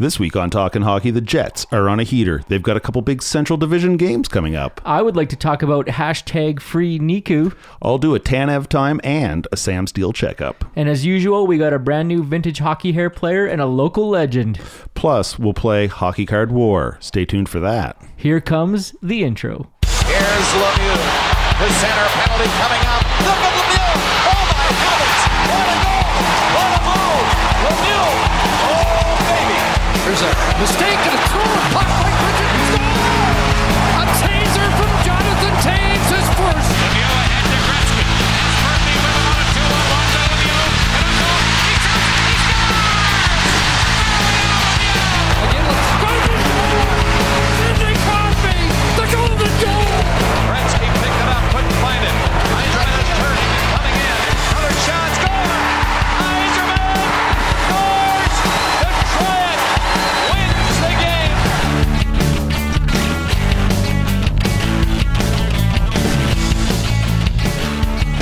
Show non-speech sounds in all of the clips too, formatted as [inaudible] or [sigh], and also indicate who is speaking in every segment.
Speaker 1: This week on Talking Hockey, the Jets are on a heater. They've got a couple big Central Division games coming up.
Speaker 2: I would like to talk about hashtag free Niku.
Speaker 1: I'll do a Tanev time and a Sam Steele checkup.
Speaker 2: And as usual, we got a brand new vintage hockey hair player and a local legend.
Speaker 1: Plus, we'll play Hockey Card War. Stay tuned for that.
Speaker 2: Here comes the intro.
Speaker 3: Here's Lemieux. The center penalty coming up. A
Speaker 4: mistake and a throw and puck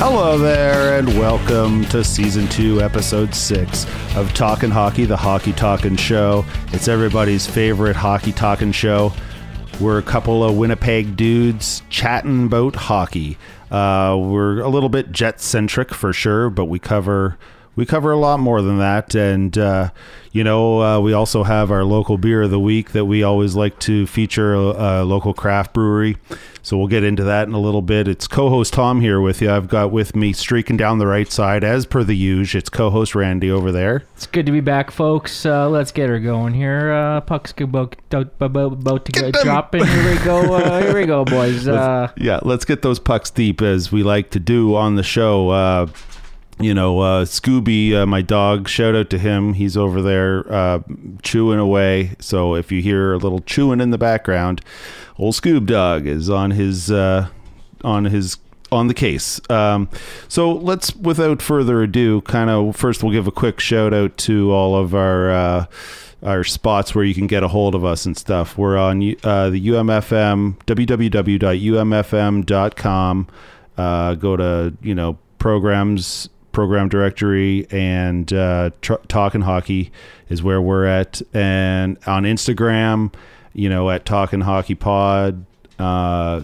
Speaker 1: Hello there, and welcome to season two, episode six of Talking Hockey, the Hockey Talking Show. It's everybody's favorite hockey talking show. We're a couple of Winnipeg dudes chatting about hockey. Uh, we're a little bit jet centric for sure, but we cover we cover a lot more than that. And uh, you know, uh, we also have our local beer of the week that we always like to feature a, a local craft brewery. So we'll get into that in a little bit. It's co-host Tom here with you. I've got with me streaking down the right side as per the usual. It's co-host Randy over there.
Speaker 2: It's good to be back, folks. Uh, let's get her going here. Uh, puck's about, about, about to get
Speaker 1: them.
Speaker 2: dropping. Here we go. Uh, here we go, boys. [laughs] Uh,
Speaker 1: yeah, let's get those pucks deep as we like to do on the show. You know, uh, Scooby, uh, my dog, shout out to him. He's over there uh, chewing away. So if you hear a little chewing in the background, old Scoob Dog is on his uh, on his on the case. Um, so let's, without further ado, kind of first we'll give a quick shout out to all of our. Uh, our spots where you can get a hold of us and stuff. We're on uh, the UMFM, www.umfm.com. Go to, you know, programs, program directory, and uh, tr- Talking Hockey is where we're at. And on Instagram, you know, at Talking Hockey Pod. Uh,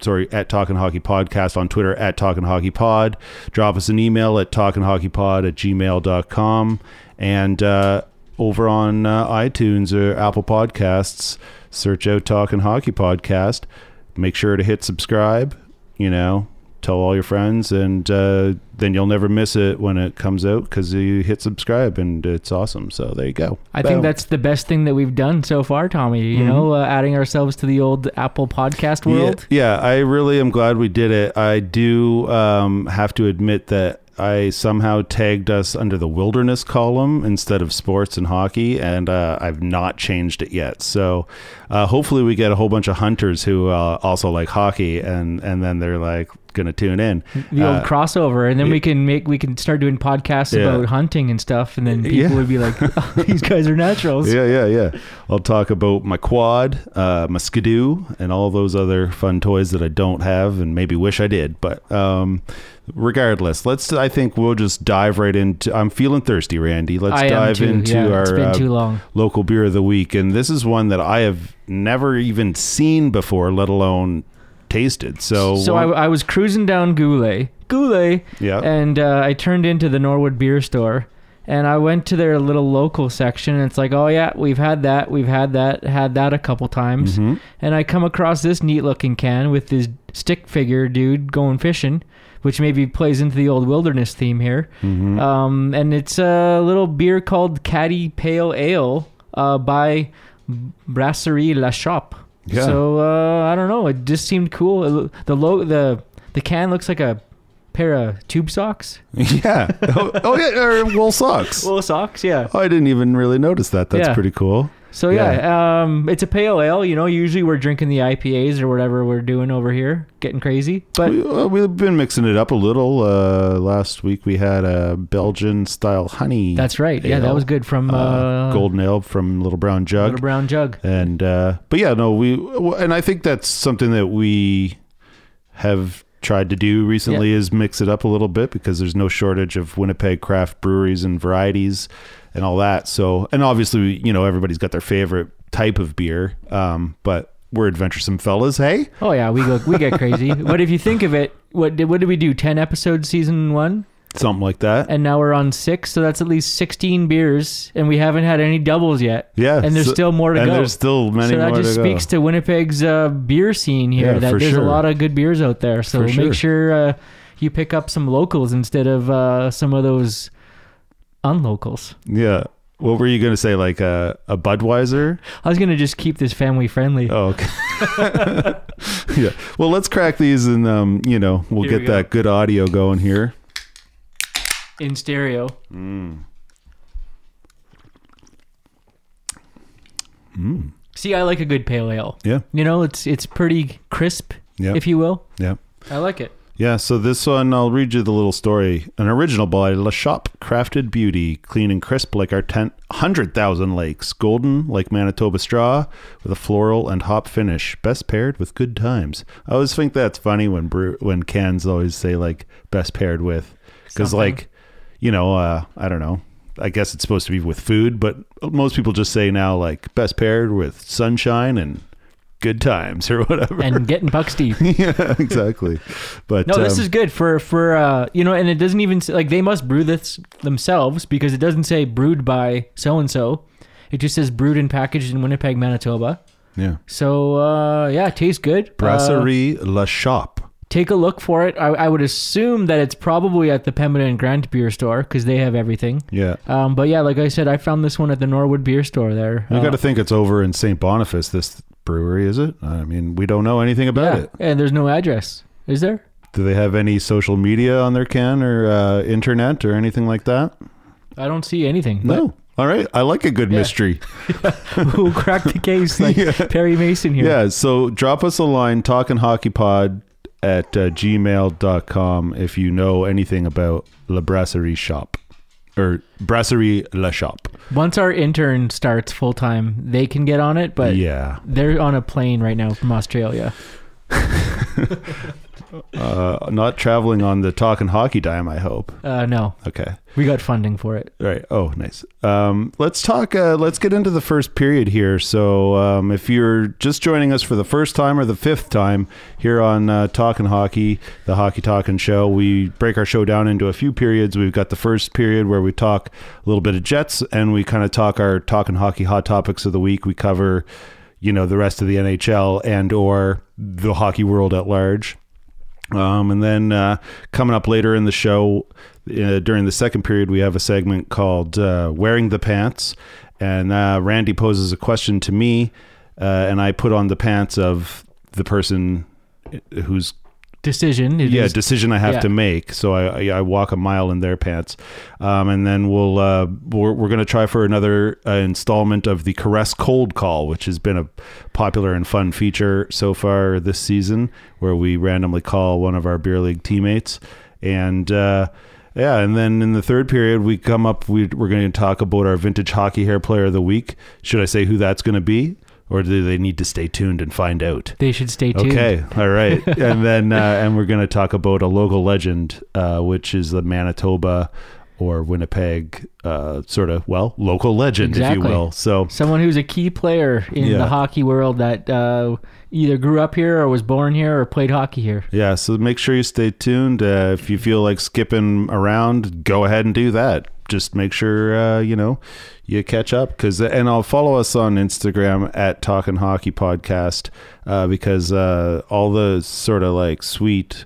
Speaker 1: sorry, at Talking Hockey Podcast on Twitter, at Talking Hockey Pod. Drop us an email at talkinghockeypod at gmail.com. And uh, over on uh, iTunes or Apple Podcasts, search out Talking Hockey Podcast. Make sure to hit subscribe, you know, tell all your friends, and uh, then you'll never miss it when it comes out because you hit subscribe and it's awesome. So there you go.
Speaker 2: I
Speaker 1: Boom.
Speaker 2: think that's the best thing that we've done so far, Tommy. You know, uh, adding ourselves to the old Apple podcast world.
Speaker 1: Yeah, yeah, I really am glad we did it. I do um, have to admit that I somehow tagged us under the wilderness column instead of sports and hockey, and uh, I've not changed it yet. So uh, hopefully, we get a whole bunch of hunters who uh, also like hockey, and and then they're like going to tune in.
Speaker 2: the old
Speaker 1: Uh,
Speaker 2: crossover, and then we can make we can start doing podcasts
Speaker 1: Yeah.
Speaker 2: about hunting and stuff, and then people
Speaker 1: Yeah.
Speaker 2: would be like, [laughs] oh, "These guys are naturals."
Speaker 1: Yeah, yeah, yeah. I'll talk about my quad, uh, my skidoo, and all those other fun toys that I don't have and maybe wish I did. But um, regardless, let's. I think we'll just dive right into. I'm feeling thirsty, Randy. Let's
Speaker 2: I
Speaker 1: dive
Speaker 2: too,
Speaker 1: into
Speaker 2: yeah,
Speaker 1: our uh, local beer of the week, and this is one that I have never even seen before, let alone tasted. So,
Speaker 2: So I, I was cruising down Goulet, Goulet,
Speaker 1: Yeah.
Speaker 2: and uh, I turned into the Norwood Beer Store, and I went to their little local section, and it's like, oh yeah, we've had that, we've had that, had that a couple times,
Speaker 1: Mm-hmm.
Speaker 2: and I come across this neat looking can with this stick figure dude going fishing. Which maybe plays into the old wilderness theme here,
Speaker 1: Mm-hmm.
Speaker 2: um, and it's a little beer called Caddy Pale Ale uh, by Brasserie La Chope.
Speaker 1: Yeah.
Speaker 2: So uh, I don't know. It just seemed cool. It, the lo- the the can looks like a pair of tube socks. [laughs]
Speaker 1: yeah. Oh, oh, yeah, or wool socks.
Speaker 2: Wool socks, yeah.
Speaker 1: Oh, I didn't even really notice that. That's
Speaker 2: Yeah.
Speaker 1: pretty cool.
Speaker 2: So yeah, um, it's a pale ale. You know, usually we're drinking the IPAs or whatever we're doing over here, getting crazy. But
Speaker 1: We, uh, we've been mixing it up a little. Uh, last week we had a Belgian style honey.
Speaker 2: that's right. Yeah, that was good from uh,
Speaker 1: uh, golden ale from Little Brown Jug.
Speaker 2: Little Brown Jug.
Speaker 1: and uh, but yeah, no, we and I think that's something that we have tried to do recently is mix it up a little bit because there's no shortage of Winnipeg craft breweries and varieties and all that. So, and obviously, you know, everybody's got their favorite type of beer, um, but we're adventuresome fellas, hey?
Speaker 2: Oh yeah, we go we get crazy. [laughs] but if you think of it, what did what did we do? Ten episodes season one,
Speaker 1: Something like that.
Speaker 2: and now we're on six, so that's at least sixteen beers, and we haven't had any doubles yet.
Speaker 1: Yeah,
Speaker 2: and there's
Speaker 1: so-
Speaker 2: still more to
Speaker 1: and
Speaker 2: go.
Speaker 1: there's still many
Speaker 2: so that
Speaker 1: more
Speaker 2: just
Speaker 1: to go.
Speaker 2: speaks to Winnipeg's uh, beer scene here.
Speaker 1: Yeah,
Speaker 2: that there's
Speaker 1: sure.
Speaker 2: a lot of good beers out there. So
Speaker 1: For sure.
Speaker 2: make sure uh, you pick up some locals instead of uh, some of those unlocals.
Speaker 1: Yeah. What were you going to say? Like a, a Budweiser?
Speaker 2: I was gonna just keep this family friendly.
Speaker 1: Oh, okay. [laughs] yeah. Well, let's crack these and, um, you know, we'll
Speaker 2: Here
Speaker 1: get
Speaker 2: we go.
Speaker 1: that good audio going here.
Speaker 2: in stereo. See, I like a good pale ale.
Speaker 1: Yeah.
Speaker 2: You know, it's it's pretty crisp,
Speaker 1: Yeah.
Speaker 2: if you will.
Speaker 1: Yeah.
Speaker 2: I like it.
Speaker 1: Yeah, so this one, I'll read you the little story. An original by La Chope, crafted beauty, clean and crisp like our 10, 100,000 lakes, golden like Manitoba straw, with a floral and hop finish, best paired with good times. I always think that's funny when brew, when cans always say like best paired with, because like, you know, uh, I don't know. I guess it's supposed to be with food, but most people just say now like best paired with sunshine and good times or [laughs] whatever.
Speaker 2: And getting bucks deep. [laughs]
Speaker 1: yeah, exactly. But
Speaker 2: No, this
Speaker 1: um,
Speaker 2: is good for for uh you know, and it doesn't even say, like they must brew this themselves because it doesn't say brewed by so and so. It just says brewed and packaged in Winnipeg, Manitoba.
Speaker 1: yeah.
Speaker 2: So uh yeah, it tastes good. Uh,
Speaker 1: Brasserie La Chope.
Speaker 2: take a look for it. I, I would assume that it's probably at the Pembina and Grant beer store because they have everything.
Speaker 1: Yeah.
Speaker 2: Um, but yeah, like I said, I found this one at the Norwood Beer Store there.
Speaker 1: You
Speaker 2: Uh,
Speaker 1: got to think it's over in St. Boniface, this brewery, is it? I mean, we don't know anything about
Speaker 2: yeah,
Speaker 1: it.
Speaker 2: and there's no address, is there?
Speaker 1: Do they have any social media on their can or uh, internet or anything like that?
Speaker 2: I don't see anything.
Speaker 1: No. All right. I like a good
Speaker 2: Yeah.
Speaker 1: mystery. [laughs]
Speaker 2: Who cracked the case like [laughs]
Speaker 1: Yeah.
Speaker 2: Perry Mason here?
Speaker 1: Yeah. So drop us a line, talkinghockeypod at uh, gmail.com if you know anything about La Brasserie Chope or Brasserie La Chope.
Speaker 2: Once our intern starts full time, they can get on it, but
Speaker 1: yeah.
Speaker 2: they're on a plane right now from Australia. [laughs]
Speaker 1: Uh, not traveling on the talking hockey dime, I hope.
Speaker 2: Uh, no,
Speaker 1: Okay.
Speaker 2: we got funding for it.
Speaker 1: Right. Oh, nice. Um, let's talk. Uh, let's get into the first period here. So, um, if you're just joining us for the first time or the fifth time here on uh, Talking Hockey, the Hockey Talking Show, we break our show down into a few periods. We've got the first period where we talk a little bit of Jets, and we kind of talk our Talking Hockey hot topics of the week. We cover, you know, the rest of the NHL and or the hockey world at large. Um, and then uh, coming up later in the show, uh, during the second period, we have a segment called uh, "Wearing the Pants," and uh, Randy poses a question to me, uh, and I put on the pants of the person who's
Speaker 2: Decision. it
Speaker 1: yeah
Speaker 2: is-
Speaker 1: decision I have
Speaker 2: yeah.
Speaker 1: to make. So I, I I walk a mile in their pants, um, and then we'll uh, we're we're gonna try for another uh, installment of the caress cold call, which has been a popular and fun feature so far this season, where we randomly call one of our beer league teammates, and. Uh, yeah, and then in the third period, we come up. We, we're going to talk about our vintage hockey hair player of the week. Should I say who that's going to be, or do they need to stay tuned and find out?
Speaker 2: They should stay tuned.
Speaker 1: Okay, all right, and then uh, and we're going to talk about a local legend, uh, which is the Manitoba or Winnipeg uh, sort of well local legend, if you will. So
Speaker 2: Someone who's a key player in
Speaker 1: Yeah.
Speaker 2: the hockey world that uh, either grew up here or was born here or played hockey here.
Speaker 1: yeah, so make sure you stay tuned. Uh, if you feel like skipping around, go ahead and do that. Just make sure uh, you know you catch up because and I'll follow us on Instagram at Talking Hockey Podcast uh, because uh, all the sort of like sweet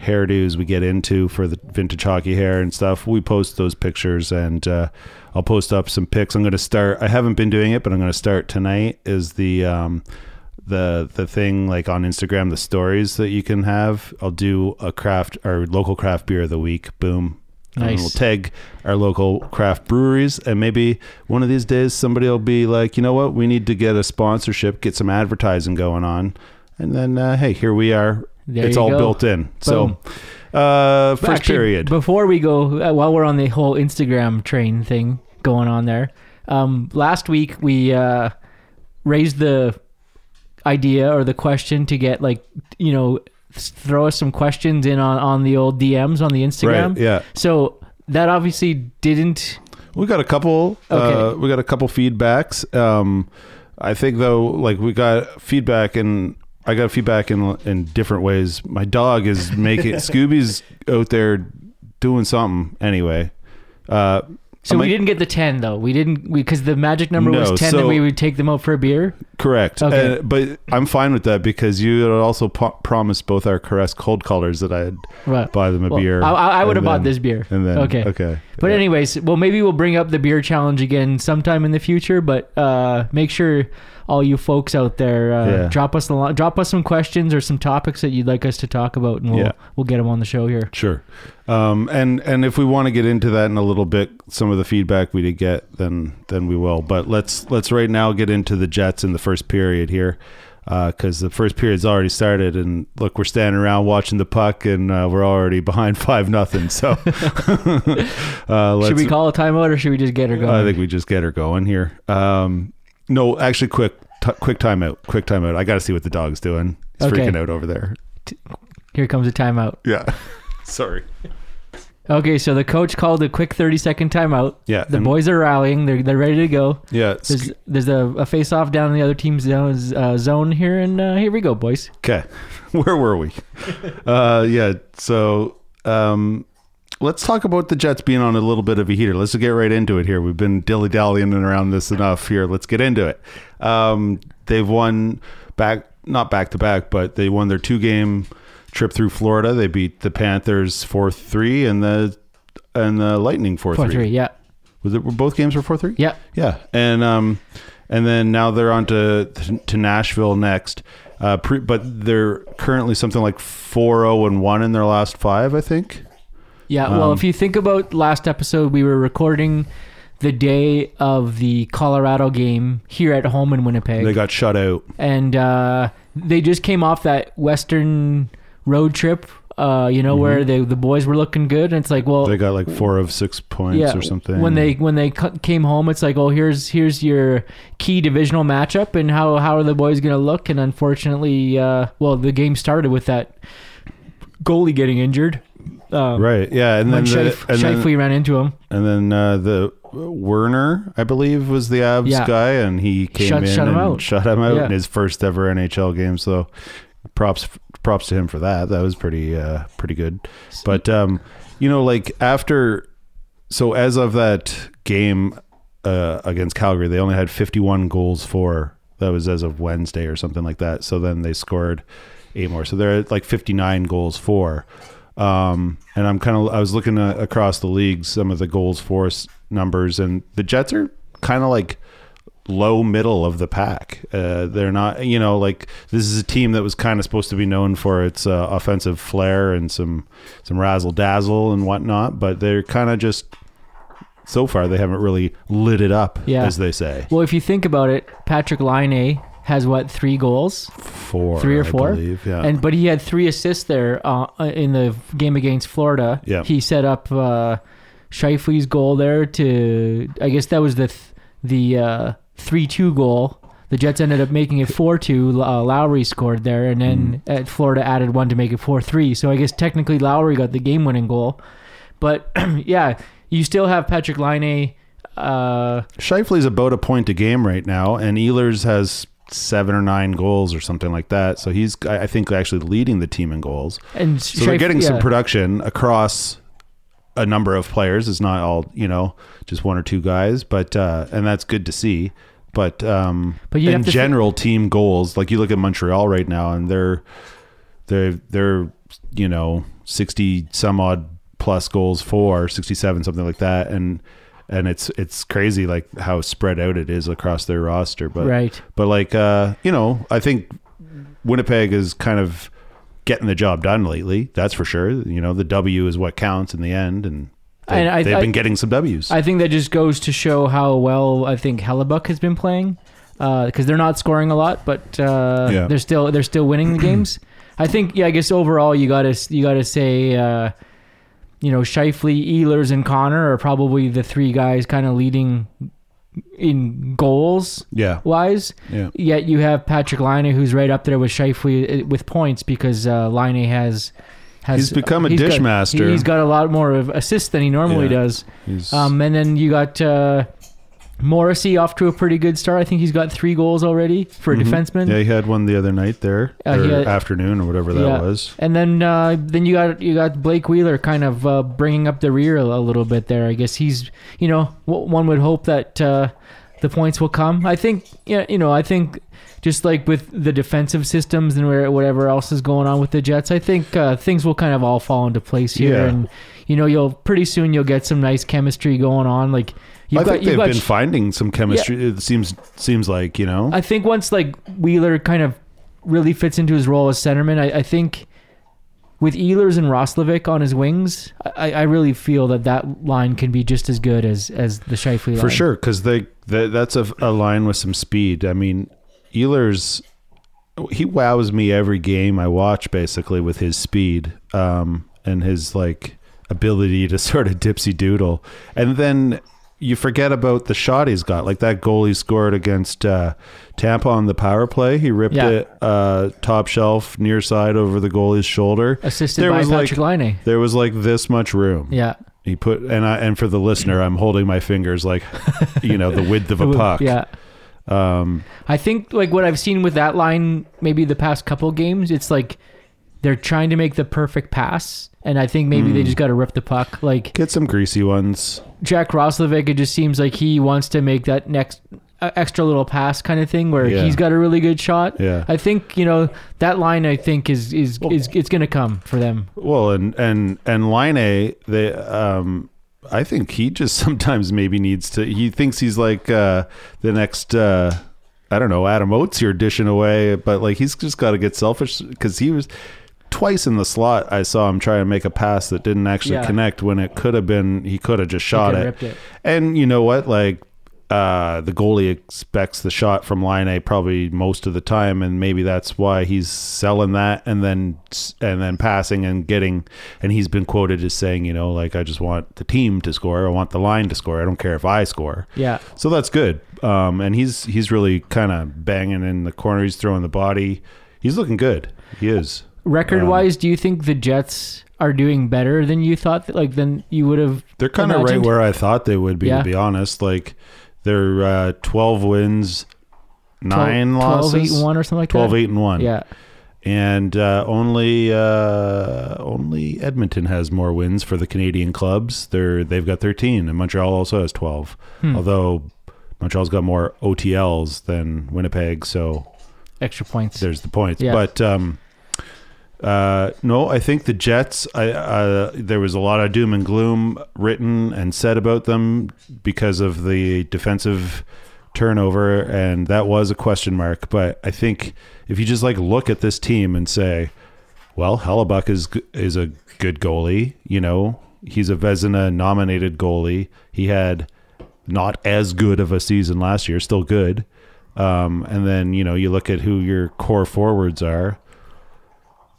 Speaker 1: hairdos we get into for the vintage hockey hair and stuff. We post those pictures and uh, I'll post up some pics. I'm going to start. I haven't been doing it, but I'm going to start tonight. Is the um, the the thing like on Instagram the stories that you can have. I'll do a craft or local craft beer of the week. Boom. And we'll tag our local craft breweries, and maybe one of these days somebody will be like, you know what, we need to get a sponsorship, get some advertising going on, and then uh, hey, here we are.
Speaker 2: There
Speaker 1: it's all
Speaker 2: go.
Speaker 1: built in.
Speaker 2: Boom.
Speaker 1: So, uh, first
Speaker 2: Actually,
Speaker 1: period.
Speaker 2: Before we go, uh, while we're on the whole Instagram train thing going on there, um, last week we uh, raised the idea or the question to get like you know throw us some questions in on, on the old DMs on the Instagram.
Speaker 1: Right, yeah.
Speaker 2: So that obviously didn't.
Speaker 1: We got a couple. Uh,
Speaker 2: Okay.
Speaker 1: we got a couple feedbacks. Um, I think though, like we got feedback and I got feedback in in different ways. My dog is making [laughs] Scooby's out there doing something anyway. Uh,
Speaker 2: So
Speaker 1: I'm
Speaker 2: we didn't get the ten though. We didn't because the magic number
Speaker 1: No,
Speaker 2: was ten,
Speaker 1: so-
Speaker 2: and we would take them out for a beer.
Speaker 1: Correct.
Speaker 2: Okay.
Speaker 1: Uh, but I'm fine with that because you had also po- promised both our Caress cold callers that I'd
Speaker 2: Right.
Speaker 1: buy them a
Speaker 2: Well,
Speaker 1: beer.
Speaker 2: I, I, I would have
Speaker 1: and
Speaker 2: bought
Speaker 1: then-
Speaker 2: this beer.
Speaker 1: And then
Speaker 2: okay.
Speaker 1: okay.
Speaker 2: But
Speaker 1: Yeah.
Speaker 2: anyways, well, maybe we'll bring up the beer challenge again sometime in the future. But uh, make sure all you folks out there uh,
Speaker 1: Yeah.
Speaker 2: drop us a lot, drop us some questions or some topics that you'd like us to talk about, and we'll
Speaker 1: Yeah.
Speaker 2: we'll get them on the show here.
Speaker 1: Sure. Um, and and if we want to get into that in a little bit, some of the feedback we did get, then then we will. But let's let's right now get into the Jets in the first period here, because the first period's already started, and look, we're standing around watching the puck, and uh, we're already [laughs] behind five nothing. So, [laughs] uh, let's,
Speaker 2: should we call a timeout or should we just get her going?
Speaker 1: I think we just get her going here. Um, no, actually, quick t- quick timeout. Quick timeout. I got to see what the dog's doing. He's
Speaker 2: Okay.
Speaker 1: freaking out over there.
Speaker 2: Here comes a timeout.
Speaker 1: Yeah. [laughs] Sorry.
Speaker 2: Okay, so the coach called a quick thirty second timeout.
Speaker 1: Yeah,
Speaker 2: the
Speaker 1: and-
Speaker 2: boys are rallying. They're they're ready to go.
Speaker 1: Yeah.
Speaker 2: There's there's a, a face off down in the other team's zone, uh, zone here, and uh, here we go, boys.
Speaker 1: Okay, [laughs] where were we? [laughs] uh, yeah, so um, let's talk about the Jets being on a little bit of a heater. Let's get right into it here. We've been dilly dallying around this enough here. Let's get into it. Um, they've won back, not back to back, but they won their two game trip through Florida. They beat the Panthers four three and the and the Lightning four three.
Speaker 2: yeah,
Speaker 1: Was it were both games were four three?
Speaker 2: yeah.
Speaker 1: Yeah, and um, and then now they're on to to Nashville next. Uh, pre, but they're currently something like four zero and one in their last five, I think.
Speaker 2: Yeah, well,
Speaker 1: Um,
Speaker 2: if you think about last episode, we were recording the day of the Colorado game here at home in Winnipeg,
Speaker 1: They got shut out.
Speaker 2: and uh, they just came off that Western road trip. Uh, you know where they, the boys were looking good, and it's like, well,
Speaker 1: Mm-hmm. They got like four of six points
Speaker 2: yeah,
Speaker 1: or something.
Speaker 2: When they when they came home, it's like, oh, here's here's your key divisional matchup, and how how are the boys going to look? And unfortunately, uh, well, the game started with that goalie getting injured. Um,
Speaker 1: right, yeah, and then the,
Speaker 2: Scheif-
Speaker 1: and then,
Speaker 2: Scheifele ran into him.
Speaker 1: and then uh, the Werner, I believe, was the Avs
Speaker 2: Yeah.
Speaker 1: guy, and he came
Speaker 2: Shut-
Speaker 1: in
Speaker 2: shut him
Speaker 1: and
Speaker 2: out.
Speaker 1: shut him out
Speaker 2: Yeah.
Speaker 1: in his first ever NHL game. So props props to him for that. That was pretty uh, pretty good. But um, you know, like after, so as of that game uh, against Calgary, they only had 51 goals for. That was as of Wednesday or something like that. So then they scored eight more. So they're at like 59 goals for. Um, and I'm kind of I was looking uh, across the league some of the goals for numbers, and the Jets are kind of like low middle of the pack. Uh, they're not, you know, like this is a team that was kind of supposed to be known for its uh, offensive flair and some some razzle dazzle and whatnot, but they're kind of just so far they haven't really lit it up,
Speaker 2: Yeah.
Speaker 1: as they say.
Speaker 2: Well, if you think about it, Patrik Laine has what three goals,
Speaker 1: Four,
Speaker 2: three or
Speaker 1: I
Speaker 2: four,
Speaker 1: believe, yeah.
Speaker 2: and but he had three assists there uh, in the game against Florida.
Speaker 1: Yeah.
Speaker 2: he set up uh, Scheifele's goal there to. I guess that was the th- the uh, three two goal. The Jets ended up making it four two. Uh, Lowry scored there, and then
Speaker 1: Mm.
Speaker 2: at Florida added one to make it four three. So I guess technically Lowry got the game winning goal, but [clears throat] yeah, you still have Patrik Laine. Uh,
Speaker 1: Scheifele's about a point a game right now, and Ehlers has seven or nine goals or something like that. So he's, I I think, actually leading the team in goals.
Speaker 2: and
Speaker 1: So they're
Speaker 2: Scheif-
Speaker 1: getting some production across a number of players. It's not all, you know, just one or two guys, but uh, and that's good to see. But um,
Speaker 2: But
Speaker 1: in general, team goals, like you look at Montreal right now, and they're they're they're you know sixty some odd plus goals for sixty seven something like that, and and it's it's crazy like how spread out it is across their roster. But
Speaker 2: Right.
Speaker 1: but like uh, you know, I think Winnipeg is kind of getting the job done lately. That's for sure. You know, the W is what counts in the end, and they,
Speaker 2: And I-
Speaker 1: they've
Speaker 2: I-
Speaker 1: been getting some W's.
Speaker 2: I think that just goes to show how well I think Hellebuyck has been playing because they're not scoring a lot, but uh,
Speaker 1: Yeah.
Speaker 2: they're still they're still winning the games. [clears throat] I think yeah, I guess overall you gotta you gotta say uh, you know Scheifele, Ehlers, and Connor are probably the three guys kind of leading in goals
Speaker 1: Yeah.
Speaker 2: wise.
Speaker 1: Yeah.
Speaker 2: Yet you have Patrik Laine who's right up there with Scheifele uh, with points because uh, Laine has has
Speaker 1: He's become a
Speaker 2: he's
Speaker 1: dish
Speaker 2: got-
Speaker 1: master.
Speaker 2: He's got a lot more of assists than he normally
Speaker 1: Yeah.
Speaker 2: does. Um, and then you got uh, Morrissey off to a pretty good start. I think he's got three goals already for a defenseman.
Speaker 1: Mm-hmm. yeah, he had one the other night there,
Speaker 2: Uh,
Speaker 1: or
Speaker 2: had-
Speaker 1: afternoon, or whatever that
Speaker 2: Yeah.
Speaker 1: was.
Speaker 2: And then uh, then you got you got Blake Wheeler kind of uh, bringing up the rear a, a little bit there. I guess he's you know one would hope that uh, the points will come. I think yeah you know I think just like with the defensive systems and where whatever else is going on with the Jets, I think uh, things will kind of all fall into place here.
Speaker 1: Yeah.
Speaker 2: And you know you'll pretty soon you'll get some nice chemistry going on. Like you've
Speaker 1: I
Speaker 2: got
Speaker 1: think they've
Speaker 2: got
Speaker 1: been finding some chemistry. It seems seems like you know.
Speaker 2: I think once like Wheeler kind of really fits into his role as centerman, I, I think with Ehlers and Roslovic on his wings, I, I really feel that that line can be just as good as as the Scheifele line.
Speaker 1: For sure, because they, they that's a, a line with some speed. I mean, Ehlers, he wows me every game I watch, basically with his speed um, and his like ability to [laughs] sort of dipsy doodle, and then you forget about the shot he's got, like that goal he scored against uh, Tampa on the power play. He ripped
Speaker 2: Yeah.
Speaker 1: it uh, top shelf near side over the goalie's shoulder,
Speaker 2: Assisted
Speaker 1: There
Speaker 2: by
Speaker 1: was,
Speaker 2: Patrick
Speaker 1: like,
Speaker 2: Laine.
Speaker 1: There was like this much room.
Speaker 2: Yeah.
Speaker 1: He put and I and for the listener, I'm holding my fingers like [laughs] you know the width of a puck.
Speaker 2: Yeah.
Speaker 1: Um,
Speaker 2: I think like what I've seen with that line, maybe the past couple games, it's like they're trying to make the perfect pass, and I think maybe
Speaker 1: Hmm.
Speaker 2: they just got to rip the puck. Like
Speaker 1: get some greasy ones.
Speaker 2: Jack Roslovic, it just seems like he wants to make that next uh, extra little pass kind of thing where
Speaker 1: Yeah.
Speaker 2: he's got a really good shot.
Speaker 1: Yeah.
Speaker 2: I think you know that line. I think is is is it's going to come for them.
Speaker 1: Well, and and and Line A, they um, I think he just [laughs] sometimes maybe needs to. He thinks he's like uh, the next. Uh, I don't know, Adam Oates here dishing away, but like he's just got to get selfish because he was twice in the slot. I saw him try to make a pass that didn't actually
Speaker 2: Yeah.
Speaker 1: connect when it could have been. He could have just shot it.
Speaker 2: it.
Speaker 1: And you know what? Like uh, the goalie expects the shot from line A probably most of the time, and maybe that's why he's selling that and then and then passing and getting. And he's been quoted as saying, you know, like I just want the team to score. I want the line to score. I don't care if I score.
Speaker 2: Yeah.
Speaker 1: So that's good. Um, and he's he's really kind of banging in the corner. He's throwing the body. He's looking good. He is.
Speaker 2: Record wise, do you think the Jets are doing better than you thought? Like than you would have.
Speaker 1: They're kind of right
Speaker 2: imagined?
Speaker 1: where I thought they would be,
Speaker 2: Yeah.
Speaker 1: to be honest. Like they're uh, 12 wins, 9
Speaker 2: 12,
Speaker 1: losses.
Speaker 2: 8 and 1 or something like
Speaker 1: 12
Speaker 2: that.
Speaker 1: 8 and 1.
Speaker 2: Yeah.
Speaker 1: And uh, only uh, only Edmonton has more wins for the Canadian clubs. They're they've got 13 and Montreal also has 12.
Speaker 2: Hmm.
Speaker 1: Although Montreal's got more OTLs than Winnipeg, so
Speaker 2: Extra points.
Speaker 1: there's the points.
Speaker 2: Yeah.
Speaker 1: But um, uh, no, I think the Jets. I uh, there was a lot of doom and gloom written and said about them because of the defensive turnover, and that was a question mark. But I think if you just like look at this team and say, well, Hellebuyck is is a good goalie. You know, he's a Vezina nominated goalie. He had not as good of a season last year, still good. Um, and then you know you look at who your core forwards are.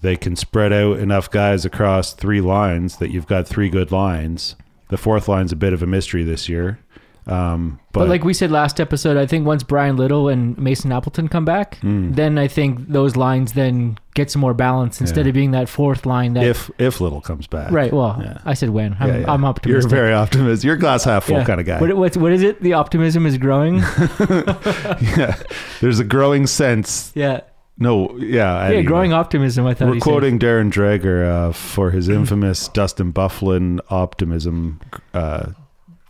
Speaker 1: They can spread out enough guys across three lines that you've got three good lines. The fourth line's a bit of a mystery this year. Um, but,
Speaker 2: But, like we said last episode, I think once Bryan Little and Mason Appleton come back, then I think those lines then get some more balance instead.
Speaker 1: Yeah.
Speaker 2: of being that fourth line that
Speaker 1: if if Little comes back,
Speaker 2: Right. Well,
Speaker 1: Yeah.
Speaker 2: I said when. I'm,
Speaker 1: Yeah.
Speaker 2: I'm
Speaker 1: You're very optimistic. You're glass half full kind of guy.
Speaker 2: What, what's, what is it? The optimism is growing. [laughs]
Speaker 1: yeah, there's a growing sense. [laughs]
Speaker 2: yeah.
Speaker 1: No, yeah,
Speaker 2: Yeah.
Speaker 1: anyway.
Speaker 2: Growing optimism. I thought
Speaker 1: We're
Speaker 2: he said.
Speaker 1: quoting Darren Dreger uh, for his infamous Dustin Byfuglien optimism uh,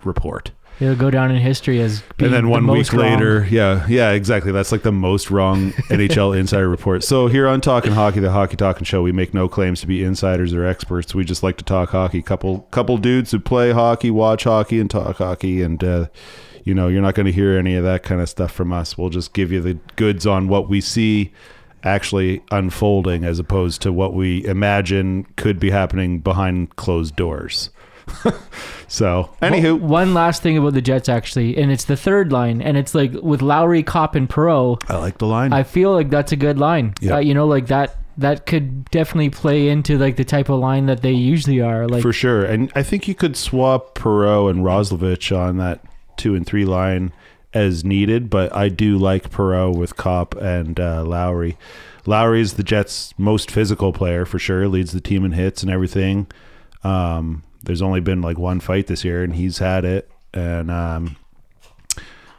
Speaker 1: report.
Speaker 2: It'll go down in history as being
Speaker 1: and then
Speaker 2: the
Speaker 1: one week
Speaker 2: most wrong.
Speaker 1: later, yeah, yeah, exactly. That's like the most wrong [laughs] NHL insider report. So here on Talking Hockey, the Hockey Talking Show, we make no claims to be insiders or experts. We just like to talk hockey. Couple couple dudes who play hockey, watch hockey, and talk hockey. And uh, you know, you're not going to hear any of that kind of stuff from us. We'll just give you the goods on what we see actually unfolding, as opposed to what we imagine could be happening behind closed doors. [laughs] so, anywho,
Speaker 2: One last thing about the Jets, actually, and it's the third line, and it's like with Lowry, Copp, and Perreault.
Speaker 1: I like the line.
Speaker 2: I feel like that's a good line.
Speaker 1: Yeah.
Speaker 2: Uh, you know, like that. That could definitely play into like the type of line that they usually are. Like
Speaker 1: for sure. And I think you could swap Perreault and Roslovic on that two and three line as needed, but I do like Perreault with Copp and uh, Lowry. Lowry is the Jets' most physical player for sure. Leads the team in hits and everything. Um, there's only been like one fight this year, and he's had it. And um,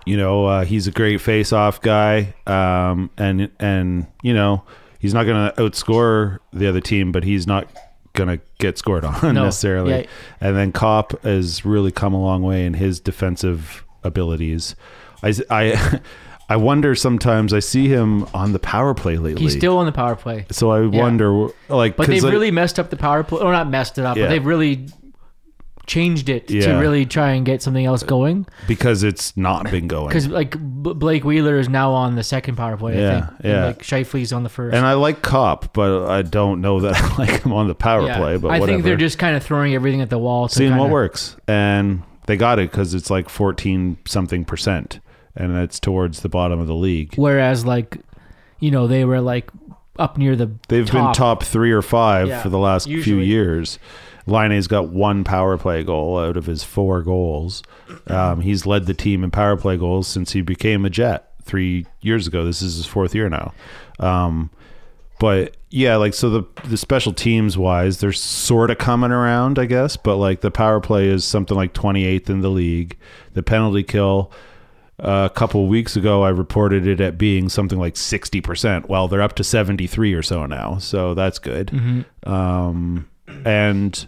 Speaker 1: you know, uh, he's a great face-off guy. Um, and and you know, he's not going to outscore the other team, but he's not going to get scored on [laughs]
Speaker 2: No.
Speaker 1: necessarily.
Speaker 2: Yeah.
Speaker 1: And then Copp has really come a long way in his defensive abilities. I, I, [laughs] I wonder sometimes I see him on the power play lately.
Speaker 2: He's still on the power play.
Speaker 1: so I
Speaker 2: Yeah.
Speaker 1: wonder, like,
Speaker 2: but they've
Speaker 1: like,
Speaker 2: really messed up the power play, or not messed it up,
Speaker 1: Yeah.
Speaker 2: but they've really changed it to really try and get something else going.
Speaker 1: because it's not been going.
Speaker 2: Because like B- Blake Wheeler is now on the second power play, I
Speaker 1: Yeah,
Speaker 2: think. And,
Speaker 1: yeah.
Speaker 2: like Scheifele's on the first.
Speaker 1: And I like Copp, but I don't know that [laughs] I like him on the power
Speaker 2: Yeah.
Speaker 1: play. But
Speaker 2: I
Speaker 1: whatever.
Speaker 2: think they're just kind of throwing everything at the wall, to
Speaker 1: seeing what
Speaker 2: kinda-
Speaker 1: works, and they got it because it's like fourteen something percent, and that's towards the bottom of the league.
Speaker 2: Whereas like, you know, they were like up near the.
Speaker 1: They've been top three or five
Speaker 2: Yeah,
Speaker 1: for the last few years. Laine's got one power play goal out of his four goals. Um, he's led the team in power play goals since he became a Jet three years ago. This is his fourth year now. Um, but yeah, like so the the special teams wise, they're sort of coming around, I guess. But like the power play is something like 28th in the league. The penalty kill. Uh, a couple weeks ago, I reported it at being something like 60%. Well, they're up to 73 or so now. So that's good. Um, and,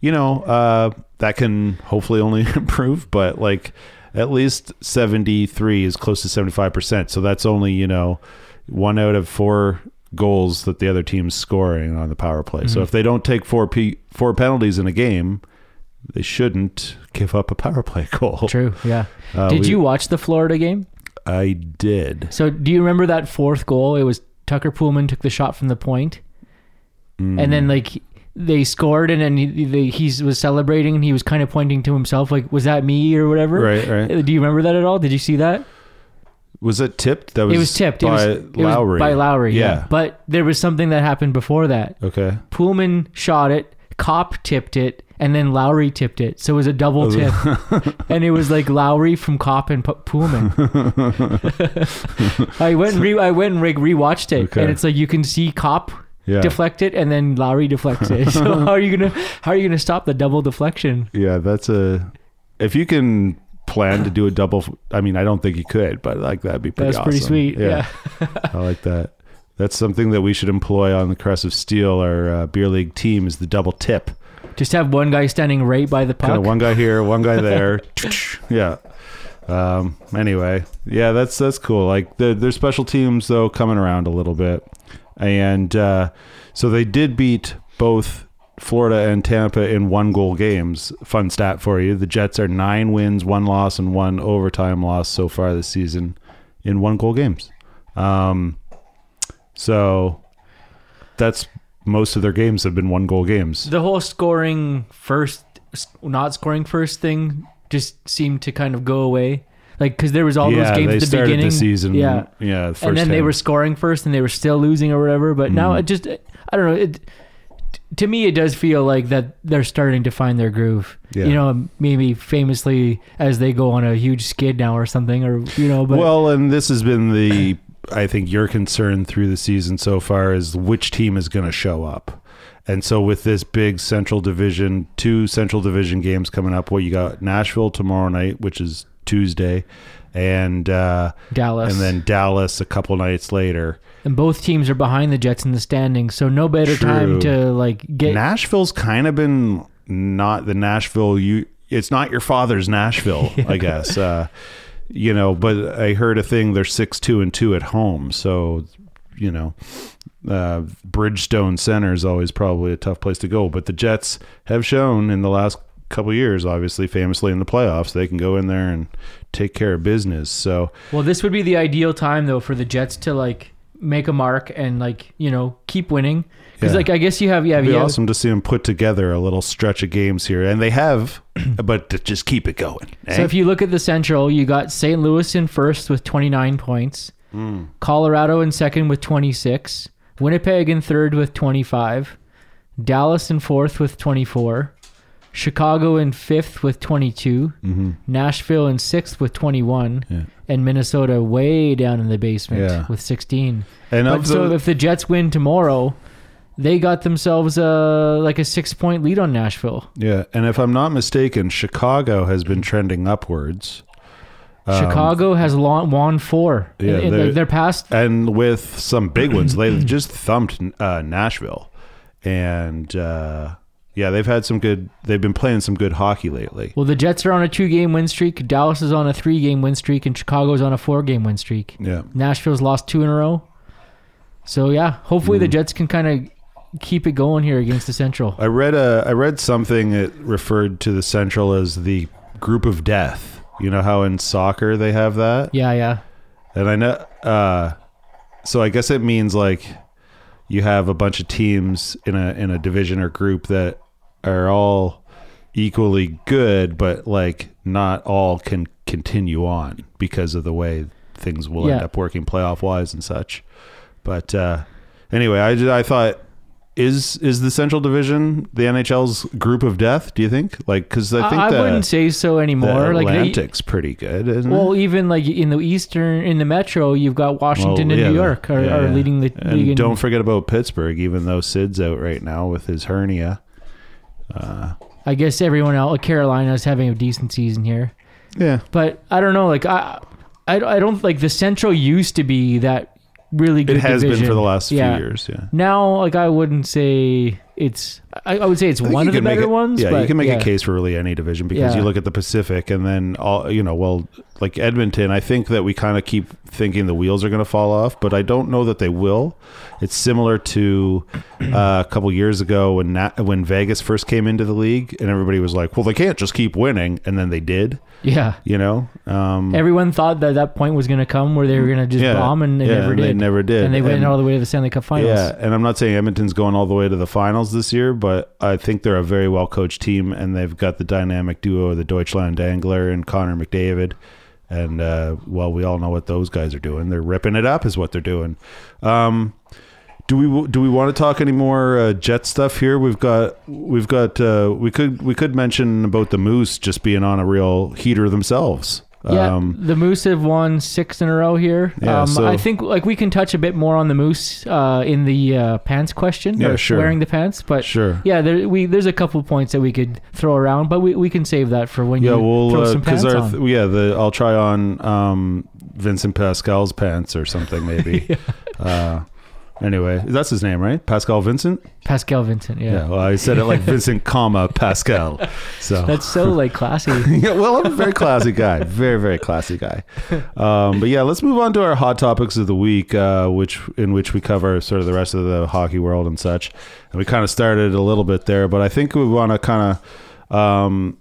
Speaker 1: you know, uh, that can hopefully only [laughs] improve, but like at least 73 is close to 75%. So that's only, you know, one out of four goals that the other team's scoring on the power play. So if they don't take four p four penalties in a game, they shouldn't give up a power play [laughs] goal.
Speaker 2: True. Yeah.
Speaker 1: Uh,
Speaker 2: Did
Speaker 1: we-
Speaker 2: you watch the Florida game?
Speaker 1: I did.
Speaker 2: So do you remember that fourth goal? It was Tucker Poolman took the shot from the point, and
Speaker 1: Mm.
Speaker 2: then like they scored, and then he, they, he was celebrating, and he was kind of pointing to himself, like, "Was that me or whatever?"
Speaker 1: Right, right.
Speaker 2: Uh, Do you remember that at all? Did you see that?
Speaker 1: Was it tipped? That was
Speaker 2: it was tipped.
Speaker 1: by
Speaker 2: it was, it was
Speaker 1: Lowry.
Speaker 2: by Lowry. Yeah.
Speaker 1: Yeah.
Speaker 2: But there was something that happened before that.
Speaker 1: Okay.
Speaker 2: Poolman shot it, Copp tipped it, and then Lowry tipped it. So it was a double oh, tip. [laughs] and it was like Lowry from Copp and P- Poolman. [laughs] I went and re- I went and re- rewatched it,
Speaker 1: Okay.
Speaker 2: and it's like you can see Copp
Speaker 1: Yeah.
Speaker 2: deflect it, and then Lowry deflects it. [laughs] So how are you gonna how are you gonna stop the double deflection?
Speaker 1: Yeah, that's a. If you can plan to do a double, I mean, I don't think he could, but like that'd be pretty.
Speaker 2: That's pretty
Speaker 1: awesome.
Speaker 2: sweet. Yeah. [laughs]
Speaker 1: I like that. That's something that we should employ on the Crest of Steel. Our uh, beer league team is the double tip.
Speaker 2: Just have one guy standing right by the puck.
Speaker 1: Kind of one guy here, one guy there. [laughs] [laughs] yeah. Um, anyway, yeah, that's that's cool. Like the, their special teams though coming around a little bit, and uh, so they did beat both Florida and Tampa in one goal games. Fun stat for you: the Jets are nine wins, one loss, and one overtime loss so far this season in one goal games. Um, so that's most of their games have been one goal games.
Speaker 2: the whole scoring first, not scoring first thing just seemed to kind of go away. Like, because there was all
Speaker 1: yeah,
Speaker 2: those games at the
Speaker 1: started
Speaker 2: beginning.
Speaker 1: the season.
Speaker 2: Yeah.
Speaker 1: yeah. the First
Speaker 2: and then they were scoring first and they were still losing or whatever. But now
Speaker 1: Mm.
Speaker 2: it just, I don't know. It, to me, it does feel like that they're starting to find their groove.
Speaker 1: Yeah.
Speaker 2: You know, maybe famously as they go on a huge skid now or something, or, you know, but
Speaker 1: well, and this has been the I think your concern through the season so far is which team is going to show up. And so with this big Central Division, two Central Division games coming up, what you got Nashville tomorrow night, which is Tuesday, and uh,
Speaker 2: Dallas.
Speaker 1: and then Dallas a couple nights later.
Speaker 2: and both teams are behind the Jets in the standings. So no better time to like get.
Speaker 1: Nashville's kind of been not the Nashville you it's not your father's Nashville, [laughs] I guess. Uh, you know, but I heard a thing they're 6-2 and 2 at home, so you know, uh, Bridgestone Center is always probably a tough place to go, but the Jets have shown in the last couple years obviously famously in the playoffs they can go in there and take care of business. So,
Speaker 2: Well, this would be the ideal time though for the Jets to like make a mark and like you know keep winning because
Speaker 1: Yeah.
Speaker 2: like I guess you have yeah
Speaker 1: It'd be
Speaker 2: have-
Speaker 1: awesome to see them put together a little stretch of games here, and they have, [clears throat] but to just keep it going.
Speaker 2: So
Speaker 1: eh?
Speaker 2: if you look at the Central, you got St. Louis in first with 29 points,
Speaker 1: Hmm.
Speaker 2: Colorado in second with 26, Winnipeg in third with 25, Dallas in fourth with 24, Chicago in fifth with 22, Nashville in sixth with 21,
Speaker 1: Mm-hmm. Yeah.
Speaker 2: and Minnesota way down in the basement
Speaker 1: Yeah.
Speaker 2: with 16.
Speaker 1: And
Speaker 2: But so
Speaker 1: the,
Speaker 2: if the Jets win tomorrow, they got themselves uh, like a six point lead on Nashville.
Speaker 1: yeah, and if I'm not mistaken, Chicago has been trending upwards.
Speaker 2: Chicago has won four.
Speaker 1: Um, Yeah,
Speaker 2: in, in
Speaker 1: they're-
Speaker 2: their past.
Speaker 1: and with some big ones. They [clears throat] just thumped uh, Nashville, and uh, yeah, they've had some good. They've been playing some good hockey lately.
Speaker 2: Well, the Jets are on a two game win streak. Dallas is on a three game win streak, and Chicago's on a four game win streak.
Speaker 1: Yeah,
Speaker 2: Nashville's lost two in a row. So yeah, hopefully
Speaker 1: Hmm.
Speaker 2: the Jets can kind of keep it going here against the Central.
Speaker 1: I read a I read something that referred to the Central as the group of death. You know how in soccer they have that,
Speaker 2: Yeah, yeah.
Speaker 1: and I know. Uh, so I guess it means like you have a bunch of teams in a in a division or group that are all equally good, but like not all can continue on because of the way things will end up working playoff wise and such. But uh, anyway, I I thought is is the Central Division the NHL's group of death? Do you think? Like because I
Speaker 2: I,
Speaker 1: think
Speaker 2: I
Speaker 1: the,
Speaker 2: wouldn't say so
Speaker 1: the
Speaker 2: anymore. Like they,
Speaker 1: Atlantic's pretty good, isn't
Speaker 2: well,
Speaker 1: it?
Speaker 2: even like in the Eastern, in the Metro, you've got Washington
Speaker 1: Well,
Speaker 2: and New York are,
Speaker 1: yeah,
Speaker 2: are leading the
Speaker 1: And
Speaker 2: league.
Speaker 1: don't forget about Pittsburgh, even though Sid's out right now with his hernia.
Speaker 2: I guess everyone else, Carolina's having a decent season here,
Speaker 1: Yeah,
Speaker 2: but I don't know. Like I, I, I don't like the Central used to be that really good.
Speaker 1: it has been for the last
Speaker 2: Yeah.
Speaker 1: few years. Yeah,
Speaker 2: Now, like I wouldn't say it's. I, I would say it's one of the better
Speaker 1: it-
Speaker 2: ones.
Speaker 1: Yeah,
Speaker 2: but
Speaker 1: you can make
Speaker 2: yeah.
Speaker 1: a case for really any division because you look at the Pacific and then all you know. Well, like Edmonton, I think that we kind of keep thinking the wheels are going to fall off, but I don't know that they will. It's similar to uh, a couple years ago when Na- when Vegas first came into the league, and everybody was like, "Well, they can't just keep winning," and then they did.
Speaker 2: Yeah.
Speaker 1: You know, um,
Speaker 2: Everyone thought that that point was going to come where they were going to just
Speaker 1: Yeah,
Speaker 2: bomb, and they
Speaker 1: yeah,
Speaker 2: never
Speaker 1: and
Speaker 2: did.
Speaker 1: they never did.
Speaker 2: and they went
Speaker 1: And-
Speaker 2: all the way to the Stanley Cup Finals.
Speaker 1: Yeah, and I'm not saying Edmonton's going all the way to the finals this year, but I think they're a very well coached team, and they've got the dynamic duo of the Deutschland Dangler and Connor McDavid. And uh, well, we all know what those guys are doing. They're ripping it up, is what they're doing. Um, do we do we want to talk any more uh, Jet stuff here? We've got we've got uh, we could we could mention about the Moose just being on a real heater themselves.
Speaker 2: Yeah,
Speaker 1: Um,
Speaker 2: the Moose have won six in a row here.
Speaker 1: Yeah,
Speaker 2: um,
Speaker 1: so-
Speaker 2: I think like we can touch a bit more on the Moose uh, in the uh, pants question.
Speaker 1: Yeah, sure.
Speaker 2: Wearing the pants, but
Speaker 1: Sure.
Speaker 2: Yeah, there, we there's a couple points that we could throw around, but we, we can save that for when
Speaker 1: Yeah,
Speaker 2: you
Speaker 1: we'll
Speaker 2: throw
Speaker 1: uh
Speaker 2: some pants
Speaker 1: our
Speaker 2: on.
Speaker 1: yeah the I'll try on um, Vincent Pascal's pants or something maybe. [laughs] uh, anyway, that's his name, right? Pascal Vincent.
Speaker 2: Pascal Vincent. Yeah,
Speaker 1: Yeah. Well, I said it like [laughs] Vincent, comma Pascal. So [laughs]
Speaker 2: that's so like classy. [laughs]
Speaker 1: yeah, well, I'm a very classy guy, very very classy guy. Um, but yeah, let's move on to our hot topics of the week, uh, which in which we cover sort of the rest of the hockey world and such. And we kind of started a little bit there, but I think we want to kind of um,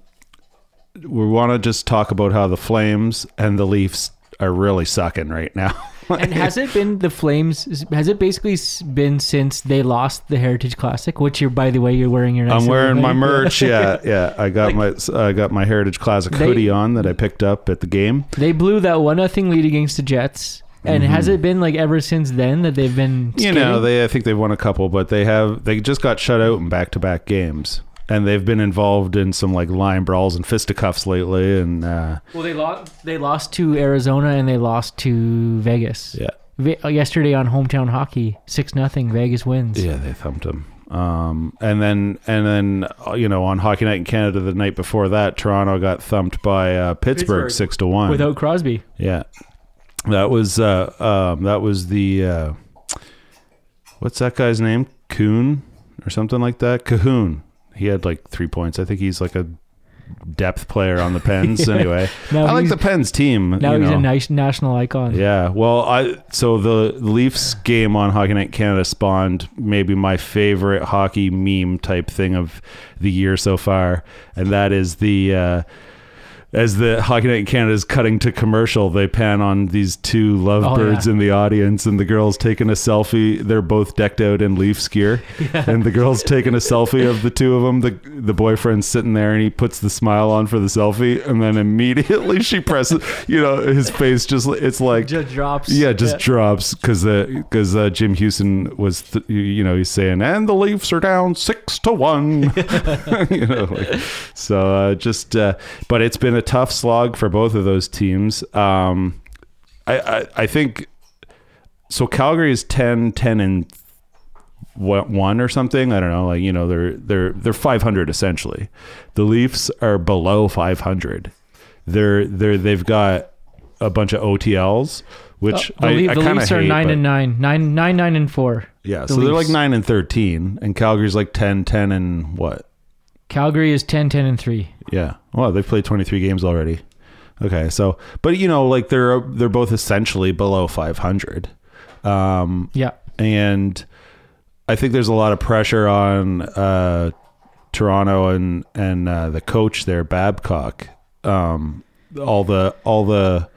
Speaker 1: we want to just talk about how the Flames and the Leafs are really sucking right now.
Speaker 2: And has it been the Flames? Has it basically been since they lost the Heritage Classic? Which you're, by the way, you're wearing your. Nice
Speaker 1: I'm wearing
Speaker 2: little
Speaker 1: my [laughs] merch. Yeah, yeah. I got my I got my Heritage Classic
Speaker 2: They-
Speaker 1: hoodie on that I picked up at the game.
Speaker 2: They blew that one nothing lead against the Jets. And has it been like ever since then that they've been?
Speaker 1: Mm-hmm. You know, they I think they've won a couple, but they have they just got shut out in back to back games, and they've been involved in some like line brawls and fisticuffs lately, and uh,
Speaker 2: well, they lost. They lost to Arizona and they lost to Vegas.
Speaker 1: yeah,
Speaker 2: Ve- uh, yesterday on hometown hockey, six nothing. Vegas wins.
Speaker 1: yeah, they thumped them. Um, and then and then uh, you know on Hockey Night in Canada the night before that, Toronto got thumped by uh, Pittsburgh,
Speaker 2: Pittsburgh.
Speaker 1: six to one.
Speaker 2: Without Crosby.
Speaker 1: Yeah, that was uh, um, that was the uh, what's that guy's name? Coon or something like that. Kahun. He had like three points. I think he's like a depth player on the Pens. [laughs] Anyway, [laughs]
Speaker 2: Now
Speaker 1: I like the Pens team.
Speaker 2: Now he's
Speaker 1: know.
Speaker 2: a nice national icon.
Speaker 1: Yeah, well, I so the Leafs game on Hockey Night Canada spawned maybe my favorite hockey meme type thing of the year so far, and that is the uh, as the Hockey Night in Canada is cutting to commercial, they pan on these two lovebirds
Speaker 2: Oh, yeah.
Speaker 1: in the audience, and the girl's taking a selfie. They're both decked out in Leafs gear, [laughs] and the girl's taking a selfie of the two of them. The the boyfriend's sitting there, and he puts the smile on for the selfie, and then immediately she presses. You know, his face just it's like
Speaker 2: Just drops.
Speaker 1: yeah, just drops because because uh, Jim Hughson was th- you- you know he's saying and the Leafs are down six to one, [laughs] you know, like, so uh, just uh, but it's been a tough slog for both of those teams. Um, I, I I think so. Calgary is 10, 10 and what, one or something. I don't know. Like you know they're they're they're five hundred essentially. The Leafs are below five hundred. They're they're they've got a bunch of OTLs, which
Speaker 2: the,
Speaker 1: I,
Speaker 2: Leaf-
Speaker 1: I kinda
Speaker 2: Leafs are
Speaker 1: hate,
Speaker 2: nine and nine, nine, nine, nine and four.
Speaker 1: Yeah,
Speaker 2: The
Speaker 1: so they're like 9 and 13 and Calgary's like 10 10 and what?
Speaker 2: Calgary is 10, 10 and three.
Speaker 1: Yeah. Well, they've played 23 games already. Okay, so but you know like they're they're both essentially below 500. Um
Speaker 2: Yeah.
Speaker 1: and I think there's a lot of pressure on uh, Toronto and and uh, the coach there, Babcock. Um, all the all the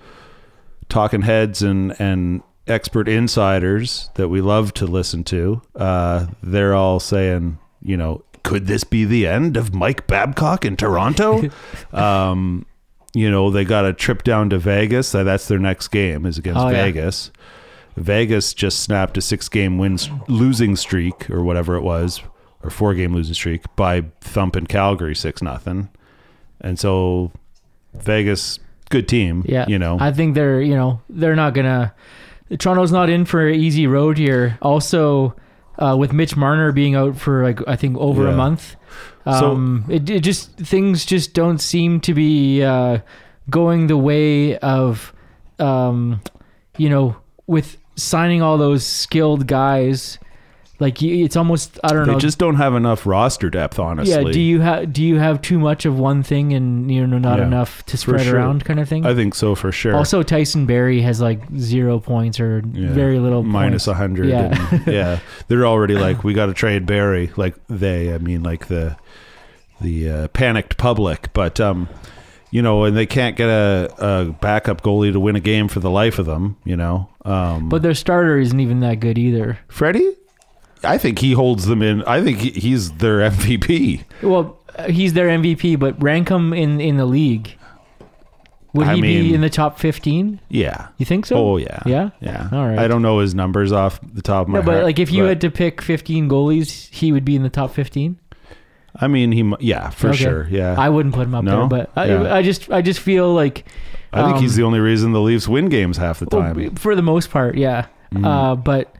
Speaker 1: talking heads and and expert insiders that we love to listen to. Uh, they're all saying, you know, could this be the end of Mike Babcock in Toronto? [laughs] um, you know, they got a trip down to Vegas. Uh, That's their next game is against
Speaker 2: Oh, yeah.
Speaker 1: Vegas. Vegas just snapped a six game wins losing streak or whatever it was, or four game losing streak by thumping Calgary six nothing. And so Vegas, good team.
Speaker 2: Yeah.
Speaker 1: You know.
Speaker 2: I think they're, you know, they're not going to. Toronto's not in for an easy road here. Also, uh, with Mitch Marner being out for, like, I think over a
Speaker 1: Yeah.
Speaker 2: month.
Speaker 1: So-
Speaker 2: Um, it, it just, things just don't seem to be uh, going the way of, um, you know, with signing all those skilled guys. Like, it's almost, I don't
Speaker 1: they
Speaker 2: know.
Speaker 1: They just don't have enough roster depth, honestly.
Speaker 2: yeah, do you have do you have too much of one thing and you know not
Speaker 1: Yeah,
Speaker 2: enough to spread
Speaker 1: sure.
Speaker 2: around kind of thing?
Speaker 1: I think so for sure.
Speaker 2: Also, Tyson Barrie has like zero points or
Speaker 1: Yeah.
Speaker 2: very little
Speaker 1: minus a hundred.
Speaker 2: Yeah.
Speaker 1: and- yeah. [laughs] They're already like, we got to trade Barrie. Like they, I mean, like the the uh, panicked public. But um, you know, and they can't get a, a backup goalie to win a game for the life of them. You know, um,
Speaker 2: But their starter isn't even that good either.
Speaker 1: Freddie, I think he holds them in. I think he, he's their MVP.
Speaker 2: Well, he's their MVP, but rank him in in the league. Would
Speaker 1: I
Speaker 2: he
Speaker 1: mean-
Speaker 2: be in the top fifteen?
Speaker 1: Yeah.
Speaker 2: You think so?
Speaker 1: Oh yeah.
Speaker 2: Yeah?
Speaker 1: Yeah.
Speaker 2: All right.
Speaker 1: I don't know his numbers off the top of my
Speaker 2: No, but like if you
Speaker 1: but-
Speaker 2: had to pick fifteen goalies, he would be in the top fifteen.
Speaker 1: I mean, he. Yeah, for
Speaker 2: Okay.
Speaker 1: sure. Yeah.
Speaker 2: I wouldn't put him up
Speaker 1: No?
Speaker 2: there, but I,
Speaker 1: Yeah.
Speaker 2: I just I just feel like
Speaker 1: I think he's
Speaker 2: um,
Speaker 1: the only reason the Leafs win games half the time.
Speaker 2: for the most part, yeah.
Speaker 1: Mm-hmm.
Speaker 2: Uh, but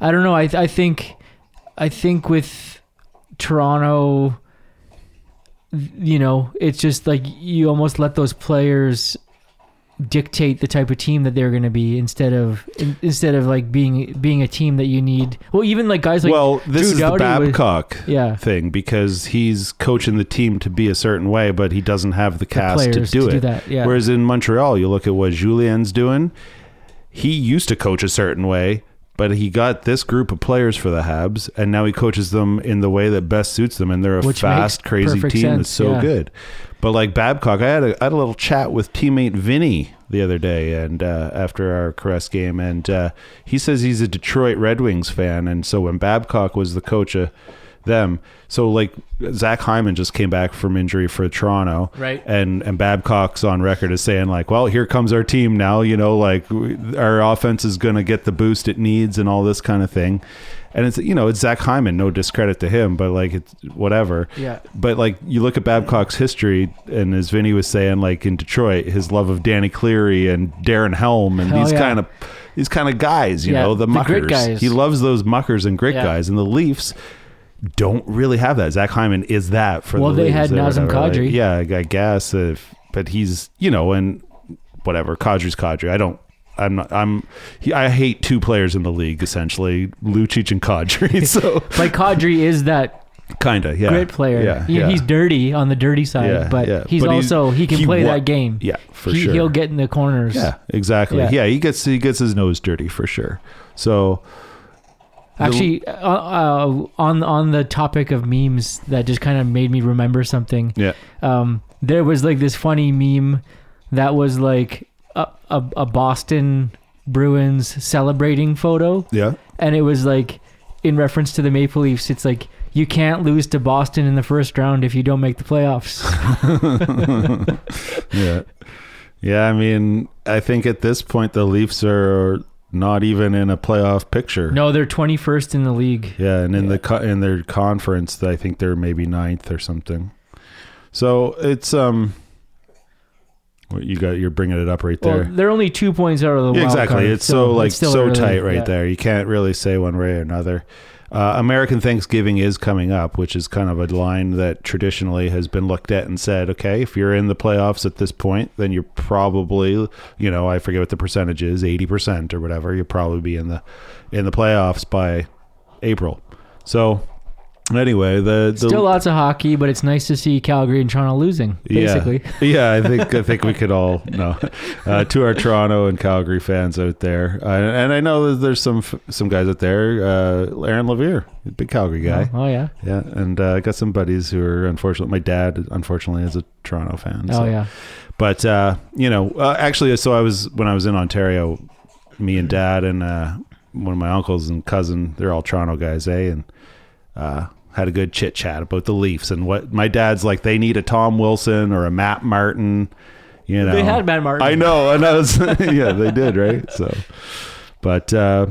Speaker 2: I don't know. I I think I think with Toronto, you know, it's just like you almost let those players dictate the type of team that they're going to be instead of in, instead of like being being a team that you need. Well, even like guys like
Speaker 1: well, this
Speaker 2: Drew
Speaker 1: is the
Speaker 2: Doughty was-
Speaker 1: Babcock
Speaker 2: Yeah.
Speaker 1: thing because he's coaching the team to be a certain way, but he doesn't have the cast to do
Speaker 2: to
Speaker 1: it.
Speaker 2: do yeah.
Speaker 1: Whereas in Montreal, you look at what Julien's doing. He used to coach a certain way, but he got this group of players for the Habs, and now he coaches them in the way that best suits them, and they're a
Speaker 2: Which
Speaker 1: fast, crazy team
Speaker 2: sense,
Speaker 1: that's so
Speaker 2: yeah.
Speaker 1: good. But like Babcock, I had a, I had a little chat with teammate Vinny the other day, and uh, after our Caress game, and uh, he says he's a Detroit Red Wings fan, and so when Babcock was the coach of them, so like Zach Hyman just came back from injury for Toronto,
Speaker 2: Right.
Speaker 1: And and Babcock's on record as saying like, well, here comes our team now, you know, like we- our offense is going to get the boost it needs and all this kind of thing. And it's you know it's Zach Hyman, no discredit to him, but like it's whatever.
Speaker 2: Yeah.
Speaker 1: But like you look at Babcock's history, and as Vinny was saying, like in Detroit, his love of Danny Cleary and Darren Helm and
Speaker 2: Hell
Speaker 1: these
Speaker 2: yeah.
Speaker 1: kind of these kind of guys, you
Speaker 2: Yeah,
Speaker 1: know, the
Speaker 2: the
Speaker 1: muckers. He loves those muckers and grit
Speaker 2: Yeah.
Speaker 1: guys, and the Leafs don't really have that. Zach Hyman is that for the
Speaker 2: Well,
Speaker 1: the
Speaker 2: they had Nazem
Speaker 1: whatever. Like,
Speaker 2: Kadri.
Speaker 1: yeah, I guess if, but he's you know, and whatever Kadri's Kadri. I don't. I'm not. I'm. He, I hate two players in the league essentially, Lucic and Kadri. [laughs] So
Speaker 2: like Kadri is that
Speaker 1: kinda, yeah,
Speaker 2: great player.
Speaker 1: Yeah,
Speaker 2: He-
Speaker 1: yeah.
Speaker 2: He's dirty on the dirty side,
Speaker 1: Yeah,
Speaker 2: but
Speaker 1: yeah.
Speaker 2: he's
Speaker 1: But he's-
Speaker 2: also he can
Speaker 1: he
Speaker 2: play
Speaker 1: wa-
Speaker 2: that game.
Speaker 1: Yeah, for
Speaker 2: he,
Speaker 1: sure.
Speaker 2: He'll get in the corners.
Speaker 1: Yeah, exactly.
Speaker 2: Yeah.
Speaker 1: Yeah. he gets he gets his nose dirty for sure. So
Speaker 2: Actually, uh, uh, on on the topic of memes, that just kind of made me remember something.
Speaker 1: yeah,
Speaker 2: Um, there was like this funny meme that was like a, a, a Boston Bruins celebrating photo,
Speaker 1: Yeah.
Speaker 2: and it was like in reference to the Maple Leafs. It's like you can't lose to Boston in the first round if you don't make the playoffs. [laughs]
Speaker 1: Yeah. Yeah, I mean, I think at this point the Leafs are not even in a playoff picture.
Speaker 2: no, they're 21st in the league.
Speaker 1: Yeah, and in the co- in their conference, I think they're maybe ninth or something. So it's um, what you got? You're bringing it up right
Speaker 2: Well,
Speaker 1: there.
Speaker 2: they're only two points out of the
Speaker 1: Yeah, exactly.
Speaker 2: card,
Speaker 1: it's so like
Speaker 2: still
Speaker 1: so
Speaker 2: early.
Speaker 1: tight right
Speaker 2: Yeah.
Speaker 1: there. You can't really say one way or another. Uh, American Thanksgiving is coming up, which is kind of a line that traditionally has been looked at and said, okay, if you're in the playoffs at this point, then you're probably, you know, I forget what the percentage is, eighty percent or whatever. You'll probably be in the in the playoffs by April. So anyway, the, the
Speaker 2: Still lots of hockey, but it's nice to see Calgary and Toronto losing. Basically,
Speaker 1: yeah, [laughs] yeah. I think I think we could all know [laughs] uh, to our Toronto and Calgary fans out there, uh, and I know that there's some some guys out there. Uh, Aaron Levere, big Calgary guy.
Speaker 2: Oh yeah.
Speaker 1: Yeah, and uh, I got some buddies who are unfortunately. My dad, unfortunately, is a Toronto fan.
Speaker 2: Oh yeah.
Speaker 1: But uh, you know, uh, actually, so I was when I was in Ontario, me and dad and uh, one of my uncles and cousin, they're all Toronto guys, eh? And uh, had a good chit chat about the Leafs and what my dad's like. They need a Tom Wilson or a Matt Martin. You know,
Speaker 2: They had Matt Martin.
Speaker 1: I know, and I was [laughs] yeah, they did right. So, but uh,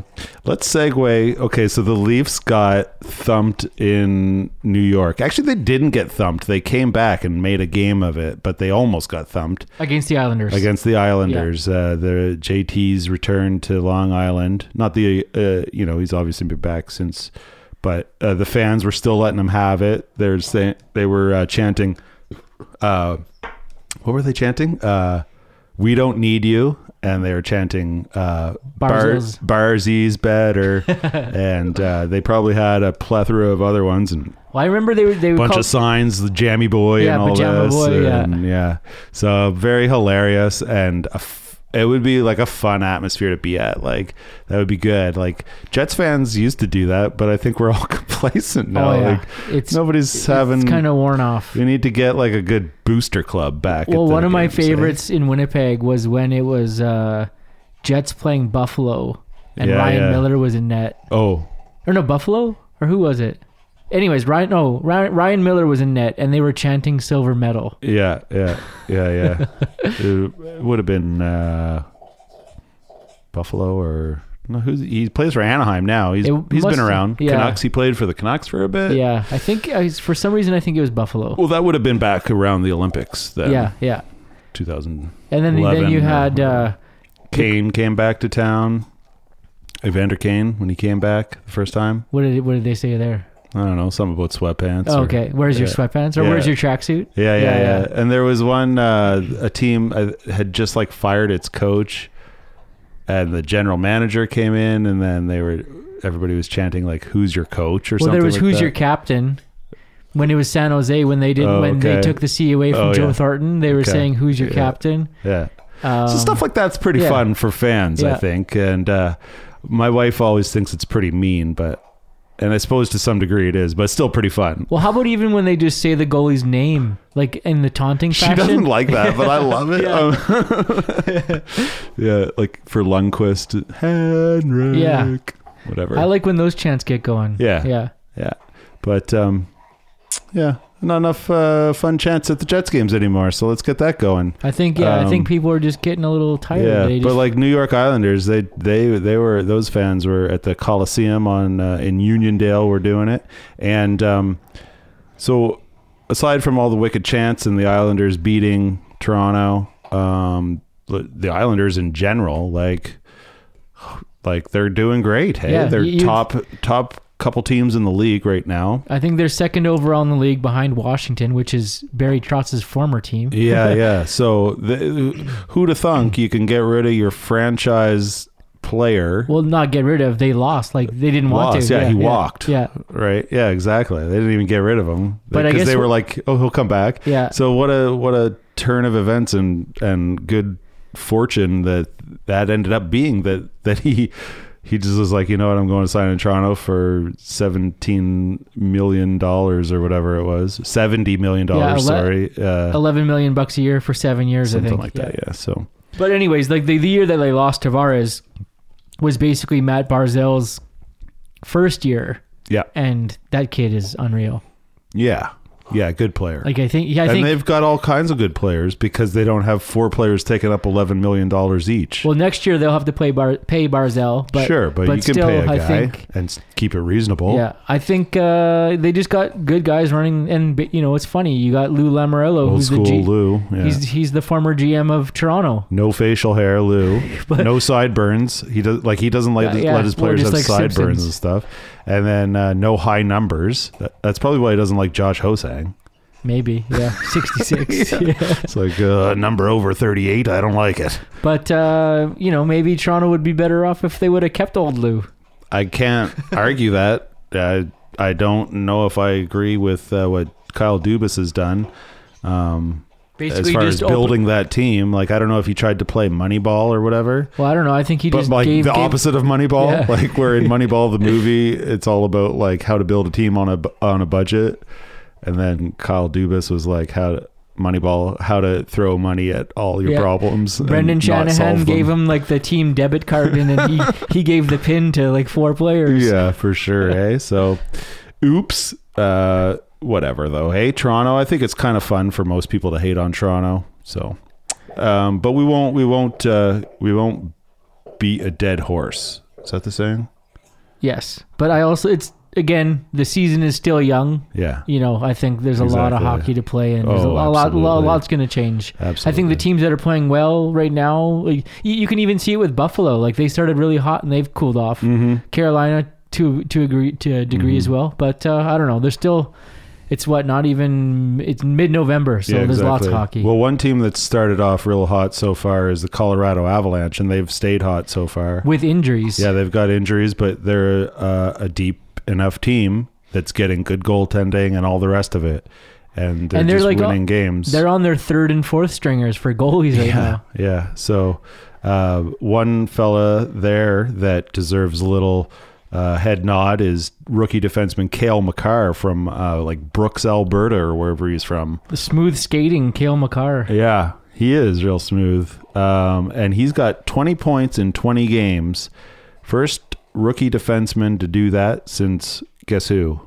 Speaker 1: let's segue. Okay, so the Leafs got thumped in New York. Actually, they didn't get thumped. They came back and made a game of it, but they almost got thumped
Speaker 2: Against the Islanders.
Speaker 1: against the Islanders. Uh, the JT's returned to Long Island. Not the uh, you know he's obviously been back since, but uh, the fans were still letting them have it. They're saying they were uh, chanting. Uh, what were they chanting? Uh, we don't need you. And they were chanting uh, Bar-. Barzal's better, [laughs] and uh, they probably had a plethora of other ones and
Speaker 2: Well, I remember they were they
Speaker 1: a
Speaker 2: were
Speaker 1: bunch
Speaker 2: called,
Speaker 1: of signs, the Jammy Boy
Speaker 2: Yeah,
Speaker 1: and all this,
Speaker 2: Boy, yeah.
Speaker 1: and yeah, so very hilarious, and a f- it would be like a fun atmosphere to be at. Like that would be good. Like Jets fans used to do that, but I think we're all [laughs] complacent now.
Speaker 2: Oh yeah.
Speaker 1: Like
Speaker 2: it's
Speaker 1: nobody's having.
Speaker 2: it's kind of worn off.
Speaker 1: We need to get like a good booster club back.
Speaker 2: Well, one of my
Speaker 1: eh?
Speaker 2: favorites in Winnipeg was when it was uh, Jets playing Buffalo, and
Speaker 1: Yeah,
Speaker 2: Ryan
Speaker 1: yeah.
Speaker 2: Miller was in net.
Speaker 1: Oh,
Speaker 2: Or no, Buffalo, or who was it? Anyways, Ryan no Ryan, Ryan Miller was in net, and they were chanting silver medal.
Speaker 1: yeah, yeah, yeah, yeah. [laughs] it would have been uh, Buffalo or. No, who's he plays for Anaheim now. He's
Speaker 2: It
Speaker 1: he's been around.
Speaker 2: yeah.
Speaker 1: Canucks. He played for the Canucks for a bit.
Speaker 2: Yeah, I think uh, for some reason I think it was Buffalo.
Speaker 1: Well, that would have been back around the Olympics. Then,
Speaker 2: yeah, yeah.
Speaker 1: 2000.
Speaker 2: And then then you had uh,
Speaker 1: whatever. Kane came back to town. Evander Kane when he came back the first time.
Speaker 2: what did what did they say there?
Speaker 1: I don't know something about sweatpants.
Speaker 2: Oh,
Speaker 1: or-
Speaker 2: okay, where's your sweatpants or
Speaker 1: Yeah.
Speaker 2: where's your tracksuit?
Speaker 1: Yeah, yeah,
Speaker 2: Yeah,
Speaker 1: yeah,
Speaker 2: yeah.
Speaker 1: And there was one uh, a team uh, had just like fired its coach, and the general manager came in, and then they were everybody was chanting like, "Who's your coach?" or
Speaker 2: Well,
Speaker 1: something.
Speaker 2: there was
Speaker 1: like
Speaker 2: who's
Speaker 1: that.
Speaker 2: your captain. When it was San Jose, when they didn't,
Speaker 1: Oh,
Speaker 2: when they took the C away from
Speaker 1: Oh,
Speaker 2: Joe
Speaker 1: yeah.
Speaker 2: Thornton, they were
Speaker 1: Okay.
Speaker 2: saying, "Who's your
Speaker 1: Yeah.
Speaker 2: captain?"
Speaker 1: yeah.
Speaker 2: Um,
Speaker 1: so stuff like that's pretty
Speaker 2: yeah.
Speaker 1: fun for fans, I think. And uh, my wife always thinks it's pretty mean, but and I suppose to some degree it is, but it's still pretty fun.
Speaker 2: Well, how about even when they just say the goalie's name, like in the taunting fashion?
Speaker 1: She doesn't like that, but I love it. [laughs]
Speaker 2: Yeah.
Speaker 1: Um, [laughs] yeah, like for Lundqvist, Henrik.
Speaker 2: Yeah.
Speaker 1: Whatever.
Speaker 2: I like when those chants get going.
Speaker 1: Yeah.
Speaker 2: yeah.
Speaker 1: Yeah, but um, yeah, not enough uh, fun chants at the Jets games anymore. So let's get that going.
Speaker 2: I think yeah, I think
Speaker 1: Um,
Speaker 2: people are just getting a little tired.
Speaker 1: Yeah,
Speaker 2: They
Speaker 1: but like New York Islanders, they they they were those fans were at the Coliseum on uh, in Uniondale. Were doing it, and um, so aside from all the wicked chants and the Islanders beating Toronto, um, the the Islanders in general, like like they're doing great. Hey,
Speaker 2: Yeah,
Speaker 1: they're top top couple teams in the league right now.
Speaker 2: I think they're second overall in the league behind Washington, which is Barry Trotz's former team.
Speaker 1: Yeah, [laughs] yeah. So the, who to thunk you can get rid of your franchise player?
Speaker 2: Well, not get rid of. They lost. Like they didn't want to.
Speaker 1: yeah, he walked.
Speaker 2: Yeah,
Speaker 1: Right. Yeah, exactly. They didn't even get rid of him
Speaker 2: But
Speaker 1: because they were like, "Oh, he'll come back."
Speaker 2: Yeah.
Speaker 1: So what a what a turn of events and and good fortune that that ended up being that that he he just was like, you know what, I'm going to sign in Toronto for seventeen million dollars or whatever it was, seventy million dollars.
Speaker 2: Yeah,
Speaker 1: sorry, uh,
Speaker 2: Eleven million bucks a year for seven years, I
Speaker 1: something like that. Yeah. So
Speaker 2: But anyways, like the, the year that they lost Tavares was basically Matt Barzal's first year,
Speaker 1: yeah,
Speaker 2: and that kid is unreal.
Speaker 1: yeah, yeah. Good player.
Speaker 2: Like I think, yeah, I
Speaker 1: and
Speaker 2: think.
Speaker 1: they've got all kinds of good players because they don't have four players taking up eleven million dollars each.
Speaker 2: Well, next year they'll have to play Bar, pay Barzal, but
Speaker 1: sure, but, you can pay a
Speaker 2: I
Speaker 1: guy
Speaker 2: think,
Speaker 1: and keep it reasonable.
Speaker 2: yeah, I think uh, they just got good guys running, and you know it's funny. You got Lou Lamoriello,
Speaker 1: Old
Speaker 2: who's
Speaker 1: school
Speaker 2: the G,
Speaker 1: Lou. Yeah.
Speaker 2: he's he's the former GM of Toronto.
Speaker 1: no facial hair, Lou. [laughs]
Speaker 2: But-
Speaker 1: no sideburns. He does like he doesn't like
Speaker 2: Yeah, yeah,
Speaker 1: let his players have
Speaker 2: like
Speaker 1: sideburns
Speaker 2: Simpsons.
Speaker 1: and stuff. And then uh, no high numbers. That, that's probably why he doesn't like Josh Ho-Sang.
Speaker 2: Maybe, yeah, [laughs] sixty six. yeah.
Speaker 1: It's like uh, number over thirty eight. I don't like it.
Speaker 2: But uh, you know, maybe Toronto would be better off if they would have kept old Lou.
Speaker 1: I can't argue that. I I don't know if I agree with uh, what Kyle Dubas has done. Um, as
Speaker 2: Basically,
Speaker 1: far
Speaker 2: just
Speaker 1: as
Speaker 2: open-
Speaker 1: building that team, like I don't know if he tried to play Moneyball or whatever.
Speaker 2: Well, I don't know. I think he
Speaker 1: but
Speaker 2: just
Speaker 1: like
Speaker 2: gave,
Speaker 1: the
Speaker 2: gave-
Speaker 1: opposite of Moneyball,
Speaker 2: Yeah.
Speaker 1: like where in [laughs] Moneyball the movie, it's all about like how to build a team on a on a budget, and then Kyle Dubas was like how to, Moneyball, how to throw money at all your
Speaker 2: Yeah.
Speaker 1: problems.
Speaker 2: Brendan Shanahan gave him like the team debit card, and then he [laughs] he gave the pin to like four players.
Speaker 1: Yeah, for sure. hey, so, oops. Uh, whatever though. Hey, Toronto. I think it's kind of fun for most people to hate on Toronto. So, um, but we won't. We won't. Uh, we won't beat a dead horse. Is that the saying?
Speaker 2: Yes, but I also it's again the season is still young.
Speaker 1: Yeah.
Speaker 2: You know, I think there's a lot of hockey to play, and there's a,
Speaker 1: Oh,
Speaker 2: a lot, a lot's going to change. Absolutely. I think the teams that are playing well right now, like, you, you can even see it with Buffalo. Like they started really hot and they've cooled off.
Speaker 1: Mm-hmm.
Speaker 2: Carolina to to agree to a degree as well, but uh, I don't know. There's still, it's what not even it's mid November, so there's lots of hockey.
Speaker 1: Well, one team that's started off real hot so far is the Colorado Avalanche, and they've stayed hot so far.
Speaker 2: with injuries.
Speaker 1: Yeah, they've got injuries, but they're uh, a deep enough team that's getting good goaltending and all the rest of it, and they're,
Speaker 2: And they're
Speaker 1: just
Speaker 2: like,
Speaker 1: winning games.
Speaker 2: They're on their third and fourth stringers for goalies right
Speaker 1: yeah,
Speaker 2: now.
Speaker 1: yeah. So uh, one fella there that deserves a little uh, head nod is rookie defenseman Cale Makar from uh, like Brooks, Alberta, or wherever he's from.
Speaker 2: The smooth skating, Cale Makar.
Speaker 1: Yeah, he is real smooth. Um, and he's got 20 points in 20 games. First rookie defenseman to do that since guess who?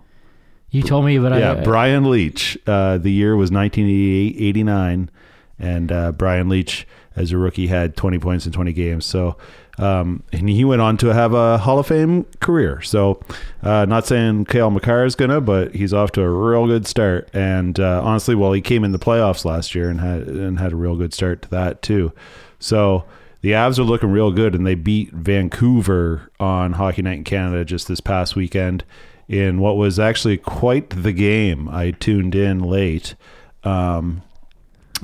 Speaker 2: You told me, but
Speaker 1: yeah,
Speaker 2: I,
Speaker 1: Brian Leetch. Uh, the year was 1989, and uh, Brian Leetch, as a rookie, had 20 points in 20 games. So, um, and he went on to have a Hall of Fame career. So, uh, not saying Cale Makar is gonna, but he's off to a real good start. And uh, honestly, well, he came in the playoffs last year and had and had a real good start to that too. So. The Avs are looking real good, and they beat Vancouver on Hockey Night in Canada just this past weekend in what was actually quite the game. I tuned in late, um,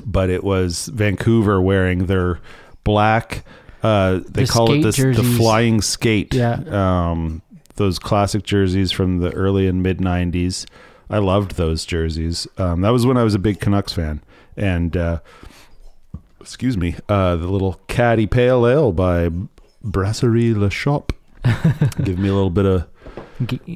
Speaker 1: but it was Vancouver wearing their black. Uh, they
Speaker 2: The
Speaker 1: call it this, the flying skate.
Speaker 2: Yeah.
Speaker 1: Um, those classic jerseys from the early and mid '90s. I loved those jerseys. Um, that was when I was a big Canucks fan, and uh, excuse me, uh, the little caddy pale ale by Brasserie La Chope. [laughs] Give me a little bit of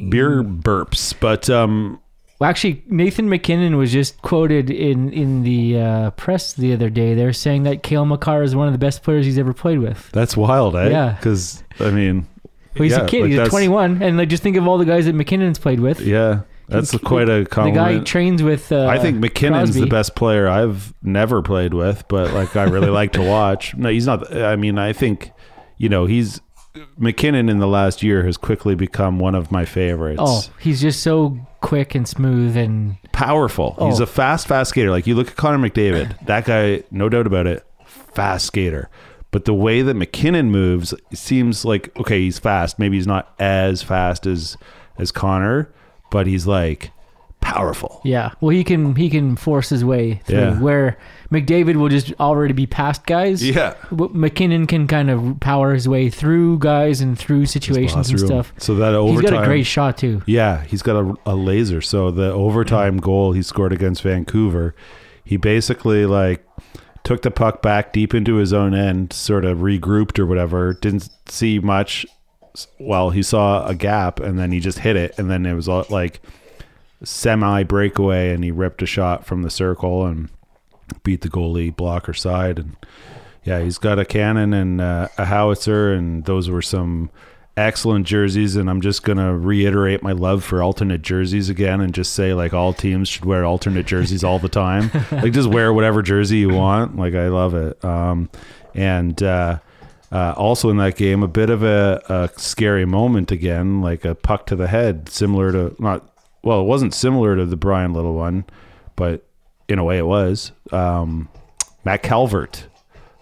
Speaker 1: beer burps, but um,
Speaker 2: Well, actually, Nathan MacKinnon was just quoted in in the uh, press the other day. They're saying that Cale Makar is one of the best players he's ever played with.
Speaker 1: that's wild, eh?
Speaker 2: Yeah.
Speaker 1: Because I mean,
Speaker 2: Well, he's
Speaker 1: yeah,
Speaker 2: a kid.
Speaker 1: like
Speaker 2: he's 21, and like just think of all the guys that MacKinnon's played with.
Speaker 1: Yeah, that's
Speaker 2: He-
Speaker 1: quite a
Speaker 2: The
Speaker 1: compliment.
Speaker 2: guy trains with. Uh,
Speaker 1: I think MacKinnon's
Speaker 2: Crosby.
Speaker 1: the best player I've never played with, but like I really like to watch. No, he's not. I mean, I think you know he's MacKinnon in the last year has quickly become one of my favorites.
Speaker 2: Oh, he's just so quick and smooth, and
Speaker 1: powerful. He's
Speaker 2: Oh.
Speaker 1: a fast, fast skater. Like you look at Connor McDavid, [clears throat] that guy, no doubt about it, fast skater. But the way that MacKinnon moves seems like okay, he's fast. Maybe he's not as fast as as Connor, but he's like powerful.
Speaker 2: yeah. Well, he can he can force his way through.
Speaker 1: Yeah.
Speaker 2: Where McDavid will just already be past guys.
Speaker 1: Yeah.
Speaker 2: W- MacKinnon can kind of power his way through guys and through situations and
Speaker 1: room.
Speaker 2: stuff.
Speaker 1: So that
Speaker 2: He's
Speaker 1: overtime,
Speaker 2: got a great shot too.
Speaker 1: Yeah, he's got a, a laser. So the overtime goal he scored against Vancouver, he basically like took the puck back deep into his own end, sort of regrouped or whatever. Didn't see much, well, he saw a gap and then he just hit it, and then it was all, like semi breakaway, and he ripped a shot from the circle and beat the goalie blocker side, and yeah, he's got a cannon and uh, a howitzer, and those were some excellent jerseys. And I'm just gonna reiterate my love for alternate jerseys again, and just say like all teams should wear alternate jerseys all the time. [laughs] like just wear whatever jersey you want. Like I love it. Um, and uh, uh, also in that game, a bit of a, a scary moment again, like a puck to the head, similar to not well, it wasn't similar to the Bryan Little one, but in a way it was. Um, Matt Calvert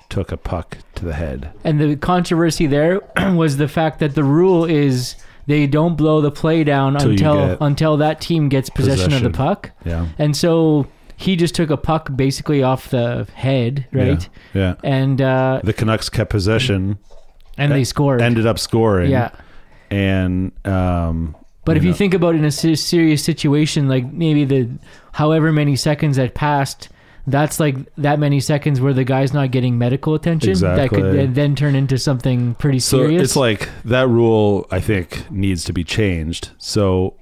Speaker 1: took a puck to the head.
Speaker 2: And the controversy there [clears throat] was the fact that the rule is they don't blow the play down
Speaker 1: Till you
Speaker 2: until
Speaker 1: get
Speaker 2: until that team gets possession, of the puck.
Speaker 1: Yeah.
Speaker 2: And so he just took a puck basically off the head, right?
Speaker 1: Yeah.
Speaker 2: And uh,
Speaker 1: The Canucks kept possession,
Speaker 2: and they scored.
Speaker 1: ended up scoring.
Speaker 2: yeah.
Speaker 1: And um,
Speaker 2: But if you think about it in a serious situation, like maybe the however many seconds that passed, that's like that many seconds where the guy's not getting medical attention. That could
Speaker 1: Exactly.
Speaker 2: then- then turn into something pretty
Speaker 1: so
Speaker 2: serious.
Speaker 1: it's like that rule I think needs to be changed. So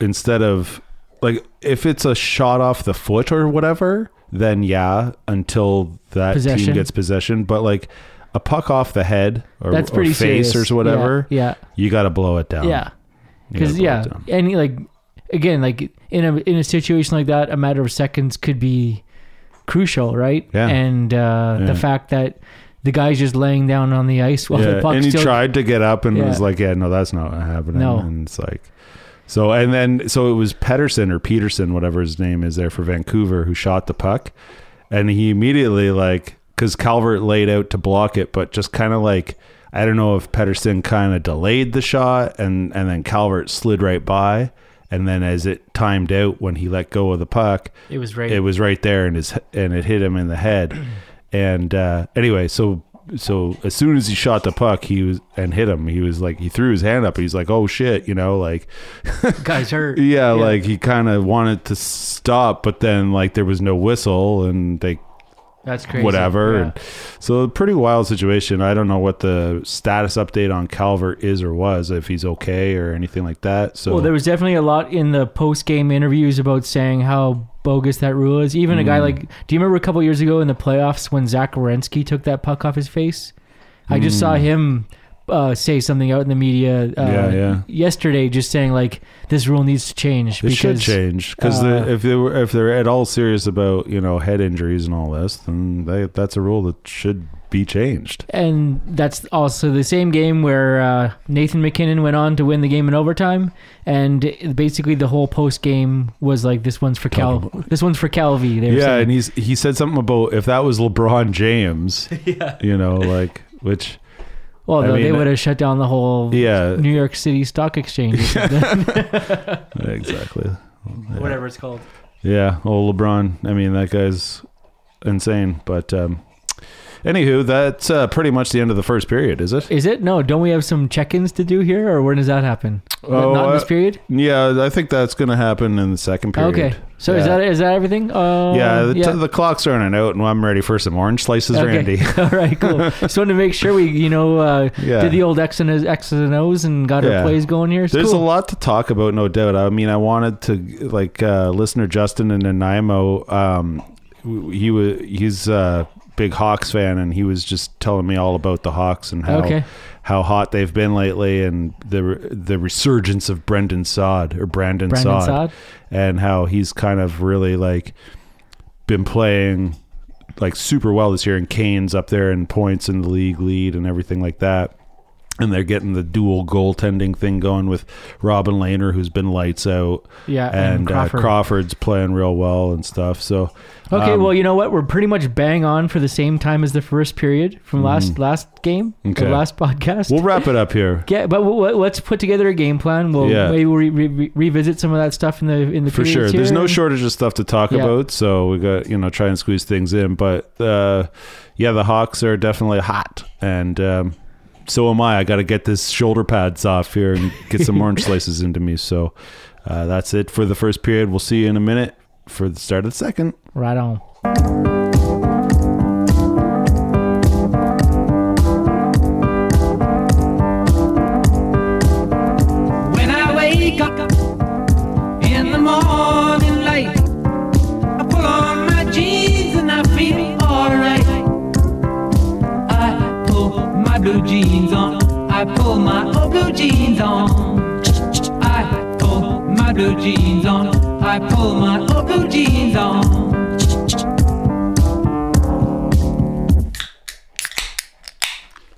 Speaker 1: instead of like if it's a shot off the foot or whatever, then yeah, until that
Speaker 2: Possession.
Speaker 1: team gets possession. But like a puck off the head or,
Speaker 2: that's
Speaker 1: or
Speaker 2: pretty
Speaker 1: face
Speaker 2: serious.
Speaker 1: or whatever,
Speaker 2: Yeah.
Speaker 1: you got to blow it down.
Speaker 2: Yeah. Because yeah, any like again like in a in a situation like that, a matter of seconds could be crucial, right?
Speaker 1: Yeah.
Speaker 2: And uh,
Speaker 1: Yeah.
Speaker 2: the fact that the guy's just laying down on the ice while the
Speaker 1: Yeah,
Speaker 2: puck
Speaker 1: and he
Speaker 2: still
Speaker 1: tried to get up and
Speaker 2: Yeah.
Speaker 1: was like, "Yeah, no, that's not happening."
Speaker 2: No.
Speaker 1: and it's like, so and then so it was Pedersen or Peterson, whatever his name is, there for Vancouver, who shot the puck, and he immediately like because Calvert laid out to block it, but just kind of like I don't know if Pedersen kind of delayed the shot, and and then Calvert slid right by, and then as it timed out when he let go of the puck,
Speaker 2: it was right.
Speaker 1: it was right there and his and it hit him in the head [clears throat] and uh anyway so so as soon as he shot the puck he was and hit him he was like he threw his hand up he's like oh shit you know like [laughs]
Speaker 2: guy's hurt.
Speaker 1: yeah, like he kind of wanted to stop but then like there was no whistle and they
Speaker 2: That's crazy.
Speaker 1: whatever
Speaker 2: Yeah.
Speaker 1: and so a pretty wild situation i don't know what the status update on calvert is or was if he's okay or anything like that so
Speaker 2: Well, there was definitely a lot in the post game interviews about saying how bogus that rule is. Even a
Speaker 1: Mm.
Speaker 2: guy like, do you remember a couple years ago in the playoffs when Zach Werenski took that puck off his face? I just saw him uh, say something out in the media uh.
Speaker 1: Yeah, yeah.
Speaker 2: yesterday, just saying like this rule needs to change.
Speaker 1: It should
Speaker 2: because-
Speaker 1: change because
Speaker 2: uh,
Speaker 1: if they were if they're at all serious about you know head injuries and all this, then they, that's a rule that should be changed.
Speaker 2: And that's also the same game where uh, Nathan MacKinnon went on to win the game in overtime, and basically the whole post game was like, "This one's for Cal. This one's for Calvi."
Speaker 1: Yeah,
Speaker 2: saying.
Speaker 1: and he's he said something about if that was LeBron James, [laughs] yeah, you know, like which
Speaker 2: Well,
Speaker 1: I
Speaker 2: no, they would have shut down the whole
Speaker 1: yeah,
Speaker 2: New York City Stock Exchange, or [laughs] [laughs]
Speaker 1: exactly, Yeah.
Speaker 2: whatever it's called.
Speaker 1: Yeah, Oh, LeBron. I mean, that guy's insane. But um, anywho, that's uh, pretty much the end of the first period, is it?
Speaker 2: Is it? No, don't we have some check-ins to do here, or when does that happen?
Speaker 1: Oh,
Speaker 2: Not in this
Speaker 1: uh,
Speaker 2: period.
Speaker 1: Yeah, I think that's going to happen in the second period.
Speaker 2: Okay, so is
Speaker 1: Yeah.
Speaker 2: that is that everything? Uh,
Speaker 1: Yeah, the, the clock's running out, and I'm ready for some orange slices, Randy. [laughs]
Speaker 2: All right, cool. [laughs] Just wanted to make sure we, you know, uh,
Speaker 1: Yeah.
Speaker 2: did the old X and X's and O's and got
Speaker 1: Yeah.
Speaker 2: our plays going here. It's
Speaker 1: There's
Speaker 2: cool.
Speaker 1: a lot to talk about, no doubt. I mean, I wanted to like uh, listener Justin and Nanaimo. Um, he was he's a big Hawks fan, and he was just telling me all about the Hawks and how
Speaker 2: Okay.
Speaker 1: how hot they've been lately, and the the resurgence of Brendan Sod or Brandon,
Speaker 2: Brandon
Speaker 1: Sod,
Speaker 2: Saad.
Speaker 1: and how he's kind of really like been playing like super well this year and Kane's up there in points in the league lead and everything like that. And they're getting the dual goaltending thing going with Robin Lehner, who's been lights out,
Speaker 2: Yeah, and
Speaker 1: and,
Speaker 2: Crawford.
Speaker 1: Uh, Crawford's playing real well and stuff. So,
Speaker 2: Okay,
Speaker 1: um,
Speaker 2: well, you know what? We're pretty much bang on for the same time as the first period from last last game,
Speaker 1: Mm-hmm. Okay.
Speaker 2: the last podcast.
Speaker 1: we'll wrap it up here. [laughs]
Speaker 2: yeah, but w- w- let's put together a game plan. We'll
Speaker 1: Yeah.
Speaker 2: maybe we'll re- re- revisit some of that stuff in the in the
Speaker 1: For sure. There's
Speaker 2: here.
Speaker 1: no shortage of stuff to talk
Speaker 2: Yeah.
Speaker 1: about, so we got you know try and squeeze things in. But uh, yeah, the Hawks are definitely hot, and um, so am I. I got to get this shoulder pads off here and get some orange [laughs] slices into me. So uh, that's it for the first period. We'll see you in a minute for the start of the second.
Speaker 2: Right on.
Speaker 5: Blue jeans on. I pull my old blue jeans on.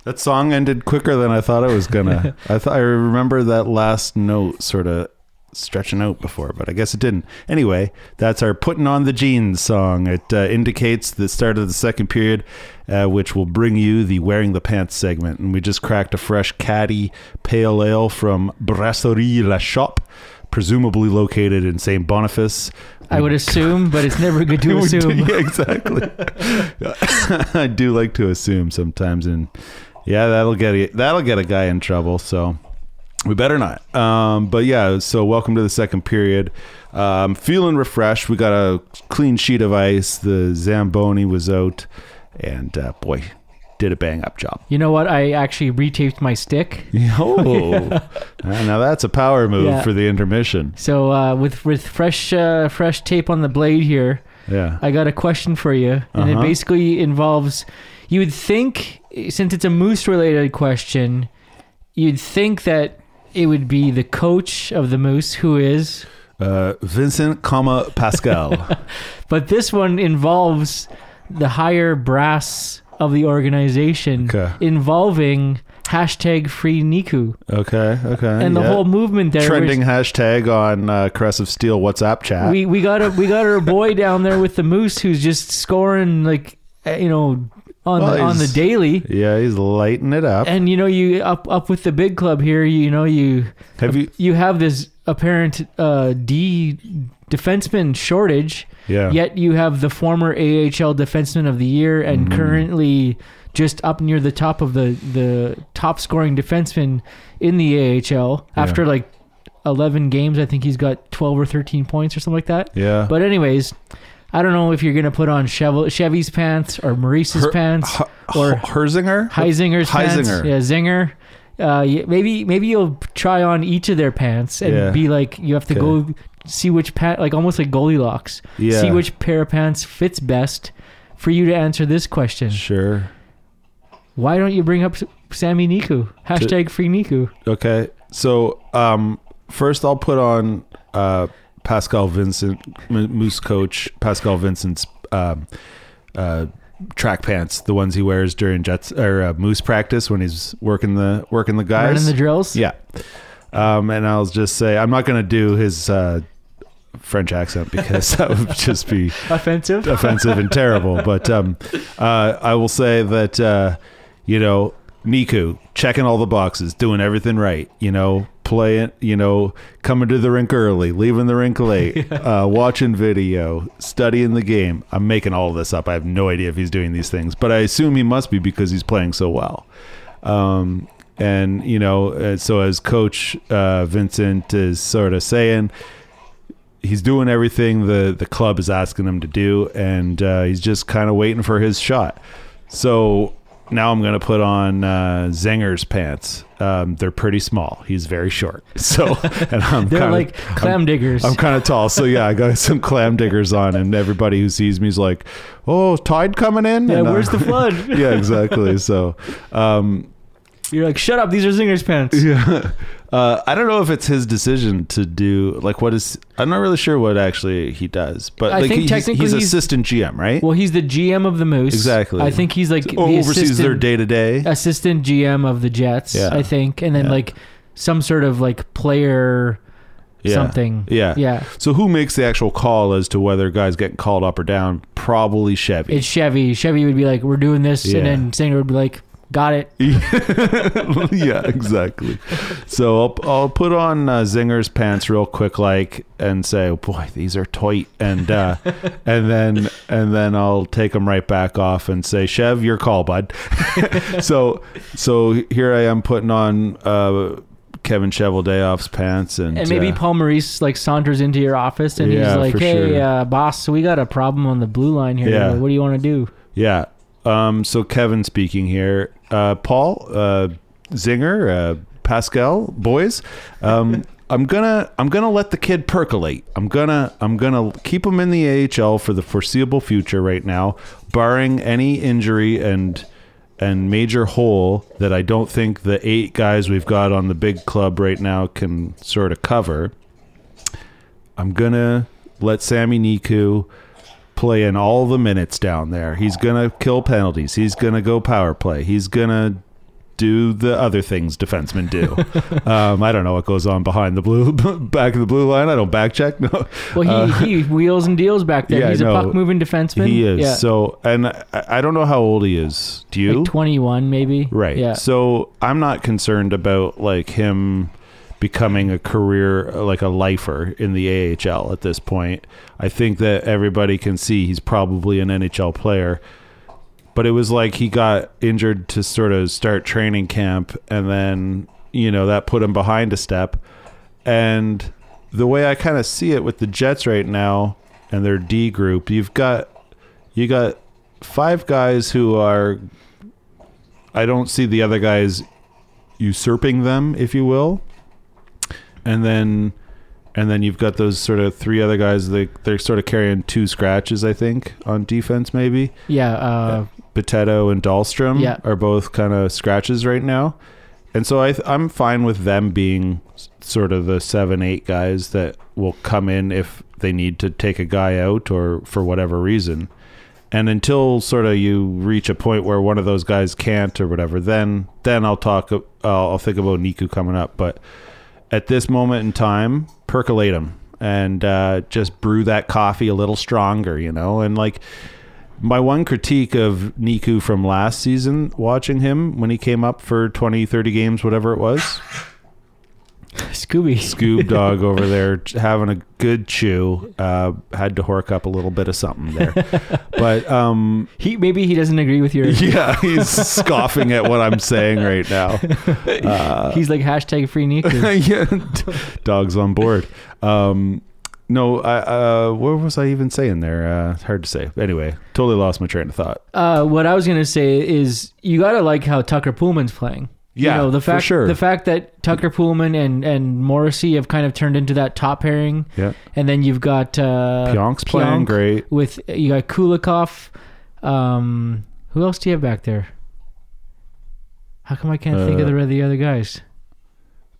Speaker 1: That song ended quicker than I thought it was gonna. [laughs] I thought I remember that last note sort of stretching out before, but I guess it didn't. Anyway, that's our "Putting on the Jeans" song. It uh, indicates the start of the second period, uh, which will bring you the "Wearing the Pants" segment. And we just cracked a fresh caddy pale ale from Brasserie La Chope, presumably located in Saint Boniface.
Speaker 2: I would assume, but it's never good to [laughs] assume.
Speaker 1: yeah, exactly. [laughs] [laughs] I do like to assume sometimes, and yeah, that'll get a, that'll get a guy in trouble. So we better not. Um, but yeah, so welcome to the second period. Um, feeling refreshed. We got a clean sheet of ice. The Zamboni was out, and uh, boy, did a bang up job.
Speaker 2: You know what? I actually retaped my stick. [laughs]
Speaker 1: Oh, [laughs] Uh, now that's a power move
Speaker 2: Yeah.
Speaker 1: for the intermission.
Speaker 2: So uh, with with fresh uh, fresh tape on the blade here,
Speaker 1: Yeah.
Speaker 2: I got a question for you, and it
Speaker 1: Uh-huh.
Speaker 2: basically involves. You would think, since it's a moose related question, you'd think that it would be the coach of the moose who is,
Speaker 1: Uh, Vincent, comma Pascal. [laughs]
Speaker 2: but this one involves the higher brass of the organization,
Speaker 1: Okay.
Speaker 2: involving hashtag free Niku
Speaker 1: okay. Okay.
Speaker 2: and the
Speaker 1: yeah.
Speaker 2: whole movement there.
Speaker 1: trending hashtag on uh, Crest of Steel WhatsApp chat.
Speaker 2: we we got a we got our [laughs] boy down there with the moose who's just scoring like uh, you know on
Speaker 1: Well,
Speaker 2: the, on the daily.
Speaker 1: yeah, he's lighting it up.
Speaker 2: And you know you up up with the big club here. You know you
Speaker 1: Have you?
Speaker 2: you have this apparent uh, D defenseman shortage.
Speaker 1: Yeah.
Speaker 2: Yet you have the former AHL defenseman of the year and
Speaker 1: Mm-hmm.
Speaker 2: currently just up near the top of the the top scoring defenseman in the AHL after like 11 games. I think he's got 12 or 13 points or something like that.
Speaker 1: Yeah.
Speaker 2: But anyways, I don't know if you're gonna put on Chevy's pants or Maurice's
Speaker 1: Her-
Speaker 2: pants
Speaker 1: H-
Speaker 2: or
Speaker 1: Herzinger.
Speaker 2: Heisinger's pants. Yeah, Zinger. Uh, maybe maybe you'll try on each of their pants and
Speaker 1: Yeah.
Speaker 2: be like you have to
Speaker 1: Okay.
Speaker 2: go see which pant like almost like Goldilocks.
Speaker 1: Yeah.
Speaker 2: See which pair of pants fits best for you to answer this question.
Speaker 1: Sure.
Speaker 2: Why don't you bring up Sami Niku? Hashtag free Niku.
Speaker 1: Okay. So, um, first I'll put on uh, Pascal Vincent, Moose coach Pascal Vincent's um, uh, track pants, the ones he wears during Jets or uh, Moose practice when he's working the working the guys.
Speaker 2: Running the drills.
Speaker 1: Yeah. Um, and I'll just say I'm not going to do his uh, French accent because that would [laughs] just be
Speaker 2: Offensive.
Speaker 1: offensive and terrible. But um, uh, I will say that uh, you know Niku checking all the boxes, doing everything right. You know, playing. You know, coming to the rink early, leaving the rink late, [laughs] uh, watching video, studying the game. I'm making all of this up. I have no idea if he's doing these things, but I assume he must be because he's playing so well. Um, and you know, uh, so as Coach uh, Vincent is sort of saying, he's doing everything the the club is asking him to do, and uh, he's just kind of waiting for his shot. So now I'm going to put on uh, Zenger's pants. Um, they're pretty small. He's very short. [laughs] So [laughs] and I'm
Speaker 2: They're
Speaker 1: kinda-
Speaker 2: like clam
Speaker 1: I'm-
Speaker 2: diggers.
Speaker 1: I'm kind of tall, so yeah, I got [laughs] some clam diggers on, and everybody who sees me is like, "Oh, tide coming in."
Speaker 2: yeah,
Speaker 1: And, uh,
Speaker 2: where's the flood?
Speaker 1: yeah, exactly. So, um,
Speaker 2: You're like, shut up. These are Zinger's pants. [laughs]
Speaker 1: yeah. Uh, I don't know if it's his decision to do like what is. I'm not really sure what actually he does, but
Speaker 2: I
Speaker 1: like
Speaker 2: think
Speaker 1: he's,
Speaker 2: technically
Speaker 1: he's
Speaker 2: he's-
Speaker 1: assistant GM, right?
Speaker 2: Well, he's the GM of the Moose.
Speaker 1: Exactly.
Speaker 2: I think he's like the
Speaker 1: oversees their
Speaker 2: assistant-
Speaker 1: day to day.
Speaker 2: assistant GM of the Jets,
Speaker 1: Yeah.
Speaker 2: I think, and then
Speaker 1: Yeah.
Speaker 2: like some sort of like player something.
Speaker 1: Yeah,
Speaker 2: Yeah.
Speaker 1: So who makes the actual call as to whether a guy's getting called up or down? Probably Chevy.
Speaker 2: It's Chevy. Chevy would be like, "We're doing this,"
Speaker 1: Yeah.
Speaker 2: and then Singer would be like, "Got it." [laughs]
Speaker 1: yeah, exactly. So I'll, I'll put on uh, Zinger's pants real quick, like, and say, oh, "Boy, these are tight," and uh, [laughs] and then and then I'll take them right back off and say, "Chev, your call, bud." [laughs] so so here I am putting on uh, Kevin Cheveldayoff's pants, and
Speaker 2: And maybe
Speaker 1: uh,
Speaker 2: Paul Maurice like saunters into your office and
Speaker 1: Yeah,
Speaker 2: he's like, "Hey,
Speaker 1: sure.
Speaker 2: uh, boss, we got a problem on the blue line here.
Speaker 1: Yeah.
Speaker 2: What do you want to do?"
Speaker 1: Yeah. Um, so Kevin speaking here. Uh, Paul, uh, Zinger, uh, Pascal, boys. Um, [laughs] I'm gonna I'm gonna let the kid percolate. I'm gonna I'm gonna keep him in the AHL for the foreseeable future right now, barring any injury and and major hole that I don't think the eight guys we've got on the big club right now can sort of cover. I'm gonna let Sami Niku play in all the minutes down there. He's gonna kill penalties. He's gonna go power play. He's gonna do the other things defensemen do. [laughs] um, I don't know what goes on behind the blue [laughs] back of the blue line. I don't back check. No,
Speaker 2: Well, he, he wheels and deals back there.
Speaker 1: Uh, [laughs] yeah,
Speaker 2: He's a
Speaker 1: no,
Speaker 2: puck moving defenseman.
Speaker 1: he is.
Speaker 2: Yeah.
Speaker 1: So, and I, I don't know how old he is. Do you?
Speaker 2: like 21 maybe.
Speaker 1: Right.
Speaker 2: Yeah.
Speaker 1: So I'm not concerned about like him becoming a career uh, like a lifer in the AHL at this point. I think that everybody can see he's probably an NHL player. But it was like he got injured to sort of start training camp and then, you know, that put him behind a step. And the way I kind of see it with the Jets right now and their D group, you've got you got five guys who are I don't see the other guys usurping them, if you will. And then and then you've got those sort of three other guys they they're sort of carrying two scratches, I think, on defense maybe.
Speaker 2: Yeah. Uh,
Speaker 1: Bitetto and Dahlstrom
Speaker 2: Yeah.
Speaker 1: are both kind of scratches right now. And so I I'm fine with them being sort of the 7 8 guys that will come in if they need to take a guy out or for whatever reason. And until sort of you reach a point where one of those guys can't or whatever, then then I'll talk. Uh, I'll think about Niku coming up. But at this moment in time, percolate them and uh, just brew that coffee a little stronger, you know. And like my one critique of Niku from last season, watching him when he came up for 20, 30 games, whatever it was,
Speaker 2: Scooby.
Speaker 1: Scoob Dog over [laughs] there having a good chew. Uh, had to hork up a little bit of something there. But um,
Speaker 2: He maybe he doesn't agree with your. [laughs]
Speaker 1: yeah, he's scoffing at what I'm saying right now. [laughs]
Speaker 2: He's like hashtag free Niku.
Speaker 1: yeah, dogs on board. Um, no, I, uh, what was I even saying there? Uh, hard to say. Anyway, totally lost my train of thought.
Speaker 2: Uh, what I was gonna say is you gotta like how Tucker Poolman's playing.
Speaker 1: Yeah,
Speaker 2: you know, the
Speaker 1: for
Speaker 2: fact
Speaker 1: sure.
Speaker 2: the fact that Tucker Poolman and and Morrissey have kind of turned into that top pairing.
Speaker 1: Yeah.
Speaker 2: And then you've got uh,
Speaker 1: Pionk's playing
Speaker 2: Pionk
Speaker 1: great.
Speaker 2: With you got Kulikov. Um, who else do you have back there? How come I can't think of
Speaker 1: Uh,
Speaker 2: the the other guys?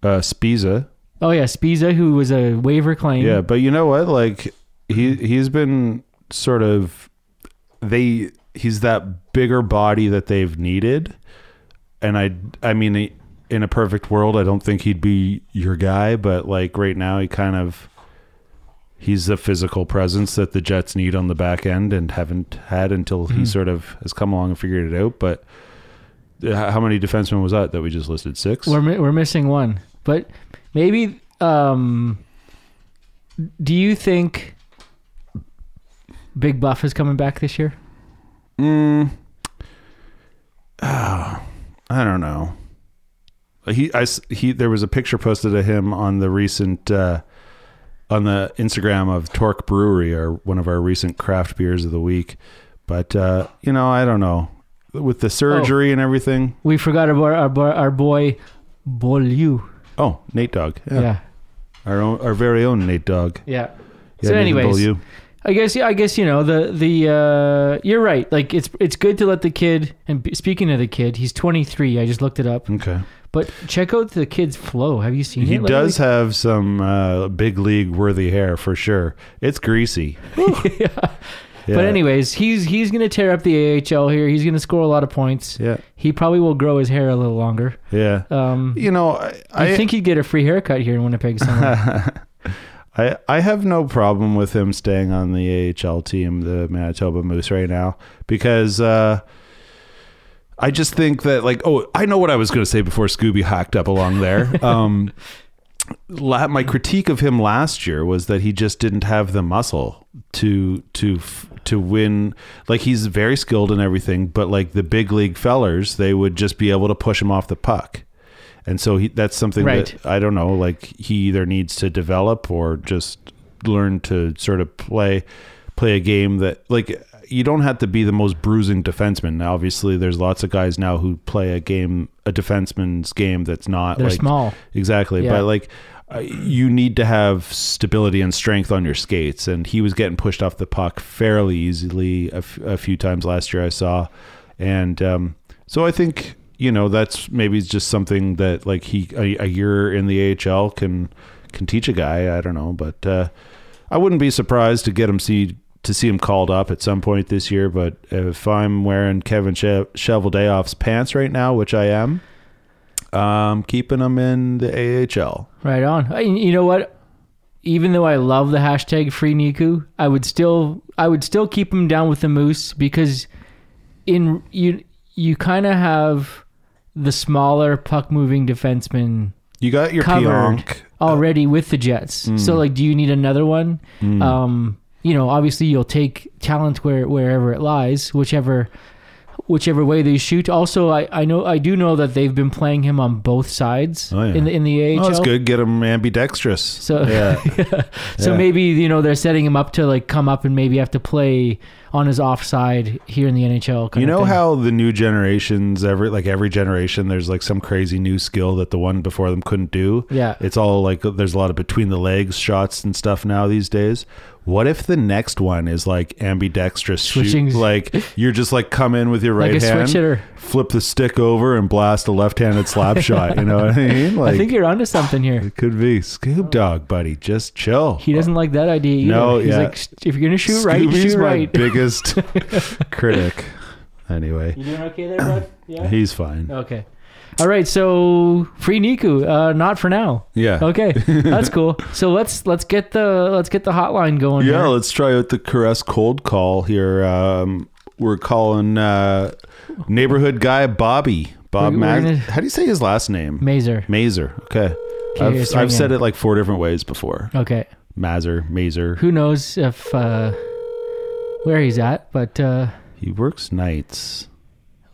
Speaker 1: Uh, Sbisa.
Speaker 2: Oh yeah, Sbisa, who was a waiver claim.
Speaker 1: Yeah, but you know what? Like he he's been sort of they he's that bigger body that they've needed, and I I mean in a perfect world I don't think he'd be your guy, but like right now he kind of he's the physical presence that the Jets need on the back end and haven't had until he sort of has come along and figured it out. But uh, how many defensemen was that that we just listed? Six.
Speaker 2: We're we're missing one, but maybe. Um, do you think Big Buff is coming back this year?
Speaker 1: Mm, oh, I don't know. He, I, he, there was a picture posted of him on the recent, uh, on the Instagram of Torque Brewery, or one of our recent craft beers of the week. But uh, you know, I don't know. With the surgery and everything.
Speaker 2: We forgot about our bo- our boy Beaulieu.
Speaker 1: Oh, Nate Dog. Yeah.
Speaker 2: Yeah,
Speaker 1: Our own, our very own Nate Dog.
Speaker 2: yeah.
Speaker 1: Yeah,
Speaker 2: so, anyways,
Speaker 1: Beaulieu.
Speaker 2: I guess yeah, I guess you know the the uh, you're right. Like it's it's good to let the kid. And b- speaking of the kid, he's 23. I just looked it up.
Speaker 1: Okay.
Speaker 2: But check out the kid's flow. Have you seen
Speaker 1: He
Speaker 2: it? lately?
Speaker 1: does have some uh, big league worthy hair for sure. It's greasy. [laughs] yeah.
Speaker 2: But anyways, he's he's gonna tear up the AHL here. He's gonna score a lot of points.
Speaker 1: Yeah.
Speaker 2: He probably will grow his hair a little longer.
Speaker 1: Yeah.
Speaker 2: Um,
Speaker 1: You know, I,
Speaker 2: I think he'd get a free haircut here in Winnipeg somewhere. [laughs]
Speaker 1: I I have no problem with him staying on the AHL team, the Manitoba Moose, right now because uh, I just think that like oh I know what I was going to say before Scooby hacked up along there. [laughs] Um, la- my critique of him last year was that he just didn't have the muscle to to f- to win. Like he's very skilled and everything, but like the big league fellers, they would just be able to push him off the puck. And so he, that's something
Speaker 2: Right.
Speaker 1: that I don't know. Like he either needs to develop or just learn to sort of play play a game that like you don't have to be the most bruising defenseman. Now, obviously, there's lots of guys now who play a game, a defenseman's game that's not
Speaker 2: They're
Speaker 1: like
Speaker 2: small.
Speaker 1: Exactly,
Speaker 2: Yeah.
Speaker 1: but like uh, you need to have stability and strength on your skates, and he was getting pushed off the puck fairly easily a, f- a few times last year. I saw, and um, So I think you know that's maybe just something that like he a, a year in the AHL can can teach a guy. I don't know, but uh, I wouldn't be surprised to get him see to see him called up at some point this year. But if I'm wearing Kevin Cheveldayoff's pants right now, which I am, um, keeping him in the AHL.
Speaker 2: Right on. You know what? Even though I love the hashtag free Niku, I would still I would still keep him down with the Moose because in you you kind of have the smaller puck moving defenseman
Speaker 1: You got your Pionk.
Speaker 2: already with the Jets.
Speaker 1: Mm.
Speaker 2: So like, do you need another one? Um, you know, obviously you'll take talent where wherever it lies, whichever whichever way they shoot. Also, I, I know I do know that they've been playing him on both sides
Speaker 1: Oh, yeah.
Speaker 2: in the in the AHL.
Speaker 1: Oh, that's good. Get him ambidextrous.
Speaker 2: So
Speaker 1: yeah, [laughs]
Speaker 2: so
Speaker 1: Yeah.
Speaker 2: maybe you know they're setting him up to like come up and maybe have to play on his offside here in the NHL. kind
Speaker 1: you know how the new generations, every like every generation, there's like some crazy new skill that the one before them couldn't do.
Speaker 2: Yeah.
Speaker 1: it's all like there's a lot of between the legs shots and stuff now these days. What if the next one is like ambidextrous
Speaker 2: Switching-
Speaker 1: shoot? Like you're just like come in with your right
Speaker 2: Like a
Speaker 1: hand,
Speaker 2: switch hitter.
Speaker 1: flip the stick over, and blast a left-handed slap [laughs] shot. You know what I mean? Like
Speaker 2: I think you're onto something here.
Speaker 1: it could be Scoob Dog, buddy. Just chill.
Speaker 2: He doesn't like that idea either.
Speaker 1: No,
Speaker 2: He's
Speaker 1: yeah.
Speaker 2: like, if you're gonna shoot right,
Speaker 1: Scooby's
Speaker 2: shoot
Speaker 1: my
Speaker 2: right.
Speaker 1: biggest [laughs] critic. Anyway,
Speaker 2: You doing okay there, bud? Yeah.
Speaker 1: he's fine.
Speaker 2: Okay. All right. So free Niku. Uh, not for now.
Speaker 1: Yeah.
Speaker 2: Okay, [laughs] that's cool. So let's let's get the let's get the hotline going.
Speaker 1: Yeah,
Speaker 2: here.
Speaker 1: let's try out the caress cold call here. Um, we're calling uh, neighborhood guy Bobby. Bob
Speaker 2: We're- we're
Speaker 1: Mag-
Speaker 2: gonna-
Speaker 1: How do you say his last name?
Speaker 2: Mazer.
Speaker 1: Mazer. Okay.
Speaker 2: Okay,
Speaker 1: I've, I've said it like four different ways before.
Speaker 2: Okay.
Speaker 1: Mazer, Mazer.
Speaker 2: Who knows if uh, where he's at? But uh,
Speaker 1: He works nights.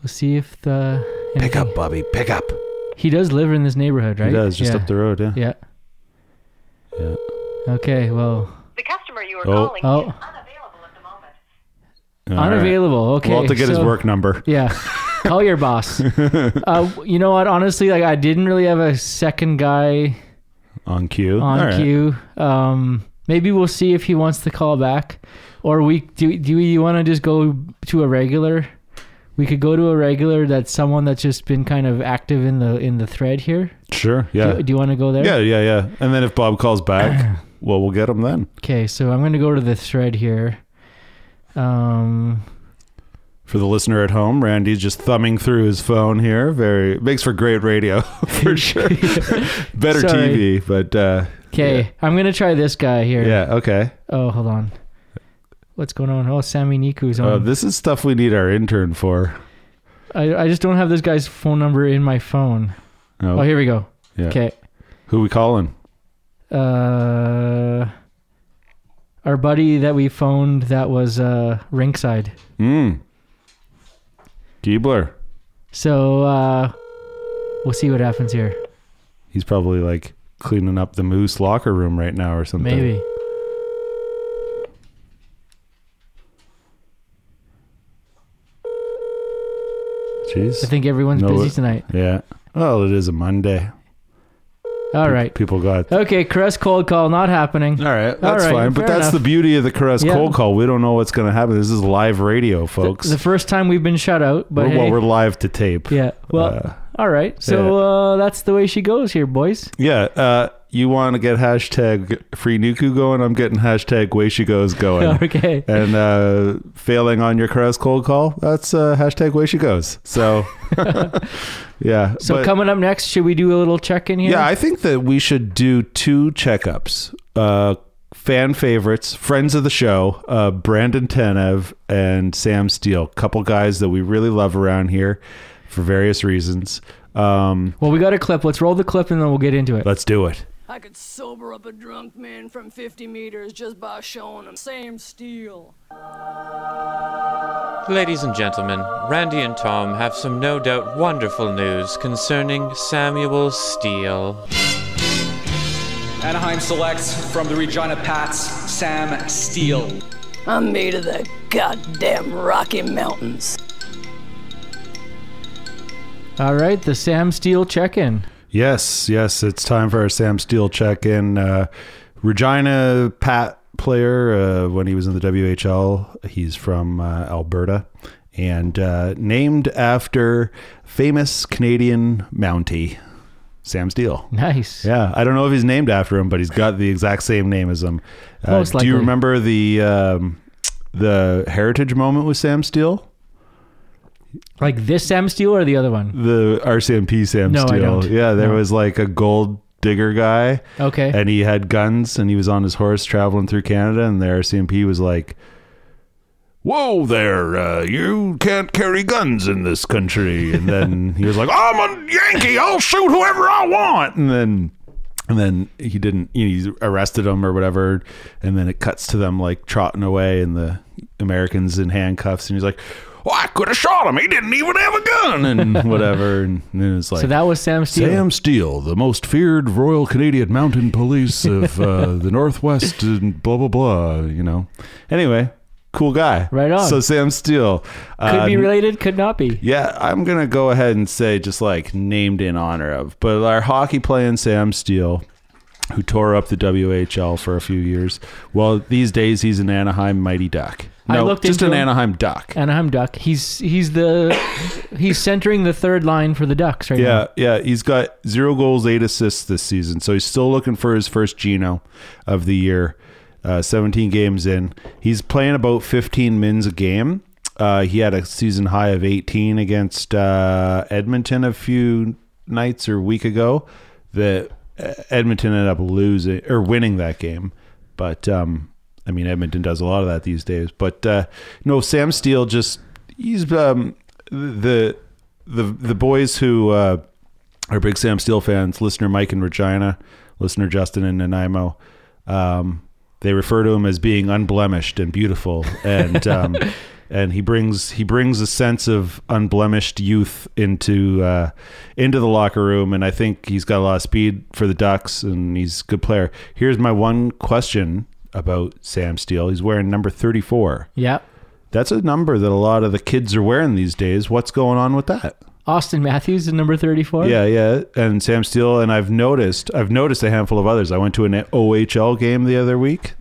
Speaker 2: We'll see if the
Speaker 1: Pick up, Bobby. Pick up.
Speaker 2: He does live in this neighborhood, right?
Speaker 1: He does just
Speaker 2: yeah.
Speaker 1: up the road. Yeah.
Speaker 2: Yeah.
Speaker 1: Yeah.
Speaker 2: Okay. Well,
Speaker 6: The customer you are
Speaker 1: Oh.
Speaker 6: calling
Speaker 2: Oh.
Speaker 6: is unavailable at the moment.
Speaker 1: All right.
Speaker 2: unavailable. Okay.
Speaker 1: We'll have to get his work number. [laughs]
Speaker 2: Yeah. Call your boss. [laughs] uh, you know what? Honestly, like I didn't really have a second guy
Speaker 1: On cue.
Speaker 2: on
Speaker 1: All right.
Speaker 2: cue. Um, maybe we'll see if he wants to call back, or we do. Do you want to just go to a regular? We could go to a regular that's someone that's just been kind of active in the in the thread here.
Speaker 1: Sure. Yeah.
Speaker 2: Do, do you want to go there?
Speaker 1: yeah. Yeah. Yeah. And then if Bob calls back, [clears throat] well, we'll get him then.
Speaker 2: Okay, so I'm gonna go to the thread here. Um,
Speaker 1: For the listener at home, Randy's just thumbing through his phone here. Very makes for great radio [laughs] for [laughs] sure. [laughs] Better
Speaker 2: Sorry.
Speaker 1: TV, but uh,
Speaker 2: okay, I'm gonna try this guy here.
Speaker 1: yeah, okay.
Speaker 2: Oh, hold on. What's going on? Oh, Sami Niku's on.
Speaker 1: Uh, this is stuff we need our intern for.
Speaker 2: I, I just don't have this guy's phone number in my phone.
Speaker 1: Oh,
Speaker 2: Oh, here we go.
Speaker 1: yeah.
Speaker 2: Okay.
Speaker 1: Who we calling?
Speaker 2: Uh, our buddy that we phoned that was uh rinkside.
Speaker 1: Mm. Giebler.
Speaker 2: So uh, we'll see what happens here.
Speaker 1: He's probably like cleaning up the moose locker room right now or something.
Speaker 2: Maybe.
Speaker 1: Jeez.
Speaker 2: I think everyone's
Speaker 1: No,
Speaker 2: busy
Speaker 1: it-
Speaker 2: tonight.
Speaker 1: yeah. Well, it is a Monday.
Speaker 2: All right.
Speaker 1: People got.
Speaker 2: Okay, caress cold call not happening.
Speaker 1: All right, that's
Speaker 2: right,
Speaker 1: fine. But that's
Speaker 2: enough.
Speaker 1: the beauty of the caress
Speaker 2: Yeah.
Speaker 1: cold call. We don't know what's going to happen. This is live radio, folks.
Speaker 2: The first time we've been shut out, but
Speaker 1: We're-
Speaker 2: hey,
Speaker 1: well, we're live to tape.
Speaker 2: yeah. Well,
Speaker 1: Uh,
Speaker 2: all right. So uh, that's the way she goes here, boys.
Speaker 1: Yeah, uh, you want to get hashtag free Niku going? I'm getting hashtag way she goes going. [laughs]
Speaker 2: okay.
Speaker 1: And uh, failing on your caress cold call, that's uh, hashtag way she goes. So, [laughs] yeah.
Speaker 2: So
Speaker 1: but-
Speaker 2: coming up next, should we do a little check in here?
Speaker 1: yeah, I think that we should do two checkups. Uh, fan favorites, friends of the show, uh, Brandon Tanev and Sam Steele, couple guys that we really love around here for various reasons. Um,
Speaker 2: well, we got a clip. Let's roll the clip and then we'll get into it.
Speaker 1: let's do it.
Speaker 7: I could sober up a drunk man from 50 meters just by showing him Sam Steele.
Speaker 8: Ladies and gentlemen, Randy and Tom have some no doubt wonderful news concerning Samuel Steele.
Speaker 9: Anaheim selects from the Regina Pats, Sam Steele.
Speaker 7: I'm made of the goddamn Rocky Mountains.
Speaker 2: All right, the Sam Steele check in.
Speaker 1: Yes, yes, it's time for our Sam Steele check in. Uh, Regina Pat player uh, when he was in the WHL. He's from uh, Alberta, and uh, named after famous Canadian Mountie, Sam Steele.
Speaker 2: Nice.
Speaker 1: Yeah, I don't know if he's named after him, but he's got the exact same name as him. Uh,
Speaker 2: Most
Speaker 1: do you remember the um, the heritage moment with Sam Steele?
Speaker 2: Like this Sam Steele or the other one?
Speaker 1: The RCMP Sam
Speaker 2: No, I
Speaker 1: Steele.
Speaker 2: don't.
Speaker 1: Yeah, there
Speaker 2: No.
Speaker 1: was like a gold digger guy.
Speaker 2: Okay.
Speaker 1: And he had guns and he was on his horse traveling through Canada and the RCMP was like Whoa there, uh, you can't carry guns in this country. And then he was like, I'm a Yankee, I'll shoot whoever I want. And then and then he didn't he arrested him or whatever and then it cuts to them like trotting away and the americans in handcuffs and he's like well, i could have shot him he didn't even have a gun and whatever and then it's like
Speaker 2: so that was Sam Steele.
Speaker 1: Sam Steele, the most feared Royal Canadian Mountain Police of uh, [laughs] the Northwest, and blah blah blah. You know. Anyway, cool guy.
Speaker 2: Right on.
Speaker 1: So Sam Steele
Speaker 2: Could
Speaker 1: uh,
Speaker 2: be related, could not be.
Speaker 1: yeah, I'm gonna go ahead and say just like named in honor of, but our hockey playing Sam Steele, who tore up the WHL for a few years. Well, these days he's an Anaheim Mighty Duck.
Speaker 2: I
Speaker 1: No,
Speaker 2: looked
Speaker 1: just an
Speaker 2: him.
Speaker 1: Anaheim Duck.
Speaker 2: Anaheim Duck. He's he's the he's centering the third line for the Ducks right now.
Speaker 1: Yeah, yeah. He's got zero goals, eight assists this season. So he's still looking for his first Geno of the year. Uh, 17 games in. He's playing about 15 mins a game. Uh, he had a season high of 18 against uh, Edmonton a few nights or week ago. Uh, Edmonton ended up losing or winning that game, but um, I mean Edmonton does a lot of that these days. But uh, no, Sam Steele just he's um, the the the boys who uh, are big Sam Steele fans, listener Mike in Regina, listener Justin in Nanaimo, um, they refer to him as being unblemished and beautiful, and um, [laughs] and he brings he brings a sense of unblemished youth into uh, into the locker room, and I think he's got a lot of speed for the Ducks, and he's a good player. Here's my one question about Sam Steele: He's wearing number thirty four.
Speaker 2: Yeah.
Speaker 1: That's a number that a lot of the kids are wearing these days. What's going on with that?
Speaker 2: Auston Matthews is number 34.
Speaker 1: Yeah, yeah, and Sam Steele, and I've noticed, I've noticed a handful of others. I went to an OHL game the other week.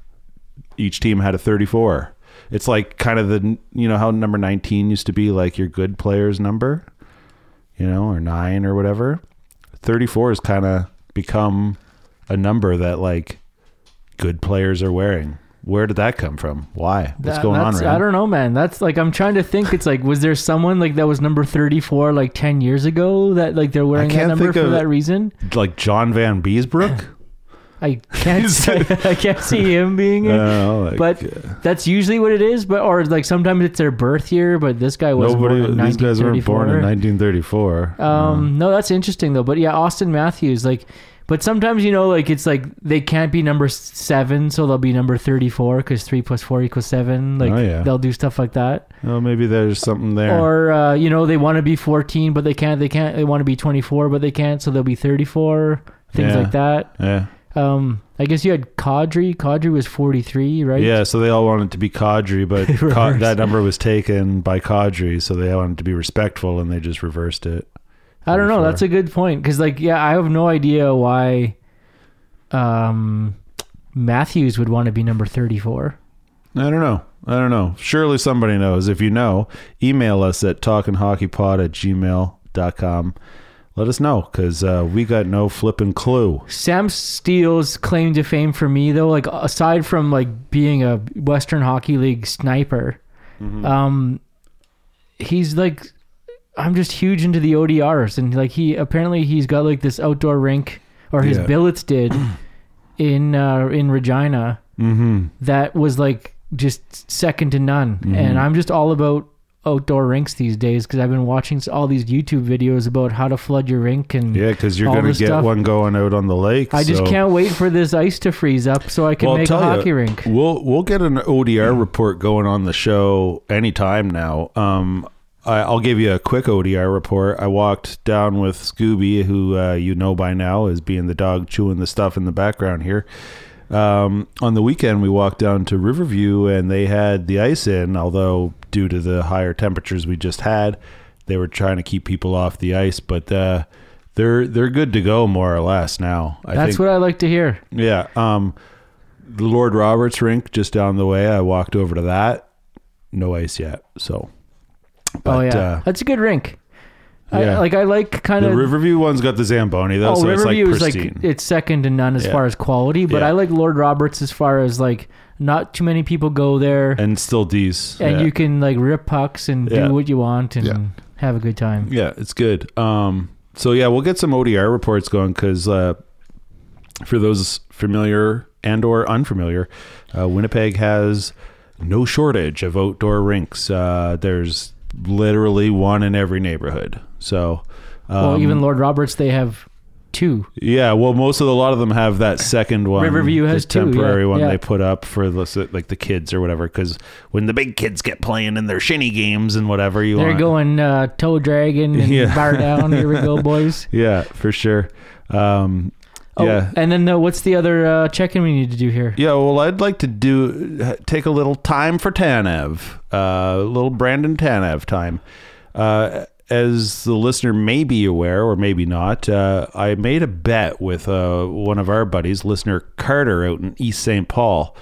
Speaker 1: Each team had a 34. It's like kind of the, you know, how number 19 used to be like your good player's number, you know, or nine or whatever. 34 has kind of become a number that like good players are wearing. Where did that come from? Why? What's
Speaker 2: That-
Speaker 1: going on, Rand?
Speaker 2: I don't know, man. That's like I'm trying to think. It's like, was there someone like that was number 34 like 10 years ago that like they're wearing that number for that reason?
Speaker 1: Like John Vanbiesbrouck?
Speaker 2: I [laughs] can't. [laughs] I can't see him being it.
Speaker 1: No, like,
Speaker 2: but
Speaker 1: uh,
Speaker 2: that's usually what it is. But or like sometimes it's their birth year. But this guy was
Speaker 1: Nobody,
Speaker 2: born in
Speaker 1: these guys weren't born in
Speaker 2: 1934.
Speaker 1: 1934.
Speaker 2: Um, no, that's interesting though. But yeah, Auston Matthews, like, but sometimes you know, like it's like they can't be number seven, so they'll be number thirty-four because three plus four equals seven. Like
Speaker 1: Oh, yeah.
Speaker 2: they'll do stuff like that.
Speaker 1: Oh, maybe there's something there.
Speaker 2: Or uh, you know, they want to be fourteen, but they can't. They can't. They want to be twenty-four, but they can't, so they'll be thirty-four. Things
Speaker 1: Yeah.
Speaker 2: like that.
Speaker 1: yeah.
Speaker 2: Um, I guess you had Kadri. Kadri was forty-three, right?
Speaker 1: Yeah, so they all wanted to be Kadri, but [laughs] Ka- that number was taken by Kadri, so they wanted to be respectful and they just reversed it.
Speaker 2: I don't know.
Speaker 1: 44.
Speaker 2: That's a good point because, like, yeah, I have no idea why um, Matthews would want to be number thirty-four.
Speaker 1: I don't know. I don't know. Surely somebody knows. If you know, email us at talkinghockeypod at gmail.com. Let us know because uh, we got no flipping clue.
Speaker 2: Sam Steele's claim to fame for me, though, like aside from like being a Western Hockey League sniper,
Speaker 1: Mm-hmm.
Speaker 2: um, he's like, I'm just huge into the ODRs, and like he apparently he's got like this outdoor rink, or his
Speaker 1: Yeah.
Speaker 2: billets did [clears throat] in uh, in Regina
Speaker 1: Mm-hmm.
Speaker 2: that was like just second to none,
Speaker 1: Mm-hmm.
Speaker 2: and I'm just all about outdoor rinks these days because I've been watching all these YouTube videos about how to flood your rink and
Speaker 1: Yeah, because you're going to get
Speaker 2: stuff.
Speaker 1: one going out on the lake.
Speaker 2: I just can't wait for this ice to freeze up so I can
Speaker 1: Well,
Speaker 2: make a hockey rink.
Speaker 1: We'll we'll get an ODR report going on the show anytime now. Um, I, I'll give you a quick ODR report. I walked down with Scooby, who uh, you know by now is being the dog chewing the stuff in the background here. Um, on the weekend, we walked down to Riverview, and they had the ice in. Although due to the higher temperatures we just had, they were trying to keep people off the ice. But uh, they're they're good to go more or less now. I
Speaker 2: That's
Speaker 1: think,
Speaker 2: what I like to hear.
Speaker 1: yeah. Um, the Lord Roberts rink just down the way. I walked over to that. No ice yet. So
Speaker 2: oh yeah,
Speaker 1: uh,
Speaker 2: that's a good rink. I,
Speaker 1: yeah.
Speaker 2: like I like kind
Speaker 1: the
Speaker 2: of
Speaker 1: Riverview one's got the Zamboni though,
Speaker 2: Oh,
Speaker 1: so
Speaker 2: Riverview
Speaker 1: it's
Speaker 2: is
Speaker 1: like
Speaker 2: like it's second to none as
Speaker 1: Yeah.
Speaker 2: far as quality, but
Speaker 1: Yeah.
Speaker 2: I like Lord Roberts as far as like not too many people go there, and,
Speaker 1: and still D's. yeah.
Speaker 2: you can like rip pucks and
Speaker 1: Yeah.
Speaker 2: do what you want and
Speaker 10: Yeah.
Speaker 2: have a good time.
Speaker 1: Yeah, it's good. Um, so yeah, we'll get some ODR reports going because uh, for those familiar and or unfamiliar, uh, Winnipeg has no shortage of outdoor rinks. Uh, there's literally one in every neighborhood. So, um,
Speaker 2: well, even Lord Roberts, they have two.
Speaker 1: yeah, well, most of the, a lot of them have that second one.
Speaker 2: Riverview
Speaker 1: the
Speaker 2: has two, yeah,
Speaker 1: temporary one
Speaker 2: yeah.
Speaker 1: they put up for the, like the kids or whatever. Because when the big kids get playing in their shinny games and whatever, you
Speaker 2: They're
Speaker 1: want
Speaker 2: going uh, toe dragon and [laughs]
Speaker 1: Yeah.
Speaker 2: bar down. Here we go, boys. [laughs]
Speaker 1: Yeah, for sure. Um,
Speaker 2: Oh,
Speaker 1: yeah.
Speaker 2: and then uh, what's the other uh, check-in we need to do here?
Speaker 1: Yeah, well, I'd like to do take a little time for Tanev, uh, a little Brandon Tanev time. Uh, as the listener may be aware, or maybe not, uh, I made a bet with uh, one of our buddies, listener Carter, out in East St. Paul.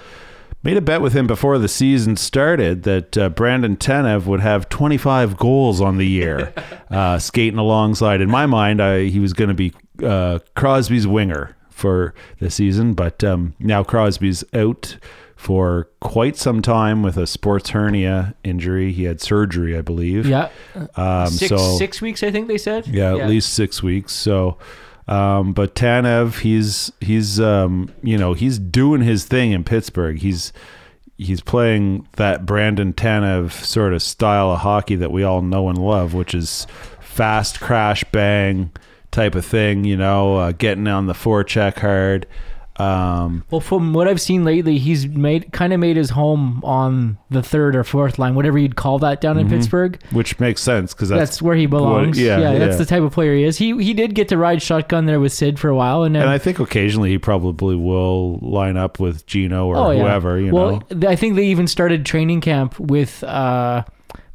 Speaker 1: Made a bet with him before the season started that uh, Brandon Tanev would have 25 goals on the year, [laughs] uh, skating alongside. In my mind, I, he was going to be uh, Crosby's winger for the season, but um, now Crosby's out for quite some time with a sports hernia injury. He had surgery, I believe.
Speaker 2: Yeah,
Speaker 1: Um,
Speaker 2: six
Speaker 1: so
Speaker 2: six weeks, I think they said.
Speaker 1: yeah, at least six weeks. So, um, but Tanev, he's he's um, you know he's doing his thing in Pittsburgh. He's he's playing that Brandon Tanev sort of style of hockey that we all know and love, which is fast crash bang type of thing. You know, uh, getting on the forecheck hard. Um,
Speaker 2: Well, from what I've seen lately, he's made kind of made his home on the third or fourth line, whatever you'd call that down in Pittsburgh.
Speaker 1: which makes sense because
Speaker 2: That's,
Speaker 1: Mm-hmm. that's,
Speaker 2: where he belongs.
Speaker 1: yeah,
Speaker 2: yeah, that's the type of player he is. He he did get to ride shotgun there with Sid for a while, and then
Speaker 1: and I think occasionally he probably will line up with Geno or
Speaker 2: oh yeah,
Speaker 1: whoever. You
Speaker 2: well,
Speaker 1: know,
Speaker 2: I think they even started training camp with uh,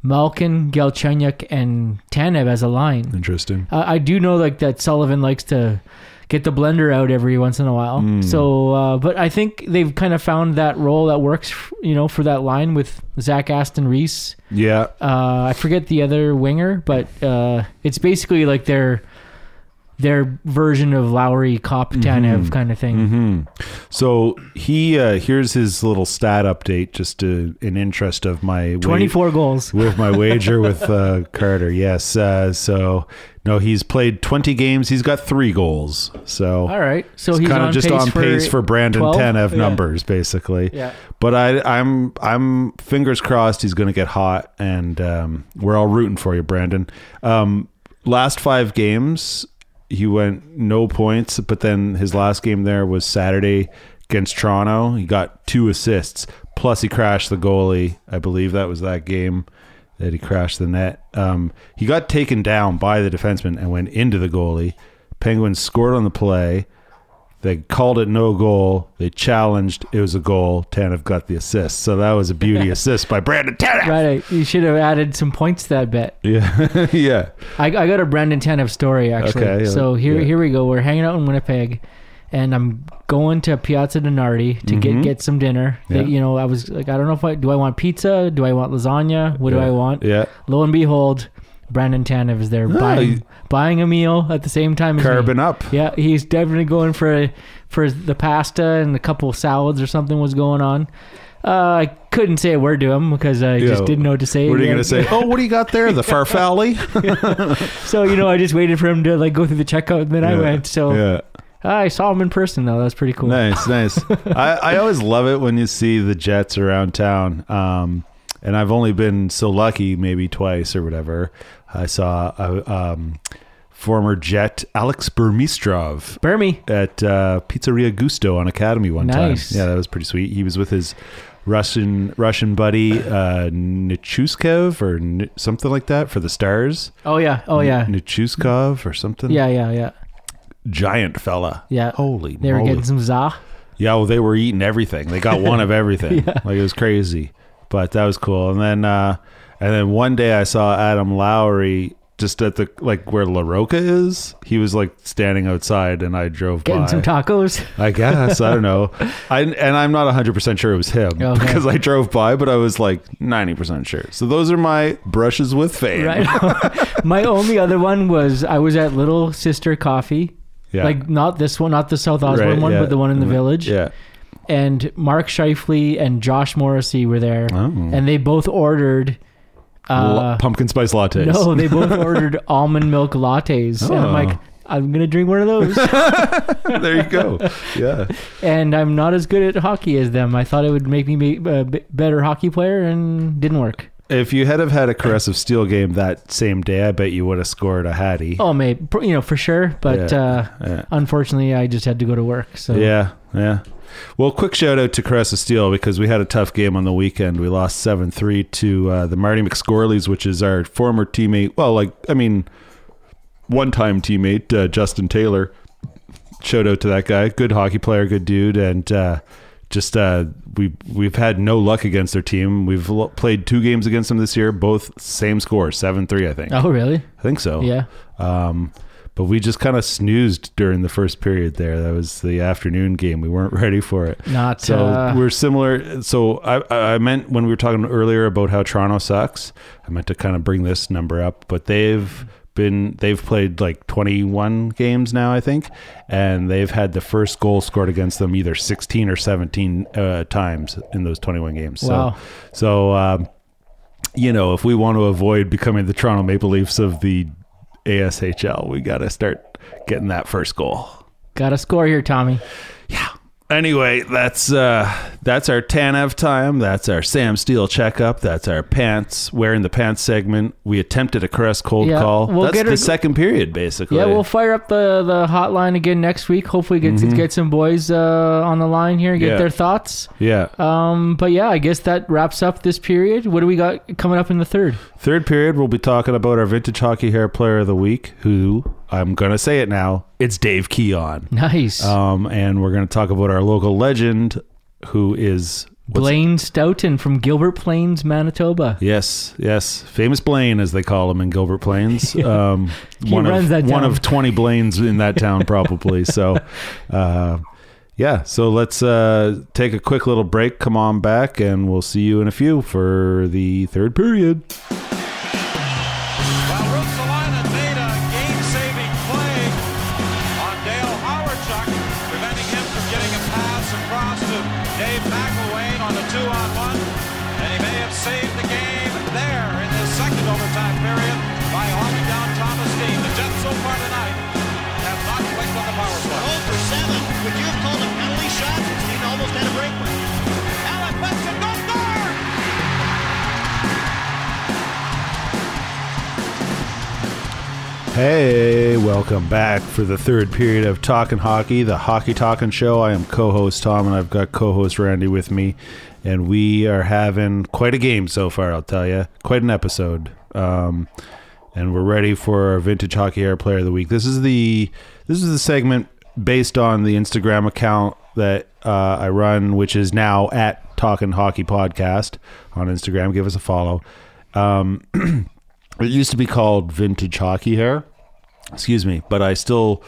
Speaker 2: Malkin, Galchenyuk, and Tanev as a line.
Speaker 1: interesting.
Speaker 2: Uh, I do know like that Sullivan likes to get the blender out every once in a while.
Speaker 1: Hmm.
Speaker 2: So, uh, but I think they've kind of found that role that works, you know, for that line with Zach Aston Reese.
Speaker 1: Yeah,
Speaker 2: Uh, I forget the other winger, but uh, it's basically like their their version of Lowry, Copp, Tanev kind of thing.
Speaker 1: hmm So he uh, here's his little stat update, just to, in interest of my wa-
Speaker 2: Twenty four goals.
Speaker 1: with my wager [laughs] with uh, Carter. Yes, uh, so no, he's played 20 games. He's got three goals. So
Speaker 2: All right, so he's
Speaker 1: kind of just on pace for Brandon
Speaker 2: 12?
Speaker 1: Tanev
Speaker 2: Yeah.
Speaker 1: numbers, basically.
Speaker 2: Yeah.
Speaker 1: But I, I'm I'm fingers crossed he's going to get hot, and um, we're all rooting for you, Brandon. Um, last five games, he went no points, but then his last game there was Saturday against Toronto. He got two assists, plus he crashed the goalie. I believe that was that game that he crashed the net. Um, he got taken down by the defenseman and went into the goalie. Penguins scored on the play. They called it no goal. They challenged. It was a goal. Tanev got the assist. So that was a beauty [laughs] assist by Brandon Tanev.
Speaker 2: Right, you should have added some points to that bet. [laughs]
Speaker 1: Yeah, yeah.
Speaker 2: I, I got a Brandon Tanev story actually.
Speaker 1: Okay, yeah,
Speaker 2: so here
Speaker 1: yeah.
Speaker 2: here we go. We're hanging out in Winnipeg, and I'm going to Piazza De Nardi to get get some dinner. They-
Speaker 1: Mm-hmm. Yeah.
Speaker 2: you know, I was like, I don't know if I do I want pizza, do I want lasagna, what do I want?
Speaker 1: Yeah.
Speaker 2: Lo and behold, Brandon Tanev is there
Speaker 1: Oh,
Speaker 2: buying buying a meal at the same time as.
Speaker 1: Carbon up.
Speaker 2: Yeah, he's definitely going for for the pasta and a couple salads or something was going on. Uh, I couldn't say a word to him because I
Speaker 1: Yeah.
Speaker 2: just didn't know what to say.
Speaker 1: What are you going to say? [laughs] Oh, what do you got there? The farfalle? [laughs]
Speaker 2: So you know, I just waited for him to like go through the checkout, and then I went. So
Speaker 1: yeah.
Speaker 2: I saw him in person though. That was pretty cool.
Speaker 1: Nice, nice. [laughs] I, I always love it when you see the Jets around town. Um, and I've only been so lucky, maybe twice or whatever. I saw a um, former Jet Alex Burmistrov
Speaker 2: Burmy.
Speaker 1: at uh, Pizzeria Gusto on Academy one
Speaker 2: Nice.
Speaker 1: time. Yeah, that was pretty sweet. He was with his Russian Russian buddy uh, Nichuskov or N- something like that for the Stars.
Speaker 2: Oh yeah. Oh yeah.
Speaker 1: Nichuskov or something.
Speaker 2: Yeah. Yeah. Yeah.
Speaker 1: giant fella.
Speaker 2: Yeah.
Speaker 1: Holy
Speaker 2: They were
Speaker 1: moly.
Speaker 2: getting some za.
Speaker 1: Yeah, well, they were eating everything. They got one of [laughs] everything. yeah. Like it was crazy, but that was cool. And then, uh, and then one day I saw Adam Lowry just at the like where La Roca is. He was like standing outside, and I drove by.
Speaker 2: Getting
Speaker 1: by.
Speaker 2: some tacos.
Speaker 1: I guess I don't know. [laughs] I and I'm not 100 percent sure it was him
Speaker 2: Okay.
Speaker 1: because I drove by, but I was like 90 percent sure. So those are my brushes with fame.
Speaker 2: Right. [laughs] My only other one was I was at Little Sister Coffee.
Speaker 1: Yeah.
Speaker 2: Like not this one, not the South Osborne
Speaker 1: Right,
Speaker 2: one,
Speaker 1: yeah.
Speaker 2: but the one in the mm-hmm. village.
Speaker 1: Yeah.
Speaker 2: And Mark Scheifele and Josh Morrissey were there,
Speaker 1: Oh.
Speaker 2: and they both ordered. Uh,
Speaker 1: pumpkin spice lattes.
Speaker 2: no, they [laughs] both ordered almond milk lattes, and I'm
Speaker 1: Oh.
Speaker 2: like, I'm gonna drink one of those. [laughs]
Speaker 1: there you go. [laughs] Yeah.
Speaker 2: and I'm not as good at hockey as them. I thought it would make me be a b- better hockey player, and didn't work.
Speaker 1: If you had have had a caress of steel game that same day, I bet you would have scored a hattie.
Speaker 2: Oh, maybe you know for sure, but
Speaker 1: Yeah,
Speaker 2: uh,
Speaker 1: yeah.
Speaker 2: unfortunately, I just had to go to work. So
Speaker 1: Yeah, yeah. Well, quick shout out to Caressa Steel because we had a tough game on the weekend. We lost seven three to uh, the Marty McScorleys, which is our former teammate. Well, like I mean, one time teammate uh, Justin Taylor. Shout out to that guy, good hockey player, good dude, and uh, just uh, we we've had no luck against their team. We've lo- played two games against them this year, both same score, seven three, I think.
Speaker 2: Oh, really?
Speaker 1: I think so.
Speaker 2: Yeah.
Speaker 1: Um, but we just kind of snoozed during the first period there. That was the afternoon game. We weren't [laughs] ready for it.
Speaker 2: Not,
Speaker 1: so
Speaker 2: uh,
Speaker 1: we're similar. So I, I meant when we were talking earlier about how Toronto sucks, I meant to kind of bring this number up. But they've been they've played like 21 games now, I think, and they've had the first goal scored against them either 16 or 17 uh, times in those 21 games. So,
Speaker 2: Wow.
Speaker 1: So. Um, you know, if we want to avoid becoming the Toronto Maple Leafs of the ASHL, we got to start getting that first goal.
Speaker 2: Got to score here, Tommy.
Speaker 1: Anyway, that's uh that's our Tanev time. That's our Sam Steele checkup. That's our pants wearing the pants segment. We attempted a caress cold
Speaker 2: Yeah,
Speaker 1: call.
Speaker 2: we'll
Speaker 1: that's
Speaker 2: get
Speaker 1: the
Speaker 2: her-
Speaker 1: second period, basically.
Speaker 2: Yeah, we'll fire up the the hotline again next week. Hopefully, get
Speaker 1: Mhm.
Speaker 2: get some boys uh, on the line here, get
Speaker 1: Yeah.
Speaker 2: their thoughts.
Speaker 1: yeah.
Speaker 2: Um, but yeah, I guess that wraps up this period. What do we got coming up in the third?
Speaker 1: Third period, we'll be talking about our vintage hockey hair player of the week, who I'm gonna say it now. It's Dave Keon.
Speaker 2: Nice.
Speaker 1: Um, and we're gonna talk about our local legend, who is
Speaker 2: Blaine Stoughton from Gilbert Plains, Manitoba.
Speaker 1: Yes, yes, famous Blaine as they call him in Gilbert Plains. [laughs] Um,
Speaker 2: He
Speaker 1: one
Speaker 2: runs
Speaker 1: of
Speaker 2: that
Speaker 1: one of twenty Blaines in that town, probably. so, [laughs] uh, yeah. So let's uh, take a quick little break. Come on back, and we'll see you in a few for the third period. Hey, welcome back for the third period of Talking Hockey, the Hockey Talking Show. I am co-host Tom, and I've got co-host Randy with me, and we are having quite a game so far. I'll tell you, quite an episode. Um, and we're ready for our vintage hockey hair player of the week. This is the this is the segment based on the Instagram account that uh, I run, which is now at Talking Hockey Podcast on Instagram. Give us a follow. Um, [clears throat] it used to be called Vintage Hockey Hair. Excuse me, but I still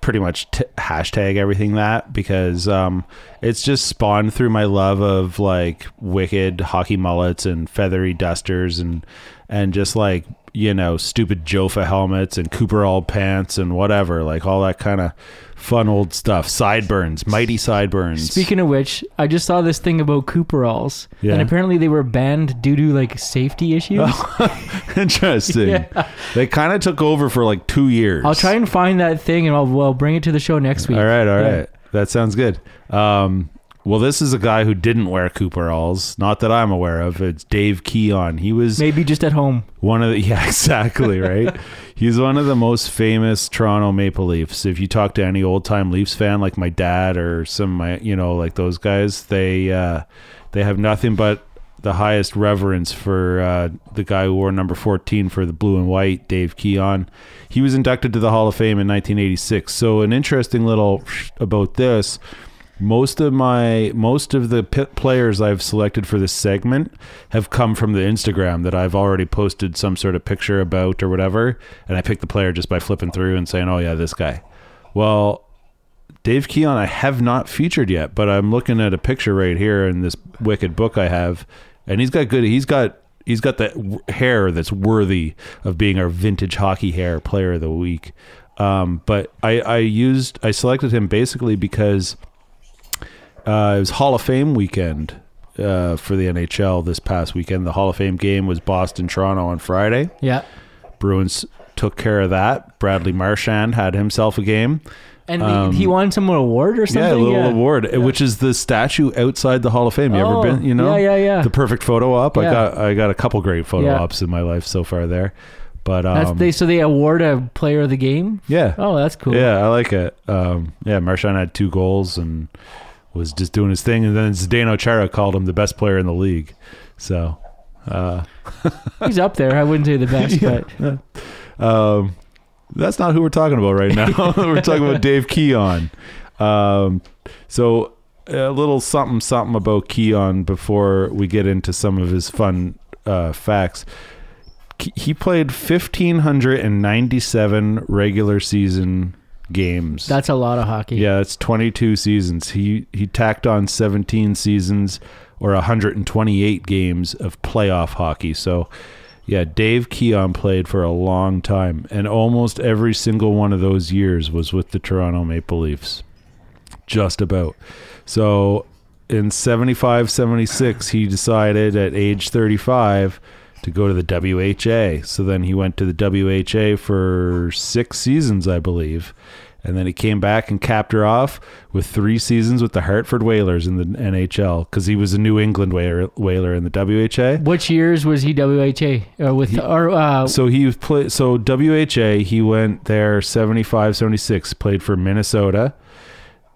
Speaker 1: pretty much t- hashtag everything that because um, it's just spawned through my love of like wicked hockey mullets and feathery dusters and and just like you know stupid Jofa helmets and Cooperall pants and whatever like all that kind of fun old stuff sideburns mighty sideburns
Speaker 2: Speaking of which, I just saw this thing about Cooperalls,
Speaker 1: Yeah.
Speaker 2: and apparently they were banned due to like safety issues. [laughs]
Speaker 1: interesting [laughs]
Speaker 2: Yeah.
Speaker 1: they kind of took over for like two years
Speaker 2: I'll try and find that thing, and I'll well bring it to the show next week.
Speaker 1: All right, all
Speaker 2: Yeah.
Speaker 1: right. That sounds good. Um, well, this is a guy who didn't wear Cooperalls, not that I'm aware of. It's Dave Keon. He was
Speaker 2: Maybe just at home.
Speaker 1: one of the [laughs] yeah, exactly right. [laughs] He's one of the most famous Toronto Maple Leafs. If you talk to any old time Leafs fan, like my dad or some of my you know like those guys, they uh, they have nothing but the highest reverence for uh, the guy who wore number 14 for the blue and white, Dave Keon. He was inducted to the Hall of Fame in 1986. So, an interesting little about this most of my most of the players I've selected for this segment have come from the Instagram that I've already posted some sort of picture about or whatever, and I pick the player just by flipping through and saying, "Oh yeah, this guy." Well, Dave Keon, I have not featured yet, but I'm looking at a picture right here in this wicked book I have, and he's got good. He's got he's got that hair that's worthy of being our vintage hockey hair player of the week. Um, but I, I used I selected him basically because uh, it was Hall of Fame weekend uh, for the NHL this past weekend. The Hall of Fame game was Boston Toronto on Friday.
Speaker 2: Yeah.
Speaker 1: Bruins took care of that. Bradley Marchand had himself a game.
Speaker 2: And
Speaker 1: Um,
Speaker 2: he won some award or something.
Speaker 1: Yeah, a little award, which is the statue outside the Hall of Fame. You
Speaker 2: Oh,
Speaker 1: ever been? You know,
Speaker 2: yeah, yeah, yeah.
Speaker 1: The perfect photo op. I got I got a couple great photo
Speaker 2: Yeah.
Speaker 1: ops in my life so far there, but um,
Speaker 2: That's they so they award a player of the game.
Speaker 1: yeah,
Speaker 2: Oh, that's cool.
Speaker 1: yeah, I like it. Um, yeah, Marchand had two goals and was just doing his thing, and then Zdeno Chara called him the best player in the league. So, uh, [laughs]
Speaker 2: He's up there. I wouldn't say the best, but
Speaker 1: um, that's not who we're talking about right now. [laughs] we're talking about Dave Keon. Um, so a little something something about Keon before we get into some of his fun uh, facts. He played fifteen hundred and ninety-seven regular season games.
Speaker 2: that's a lot of hockey.
Speaker 1: Yeah, it's 22 seasons. He he tacked on 17 seasons or 128 games of playoff hockey. So, yeah, Dave Keon played for a long time and almost every single one of those years was with the Toronto Maple Leafs. Just about. So, in 75 76, he decided at age 35 to go to the WHA. So then he went to the WHA for 6 seasons, I believe. And then he came back and capped her off with three seasons with the Hartford Whalers in the NHL because he was a New England Whaler, Whaler in the WHA.
Speaker 2: Which years was he WHA uh, with or uh,
Speaker 1: So he played. so WHA he went there 75 76 played for Minnesota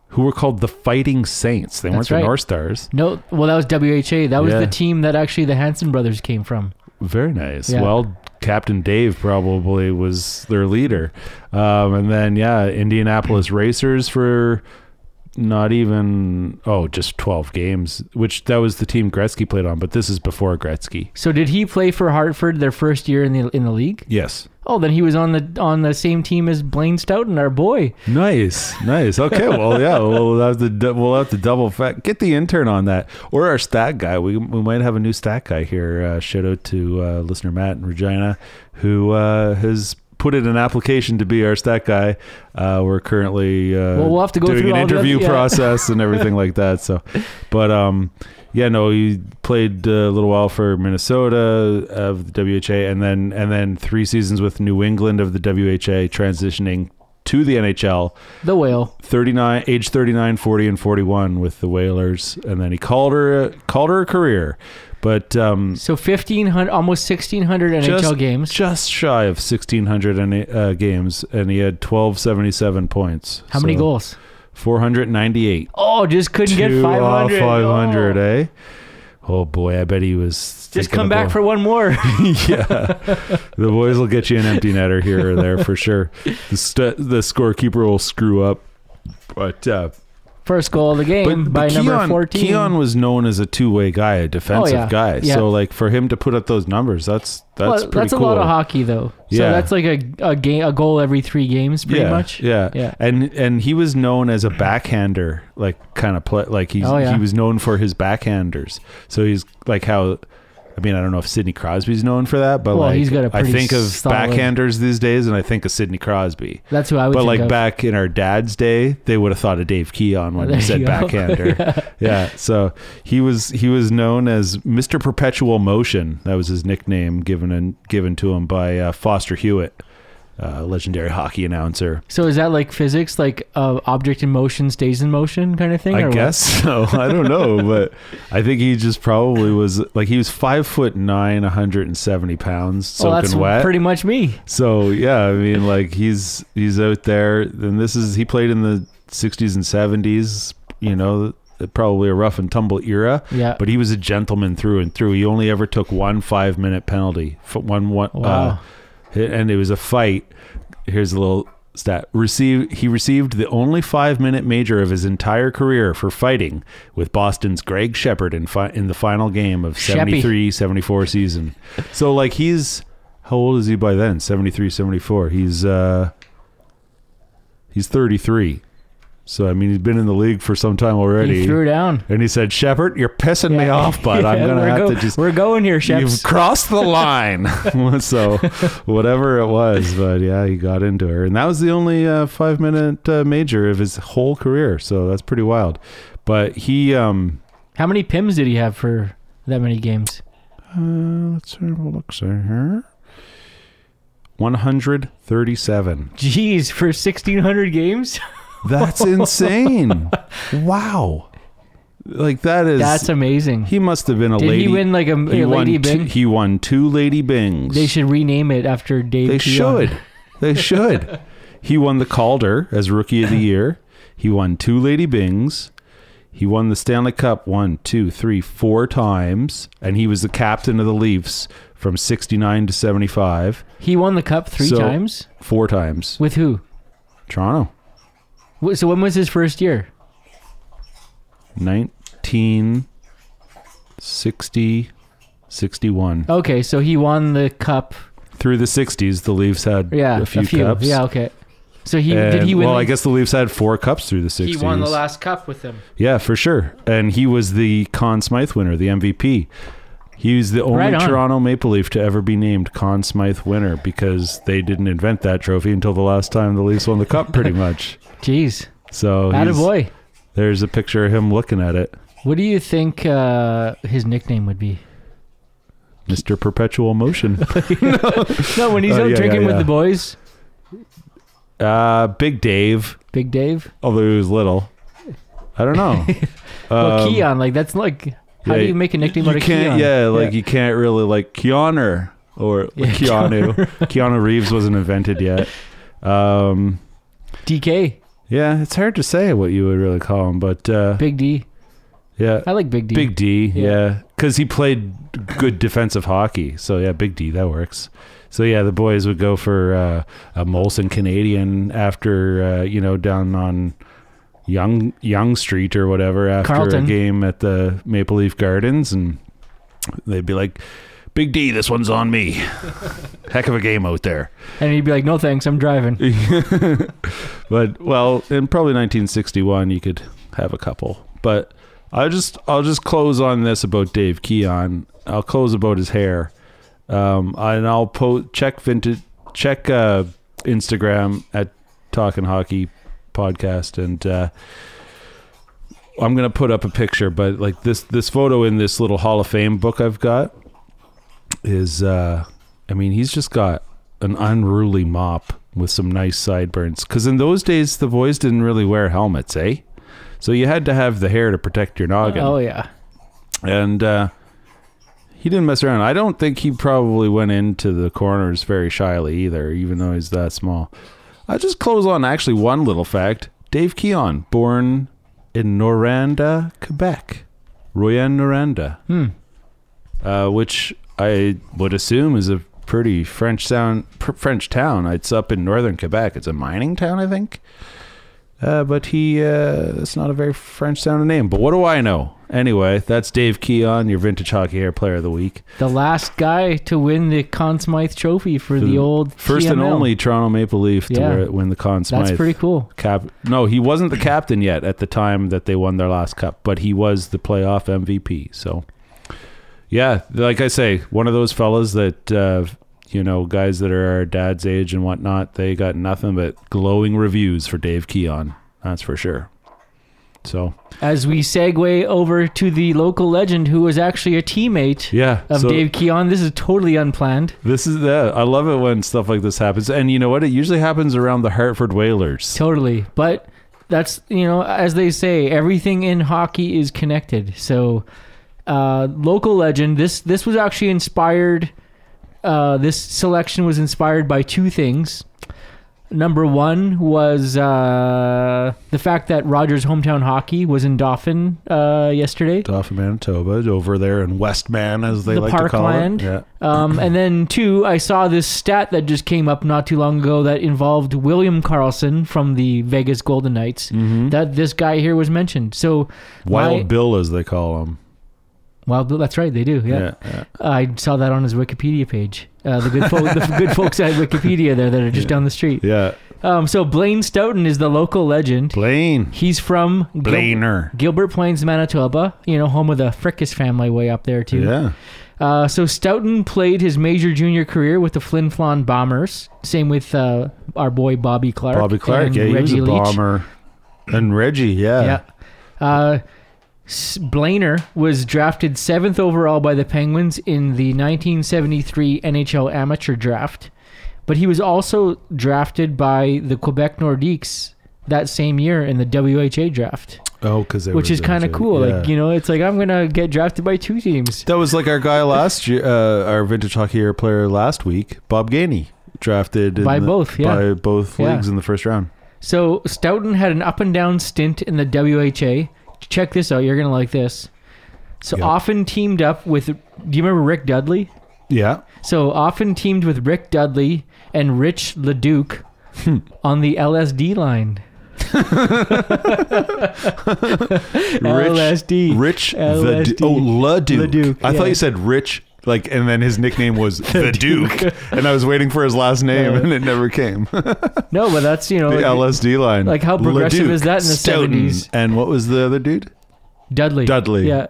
Speaker 1: who were called the Fighting Saints. They weren't
Speaker 2: That's
Speaker 1: the
Speaker 2: right.
Speaker 1: North Stars.
Speaker 2: no? Well, that was WHA. That was
Speaker 1: Yeah.
Speaker 2: the team that actually the Hanson brothers came from.
Speaker 1: Very nice.
Speaker 2: Yeah.
Speaker 1: Well, Captain Dave probably was their leader. Um, and then, yeah, Indianapolis Racers for not even, oh, just 12 games, which that was the team Gretzky played on, but this is before Gretzky.
Speaker 2: So did he play for Hartford their first year in the in the league?
Speaker 1: Yes.
Speaker 2: Oh, then he was on the on the same team as Blaine Stoughton, our boy.
Speaker 1: Nice, nice. Okay, well, yeah, [laughs] we'll have to we'll have to double fact get the intern on that or our stat guy. We we might have a new stat guy here. Uh, shout out to uh, listener Matt and Regina, who uh, has put in an application to be our stat guy. Uh, we're currently uh,
Speaker 2: Well, we'll have to go
Speaker 1: doing
Speaker 2: through
Speaker 1: an interview
Speaker 2: other- yeah.
Speaker 1: process and everything like that. So, [laughs] but um, yeah, no, he played a little while for Minnesota of the WHA, and then and then three seasons with New England of the WHA, transitioning to the NHL.
Speaker 2: The whale.
Speaker 1: 39 age 39 40 and 41 with the whalers and then he called her called her a career but um
Speaker 2: So fifteen hundred, almost sixteen hundred NHL
Speaker 1: just,
Speaker 2: games.
Speaker 1: just shy of 1600 uh, games and he had 1277 points
Speaker 2: How many goals?
Speaker 1: 498
Speaker 2: Oh, just couldn't get
Speaker 1: Two
Speaker 2: five
Speaker 1: off
Speaker 2: hundred.
Speaker 1: 500 eh oh boy i bet he was
Speaker 2: Just come back for one more. [laughs]
Speaker 1: yeah, the boys will get you an empty netter here or there for sure. The st- the scorekeeper will screw up, but uh,
Speaker 2: First goal of the game by number
Speaker 1: Keon,
Speaker 2: fourteen.
Speaker 1: Keon was known as a two way guy, a defensive
Speaker 2: Oh, yeah.
Speaker 1: guy.
Speaker 2: Yeah.
Speaker 1: So like for him to put up those numbers, that's that's
Speaker 2: Well,
Speaker 1: pretty
Speaker 2: that's
Speaker 1: cool.
Speaker 2: a lot of hockey, though. So
Speaker 1: Yeah.
Speaker 2: that's like a a game, a goal every three games, pretty
Speaker 1: yeah,
Speaker 2: much.
Speaker 1: Yeah,
Speaker 2: Yeah.
Speaker 1: And and he was known as a backhander, like kind of play. Like he's
Speaker 2: Oh,
Speaker 1: he was known for his backhanders. So he's like how. I mean, I don't know if Sidney Crosby's known for that, but
Speaker 2: Well,
Speaker 1: like
Speaker 2: he's got a
Speaker 1: I
Speaker 2: pretty
Speaker 1: think of
Speaker 2: solid-
Speaker 1: backhanders these days, and I think of Sidney Crosby.
Speaker 2: That's who I would.
Speaker 1: But
Speaker 2: think
Speaker 1: like
Speaker 2: of.
Speaker 1: back in our dad's day, they would have thought of Dave Keon when
Speaker 2: There
Speaker 1: we said
Speaker 2: you go. [laughs]
Speaker 1: backhander.
Speaker 2: Yeah.
Speaker 1: yeah. So he was he was known as Mr. Perpetual Motion. That was his nickname given and given to him by uh, Foster Hewitt, uh, legendary hockey announcer.
Speaker 2: So is that like physics, like uh, object in motion stays in motion kind of thing?
Speaker 1: I
Speaker 2: or what?
Speaker 1: guess so. [laughs] I don't know, but I think he just probably was like he was five foot nine, 170 pounds,
Speaker 2: Well, that's
Speaker 1: soaking wet.
Speaker 2: pretty much me.
Speaker 1: So yeah, I mean, like he's he's out there. And this is he played in the '60s and '70s. You know, probably a rough and tumble era.
Speaker 2: Yeah.
Speaker 1: But he was a gentleman through and through. He only ever took one five minute penalty. One one.
Speaker 2: Wow.
Speaker 1: Uh, and it was a fight. Here's a little stat received he received the only five minute major of his entire career for fighting with Boston's Gregg Sheppard in fi- in the final game of
Speaker 2: Sheppy.
Speaker 1: 73 74 season. So like he's how old is he by then? 73 74. He's uh he's 33. So I mean he's been in the league for some time already.
Speaker 2: He threw down.
Speaker 1: and he said, "Sheppard, you're pissing me off, but I'm [laughs] going to have
Speaker 2: go-
Speaker 1: to just
Speaker 2: We're going here,
Speaker 1: Sheppard.
Speaker 2: You've
Speaker 1: crossed the line. [laughs] [laughs] so, whatever it was, but yeah, he got into her, and that was the only uh, five minute uh, major of his whole career. So that's pretty wild. But he, um,
Speaker 2: How many pims did he have for that many games?
Speaker 1: uh, let's have a look see here. One hundred thirty-seven.
Speaker 2: Jeez, for 1,600 games?
Speaker 1: That's [laughs] insane. wow. Like that is.
Speaker 2: That's amazing.
Speaker 1: he must have been a
Speaker 2: Did
Speaker 1: lady.
Speaker 2: he win like a, a
Speaker 1: won
Speaker 2: Lady
Speaker 1: two,
Speaker 2: Byng?
Speaker 1: He won two Lady Byngs.
Speaker 2: They should rename it after Dave
Speaker 1: They
Speaker 2: Keon.
Speaker 1: should. They [laughs] should. he won the Calder as Rookie of the [laughs] Year. He won two Lady Byngs. He won the Stanley Cup one, two, three, four times, and he was the captain of the Leafs from '69 to '75.
Speaker 2: He won the cup three
Speaker 1: So-
Speaker 2: times?
Speaker 1: Four times.
Speaker 2: With who?
Speaker 1: Toronto,
Speaker 2: So when was his first year?
Speaker 1: 1960, 61.
Speaker 2: Okay, so he won the cup.
Speaker 1: Through the '60s, the Leafs had
Speaker 2: Yeah,
Speaker 1: a few, cups.
Speaker 2: Yeah, okay. So he did he win?
Speaker 1: Well,
Speaker 2: the-
Speaker 1: I guess the Leafs had four cups through the '60s.
Speaker 2: he won the last cup with them.
Speaker 1: Yeah, for sure. And he was the Conn Smythe winner, the MVP. He was the only
Speaker 2: Right on.
Speaker 1: Toronto Maple Leaf to ever be named Conn Smythe winner because they didn't invent that trophy until the last time the Leafs won the cup, pretty [laughs] much.
Speaker 2: Jeez,
Speaker 1: So
Speaker 2: boy.
Speaker 1: there's a picture of him looking at it,
Speaker 2: What do you think uh, his nickname would be?
Speaker 1: Mr. Perpetual Motion. [laughs]
Speaker 2: No, when he's
Speaker 1: Oh,
Speaker 2: out
Speaker 1: yeah,
Speaker 2: drinking
Speaker 1: yeah,
Speaker 2: with the boys,
Speaker 1: uh, Big Dave,
Speaker 2: Big Dave.
Speaker 1: although he was little. I don't know. [laughs]
Speaker 2: Well,
Speaker 1: Um,
Speaker 2: Keon, like that's like how
Speaker 1: yeah,
Speaker 2: do you make a nickname out of
Speaker 1: can't,
Speaker 2: Keon?
Speaker 1: Yeah, like you can't really like Keanu or [laughs]
Speaker 2: Yeah,
Speaker 1: Keanu. Keanu Reeves wasn't invented yet. Um,
Speaker 2: DK,
Speaker 1: yeah, it's hard to say what you would really call him, but uh,
Speaker 2: Big D.
Speaker 1: yeah,
Speaker 2: I like Big D.
Speaker 1: Big D,
Speaker 2: Yeah.
Speaker 1: yeah, because he played good defensive hockey. So yeah, Big D, that works. So yeah, the boys would go for uh, a Molson Canadian after uh, you know down on Yonge Yonge Street or whatever after
Speaker 2: Carlton.
Speaker 1: a game at the Maple Leaf Gardens, and they'd be like, "Big D, this one's on me." [laughs] Heck of a game out there.
Speaker 2: And he'd be like, "No thanks, I'm driving." [laughs]
Speaker 1: but well, in probably 1961, you could have a couple. But I'll just I'll just close on this about Dave Keon. I'll close about his hair, um, and I'll po- check vintage check uh, Instagram at Talking Hockey Podcast, and uh, I'm gonna put up a picture. But like this this photo in this little Hall of Fame book I've got is uh, I mean he's just got an unruly mop with some nice sideburns. Because in those days, the boys didn't really wear helmets, eh? So you had to have the hair to protect your noggin.
Speaker 2: oh yeah.
Speaker 1: And uh, he didn't mess around. I don't think he probably went into the corners very shyly either, even though he's that small. I just close on actually one little fact. Dave Keon, born in Noranda, Quebec. Rouyn Noranda.
Speaker 2: Hmm.
Speaker 1: Uh, which I would assume is a pretty French sound, pr- French town. It's up in northern Quebec. It's a mining town, I think. Uh, but he, uh, it's not a very French sounding name. But what do I know? Anyway, that's Dave Keon, your vintage hockey hair player of the week.
Speaker 2: The last guy to win the Conn Smythe Trophy for the old
Speaker 1: first and only Toronto Maple Leaf to
Speaker 2: Yeah.
Speaker 1: win the Conn Smythe.
Speaker 2: That's pretty cool.
Speaker 1: Cap. No, he wasn't the captain yet at the time that they won their last cup, but he was the playoff MVP. So, yeah, like I say, one of those fellas that uh, you know, guys that are our dad's age and whatnot, they got nothing but glowing reviews for Dave Keon. That's for sure. So
Speaker 2: As we segue over to the local legend who was actually a teammate
Speaker 1: yeah,
Speaker 2: of
Speaker 1: so
Speaker 2: Dave Keon, this is totally unplanned.
Speaker 1: This is the. I love it when stuff like this happens, and you know what? It usually happens around the Hartford Whalers.
Speaker 2: Totally. But that's, you know, as they say, everything in hockey is connected. So, uh, local legend, this this was actually inspired uh, this selection was inspired by two things. number one was uh, the fact that Rogers hometown hockey was in Dauphin uh, yesterday.
Speaker 1: Dauphin, Manitoba, over there in Westman, as they
Speaker 2: the
Speaker 1: like to call it. Yeah.
Speaker 2: Um, and then two, I saw this stat that just came up not too long ago that involved William Karlsson from the Vegas Golden Knights. That this guy here was mentioned. So
Speaker 1: Mm-hmm. Wild
Speaker 2: my-
Speaker 1: Bill, as they call him.
Speaker 2: Bill. That's right, they do. Yeah,
Speaker 1: Yeah, yeah.
Speaker 2: I saw that on his Wikipedia page. Uh, the good folk, the good [laughs] folks at Wikipedia there that are just down the street.
Speaker 1: Yeah.
Speaker 2: Um, so Blaine Stoughton is the local legend.
Speaker 1: Blaine.
Speaker 2: He's from Gil-
Speaker 1: Blainer.
Speaker 2: Gilbert Plains, Manitoba. You know, home of the Frickus family way up there too.
Speaker 1: Yeah.
Speaker 2: Uh, so Stoughton played his major junior career with the Flin Flon Bombers. Same with uh, our boy Bobby Clarke.
Speaker 1: Bobby Clarke.
Speaker 2: and
Speaker 1: Yeah, he
Speaker 2: Reggie
Speaker 1: was a
Speaker 2: Leach.
Speaker 1: bomber. And Reggie, yeah.
Speaker 2: Yeah. Uh, Blainer was drafted seventh overall by the Penguins in the 1973 NHL Amateur Draft, but he was also drafted by the Quebec Nordiques that same year in the WHA Draft,
Speaker 1: Oh, because
Speaker 2: which is kind of cool. Like you know, it's like I'm gonna get drafted by two teams.
Speaker 1: That was like our guy last year, uh, our vintage hockey player last week, Bob Gainey, drafted
Speaker 2: By
Speaker 1: the-
Speaker 2: both, yeah.
Speaker 1: by both
Speaker 2: Yeah.
Speaker 1: leagues in the first round.
Speaker 2: So Stoughton had an up and down stint in the WHA. Check this out. You're gonna like this. So
Speaker 1: Yep.
Speaker 2: often teamed up with. Do you remember Rick Dudley?
Speaker 1: Yeah,
Speaker 2: So often teamed with Rick Dudley and Rich Leduc hmm. on the LSD line. LSD. [laughs]
Speaker 1: Rich the
Speaker 2: LSD.
Speaker 1: Oh Leduc.
Speaker 2: Leduc,
Speaker 1: I
Speaker 2: yeah.
Speaker 1: thought you said Rich, like, and then his nickname was [laughs] the Duke, [laughs] and I was waiting for his last name, and it never came. [laughs]
Speaker 2: No, but that's you know
Speaker 1: the
Speaker 2: like,
Speaker 1: LSD line.
Speaker 2: like how progressive is that in the 70s?
Speaker 1: And what was the other dude?
Speaker 2: Dudley.
Speaker 1: Dudley.
Speaker 2: Yeah.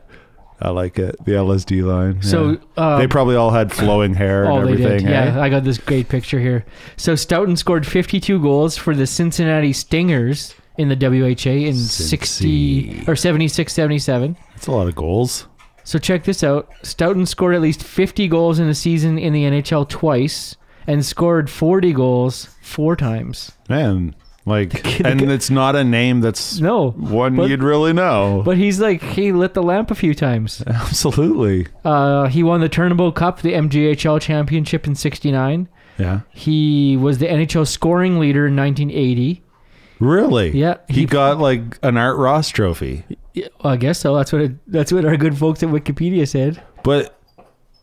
Speaker 1: I like it. The LSD line.
Speaker 2: So,
Speaker 1: yeah.
Speaker 2: um,
Speaker 1: they probably all had flowing hair and everything.
Speaker 2: did. Yeah,
Speaker 1: eh?
Speaker 2: I got this great picture here. So Stoughton scored 52 goals for the Cincinnati Stingers in the WHA in 60 or 76 77.
Speaker 1: That's a lot of goals.
Speaker 2: So check this out. Stoughton scored at least 50 goals in a season in the NHL twice and scored 40 goals four times.
Speaker 1: Man, like, [laughs] and it's not a name that's
Speaker 2: No.
Speaker 1: one
Speaker 2: but-
Speaker 1: you'd really know.
Speaker 2: But he's like, he lit the lamp a few times. [laughs]
Speaker 1: Absolutely.
Speaker 2: Uh, he won the Turnbull Cup, the MGHL championship in 69.
Speaker 1: Yeah.
Speaker 2: He was the NHL scoring leader in 1980.
Speaker 1: Really?
Speaker 2: Yeah,
Speaker 1: He,
Speaker 2: he-
Speaker 1: got like an Art Ross trophy.
Speaker 2: Yeah, well, I guess so. That's what it, that's what our good folks at Wikipedia said.
Speaker 1: But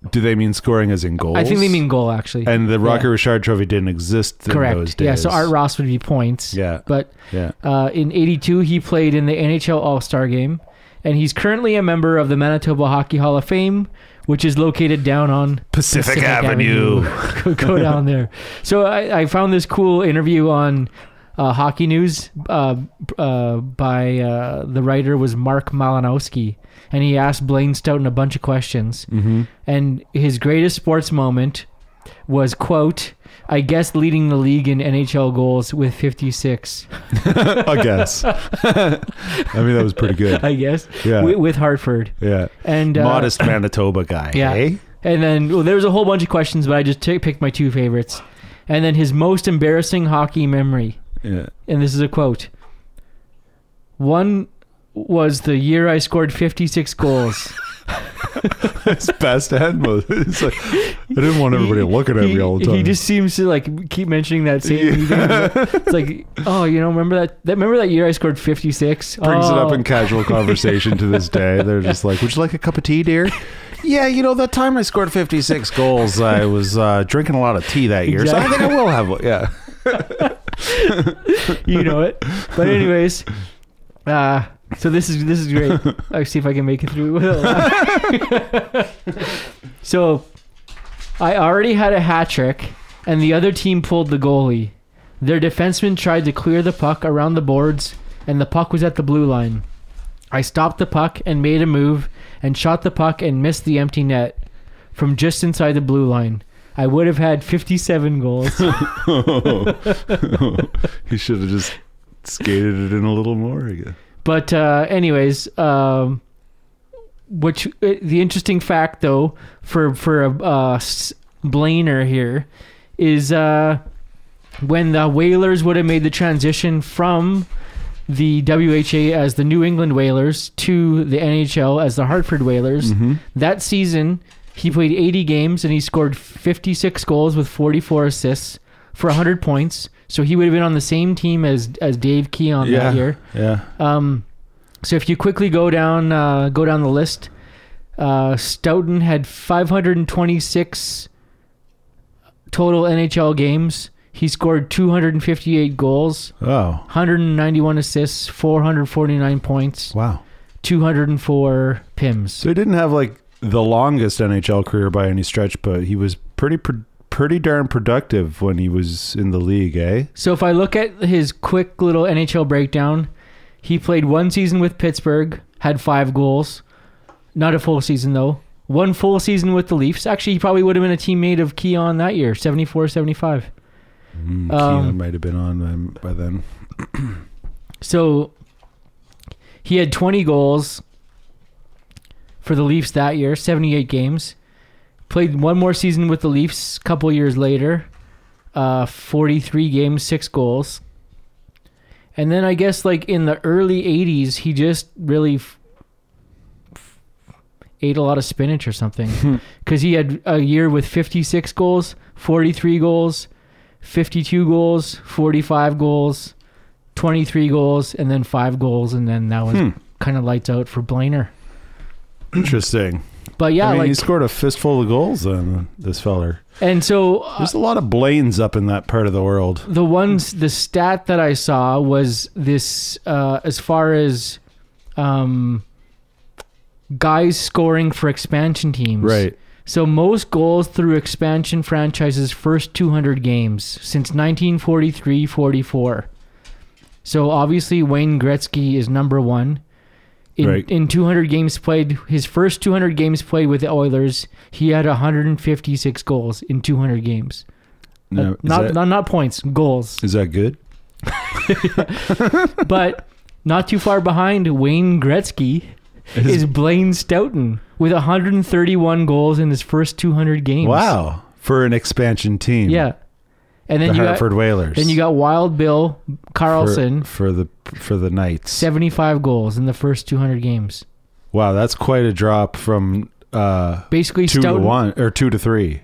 Speaker 1: do they mean scoring as in goals?
Speaker 2: I think they mean goal actually.
Speaker 1: And the Rocket
Speaker 2: Yeah.
Speaker 1: Richard trophy didn't exist in
Speaker 2: Correct.
Speaker 1: those days.
Speaker 2: Yeah, so Art Ross would be points.
Speaker 1: Yeah.
Speaker 2: But
Speaker 1: Yeah.
Speaker 2: uh, in '82, he played in the NHL All Star Game, and he's currently a member of the Manitoba Hockey Hall of Fame, which is located down on
Speaker 1: Pacific Avenue.
Speaker 2: Go- [laughs] Go down there. So I, I found this cool interview on uh, Hockey News uh, uh, by uh, the writer was Mark Malinowski, and he asked Blaine Stoughton a bunch of questions. Mm-hmm. And his greatest sports moment was quote. I guess leading the league in NHL goals with 56. [laughs]
Speaker 1: I guess. [laughs] I mean, that was pretty good.
Speaker 2: I guess.
Speaker 1: Yeah.
Speaker 2: With, with Hartford.
Speaker 1: Yeah.
Speaker 2: And uh,
Speaker 1: Modest Manitoba guy.
Speaker 2: Yeah.
Speaker 1: eh?
Speaker 2: And then well, there was a whole bunch of questions, but I just t- picked my two favorites. And then his most embarrassing hockey memory.
Speaker 1: Yeah.
Speaker 2: And this is a quote. One was the year I scored 56 goals.
Speaker 1: His best and most. It's like, I didn't want everybody looking at
Speaker 2: he,
Speaker 1: me all the time.
Speaker 2: He just seems to like keep mentioning that same. Thing. It's like, oh, you know, remember that? that remember that year I scored 56?
Speaker 1: brings it up
Speaker 2: Oh.
Speaker 1: in casual conversation to this day. They're just like, "Would you like a cup of tea, dear?" Yeah, you know that time I scored 56 goals, I was uh, drinking a lot of tea that year, so I think I will have one. Yeah. [laughs] [laughs]
Speaker 2: you know it. But anyways, uh, so this is this is great. [laughs] I'll see if I can make it through. [laughs] so I already had a hat trick, and the other team pulled the goalie. Their defenseman tried to clear the puck around the boards, and the puck was at the blue line. I stopped the puck and made a move and shot the puck and missed the empty net from just inside the blue line. I would have had 57 goals. [laughs] [laughs]
Speaker 1: he should have just skated it in a little more. I guess.
Speaker 2: But uh, anyways, um, which uh, the interesting fact though for for a uh, Blainer here is uh, when the Whalers would have made the transition from the WHA as the New England Whalers to the NHL as the Hartford Whalers. That season, he played 80 games and he scored 56 goals with 44 assists for 100 points. So he would have been on the same team as as Dave Keon
Speaker 1: yeah.
Speaker 2: that year.
Speaker 1: Yeah.
Speaker 2: Um, so if you quickly go down uh, go down the list, uh, Stoughton had 526 total NHL games. He scored 258 goals,
Speaker 1: Oh.
Speaker 2: 191 assists, 449 points,
Speaker 1: Wow.
Speaker 2: 204 pims.
Speaker 1: So he didn't have like the longest NHL career by any stretch, but he was pretty pro- pretty darn productive when he was in the league, eh?
Speaker 2: So if I look at his quick little NHL breakdown, he played one season with Pittsburgh, had five goals. Not a full season though. One full season with the Leafs. Actually, he probably would have been a teammate of Keon that year, 74 75.
Speaker 1: Mm,
Speaker 2: Um,
Speaker 1: Keon might have been on by then.
Speaker 2: So he had 20 goals for the Leafs that year, 78 games. Played one more season with the Leafs a couple years later, uh, 43 games, six goals. And then I guess like in the early 80s, he just really f- f- ate a lot of spinach or something. [laughs] Because he had a year with 56 goals, 43 goals, 52 goals, 45 goals, 23 goals, and then five goals. And then that was
Speaker 1: Hmm.
Speaker 2: kind of lights out for Blainer.
Speaker 1: Interesting.
Speaker 2: But yeah,
Speaker 1: I mean,
Speaker 2: like,
Speaker 1: he scored a fistful of goals then, this feller.
Speaker 2: and so uh,
Speaker 1: There's a lot of Blaines up in that part of the world.
Speaker 2: the ones the stat that I saw was this uh, as far as um, guys scoring for expansion teams.
Speaker 1: Right.
Speaker 2: So most goals through expansion franchises first 200 games since 1943-44. So obviously Wayne Gretzky is number 1. In,
Speaker 1: Right.
Speaker 2: in 200 games played, his first 200 games played with the Oilers, he had 156 goals in 200 games.
Speaker 1: Now, uh, is,
Speaker 2: not,
Speaker 1: that,
Speaker 2: not not points, goals. [laughs]
Speaker 1: is that good? [laughs]
Speaker 2: but not too far behind Wayne Gretzky is Blaine Stoughton with 131 goals in his first 200 games.
Speaker 1: Wow. For an expansion team.
Speaker 2: Yeah. And then
Speaker 1: the
Speaker 2: you
Speaker 1: Hartford
Speaker 2: got
Speaker 1: Whalers.
Speaker 2: then you got Wild Bill Karlsson,
Speaker 1: for the for the Knights.
Speaker 2: 75 goals in the first 200 games.
Speaker 1: Wow, that's quite a drop from uh,
Speaker 2: Basically
Speaker 1: two
Speaker 2: Stoughton
Speaker 1: to one or two to three.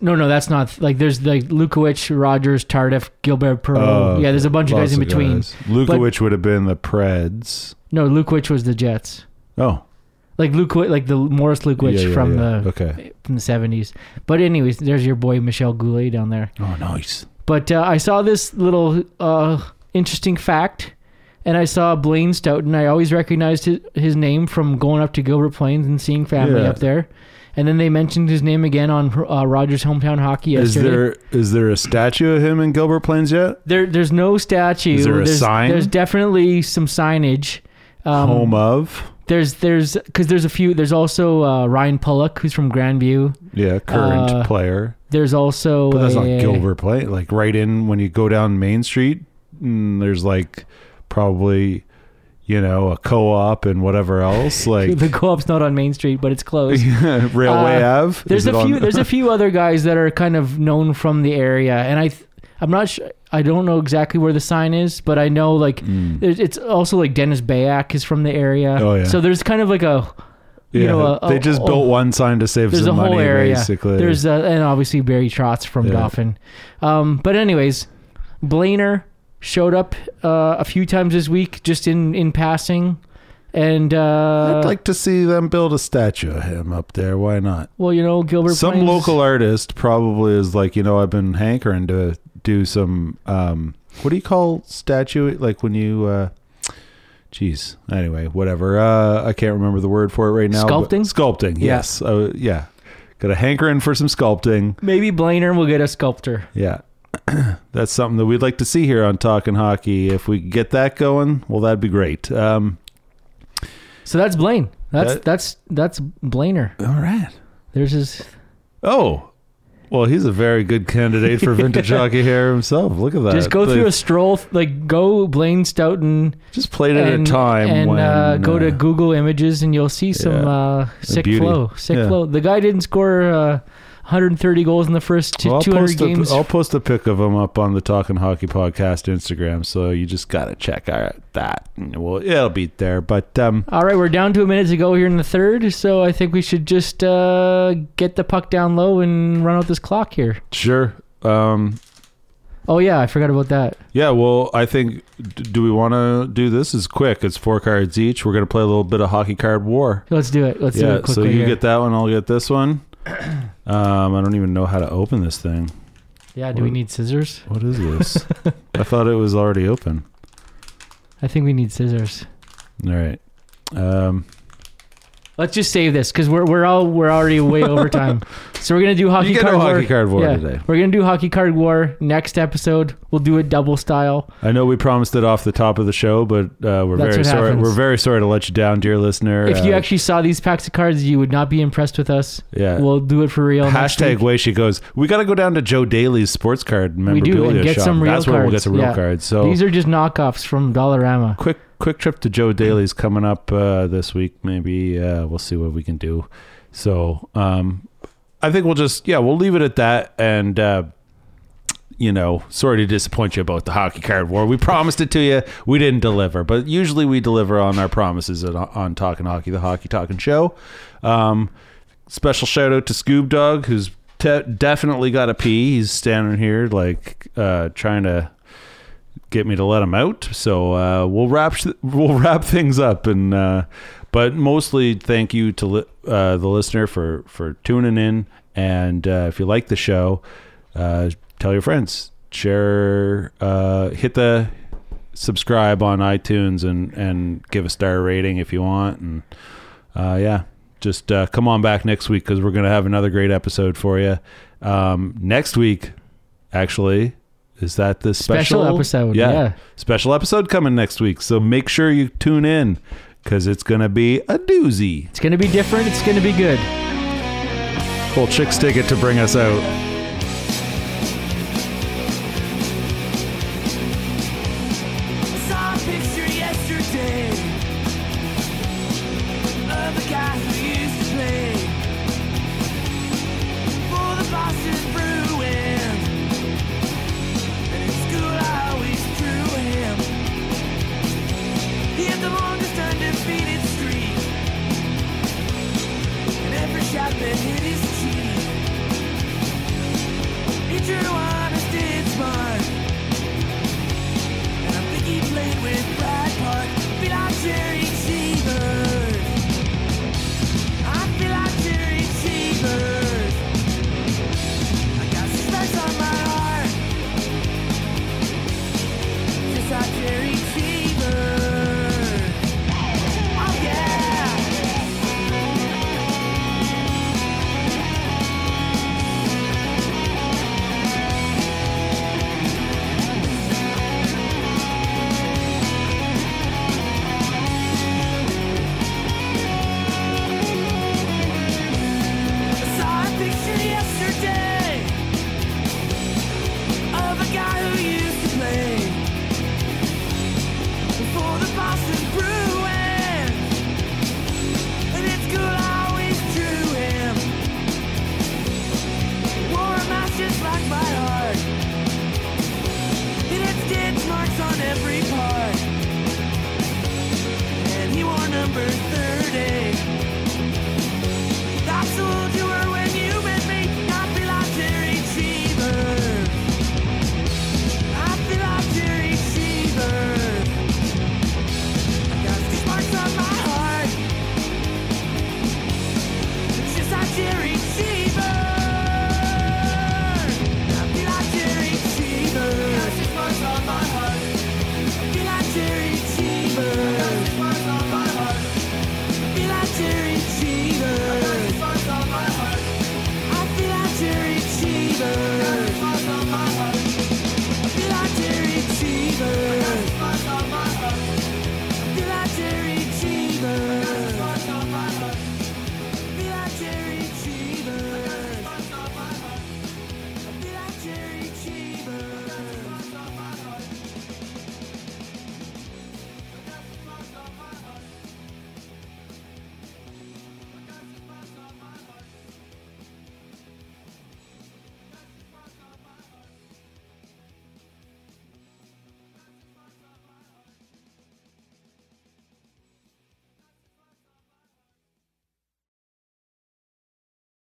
Speaker 2: No, no, that's not like there's like Lukowich, Rogers, Tardif, Gilbert, Perreault.
Speaker 1: Oh,
Speaker 2: yeah, there's a bunch of guys in between.
Speaker 1: guys. Lukowich would have been the Preds.
Speaker 2: No, Lukowich was the Jets.
Speaker 1: Oh,
Speaker 2: Like Lukowich, like the Morris Lukowich
Speaker 1: Yeah, yeah,
Speaker 2: from
Speaker 1: yeah.
Speaker 2: the
Speaker 1: Okay.
Speaker 2: from the 70s. But anyways, there's your boy Michel Goulet down there.
Speaker 1: oh, nice.
Speaker 2: But uh, I saw this little uh, interesting fact, and I saw Blaine Stoughton. I always recognized his, his name from going up to Gilbert Plains and seeing family up there. And then they mentioned his name again on uh, Rogers Hometown Hockey
Speaker 1: Is there is there a statue of him in Gilbert Plains yet?
Speaker 2: There, there's no statue.
Speaker 1: Is there a
Speaker 2: there's,
Speaker 1: sign?
Speaker 2: There's definitely some signage. Um,
Speaker 1: Home of?
Speaker 2: There's, there's, because there's a few. There's also uh, Ryan Pulock, who's from Grandview.
Speaker 1: Yeah, current
Speaker 2: uh,
Speaker 1: player.
Speaker 2: There's also,
Speaker 1: But that's not
Speaker 2: a-
Speaker 1: Gilbert Plains. Like right in when you go down Main Street, mm, there's like probably you know a co-op and whatever else [laughs] like
Speaker 2: The co-op's not on Main Street, but it's close. [laughs]
Speaker 1: Railway
Speaker 2: Uh,
Speaker 1: Ave.
Speaker 2: There's
Speaker 1: Is
Speaker 2: a
Speaker 1: on-
Speaker 2: few. There's a few other guys that are kind of known from the area, and I, th- I'm not sure. I don't know exactly where the sign is, but I know like there's, it's also like Dennis Bayak is from the area.
Speaker 1: Oh, yeah.
Speaker 2: So there's kind of like a, you
Speaker 1: yeah,
Speaker 2: know, a,
Speaker 1: they just
Speaker 2: a-
Speaker 1: built one sign to save some
Speaker 2: a whole
Speaker 1: money,
Speaker 2: area.
Speaker 1: basically.
Speaker 2: There's uh, and obviously Barry Trotz from
Speaker 1: Yeah.
Speaker 2: Dauphin. Um, but anyways, Blainer showed up uh, a few times this week, just in in passing, and uh,
Speaker 1: I'd like to see them build a statue of him up there. Why not?
Speaker 2: well, you know, Gilbert.
Speaker 1: Some
Speaker 2: Plains-
Speaker 1: local artist probably is like, you know, I've been hankering to do some. um What do you call statue? Like when you. uh Jeez. Anyway, whatever. Uh I can't remember the word for it right now.
Speaker 2: Sculpting?
Speaker 1: Sculpting.
Speaker 2: Yeah.
Speaker 1: Yes. Uh, yeah. Got a hankering for some sculpting.
Speaker 2: Maybe Blainer will get a sculptor.
Speaker 1: Yeah. [clears throat] That's something that we'd like to see here on Talking Hockey. If we get that going, well, that'd be great. Um,
Speaker 2: So that's Blaine. That's
Speaker 1: That-
Speaker 2: that's that's Blainer.
Speaker 1: all right.
Speaker 2: There's his.
Speaker 1: Oh, well, he's a very good candidate for vintage [laughs] hockey hair himself. Look at that.
Speaker 2: Just go through a stroll, like go Blaine Stoughton.
Speaker 1: just played it
Speaker 2: at
Speaker 1: a time
Speaker 2: and
Speaker 1: when
Speaker 2: uh, go
Speaker 1: uh,
Speaker 2: to Google Images and you'll see some
Speaker 1: Yeah.
Speaker 2: uh, sick
Speaker 1: beauty.
Speaker 2: flow. Sick
Speaker 1: Yeah.
Speaker 2: flow. The guy didn't score uh, 130 goals in the first two,
Speaker 1: Well, I'll
Speaker 2: 200
Speaker 1: post
Speaker 2: games.
Speaker 1: A, I'll post a pic of him up on the Talking Hockey podcast Instagram, so you just gotta check out that. Well, it'll be there, but um,
Speaker 2: All right, we're down to a minute to go here in the third, so I think we should just uh, get the puck down low and run out this clock here.
Speaker 1: sure. Um,
Speaker 2: Oh yeah, I forgot about that.
Speaker 1: Yeah, well, I think do we want to do this? Is quick. It's four cards each. We're gonna play a little bit of hockey card war.
Speaker 2: Let's do it. Let's do it quickly
Speaker 1: so you
Speaker 2: here.
Speaker 1: get that one. I'll get this one. [clears throat] Um, I don't even know how to open this thing.
Speaker 2: yeah, do we need scissors?
Speaker 1: What is [laughs] this? I thought it was already open.
Speaker 2: I think we need scissors.
Speaker 1: All right. Um,
Speaker 2: Let's just save this because we're we're all we're already way over [laughs] time. So we're gonna do hockey
Speaker 1: You get
Speaker 2: card
Speaker 1: no
Speaker 2: war.
Speaker 1: hockey card war
Speaker 2: yeah,
Speaker 1: today.
Speaker 2: We're gonna do hockey card war next episode. We'll do it double style.
Speaker 1: I know we promised it off the top of the show, but uh, we're
Speaker 2: That's
Speaker 1: very sorry.
Speaker 2: happens.
Speaker 1: We're very sorry to let you down, dear listener.
Speaker 2: If you
Speaker 1: Uh,
Speaker 2: actually saw these packs of cards, you would not be impressed with us.
Speaker 1: Yeah.
Speaker 2: we'll do it for real.
Speaker 1: hashtag way she goes. We got to go down to Joe Daly's sports card
Speaker 2: We
Speaker 1: memorabilia
Speaker 2: do and get
Speaker 1: shop.
Speaker 2: some real
Speaker 1: That's
Speaker 2: cards.
Speaker 1: where we'll get some real
Speaker 2: Yeah.
Speaker 1: cards. So
Speaker 2: these are just knockoffs from Dollarama.
Speaker 1: quick quick trip to Joe Daly's coming up uh, this week. Maybe uh, we'll see what we can do. So um, I think we'll just yeah we'll leave it at that. And uh, you know, sorry to disappoint you about the hockey card war. We promised it to you, we didn't deliver. But usually we deliver on our promises at, on Talking Hockey, the Hockey Talking Show. Um, special shout out to Scoob Dog, who's te- definitely got a pee. He's standing here like uh, trying to get me to let him out. So uh, we'll wrap [laughs] we'll wrap things up, and uh, but mostly thank you to li- uh, the listener for for tuning in. And uh, if you like the show, uh, tell your friends, share, uh, hit the subscribe on iTunes, and and give a star rating if you want. And yeah, just come on back next week because we're gonna have another great episode for you. Um, next week, actually. Is that the special,
Speaker 2: Special episode, yeah.
Speaker 1: special episode coming next week. So make sure you tune in because it's gonna be a doozy.
Speaker 2: It's gonna be different. It's gonna be good.
Speaker 1: Full chicks ticket to bring us out.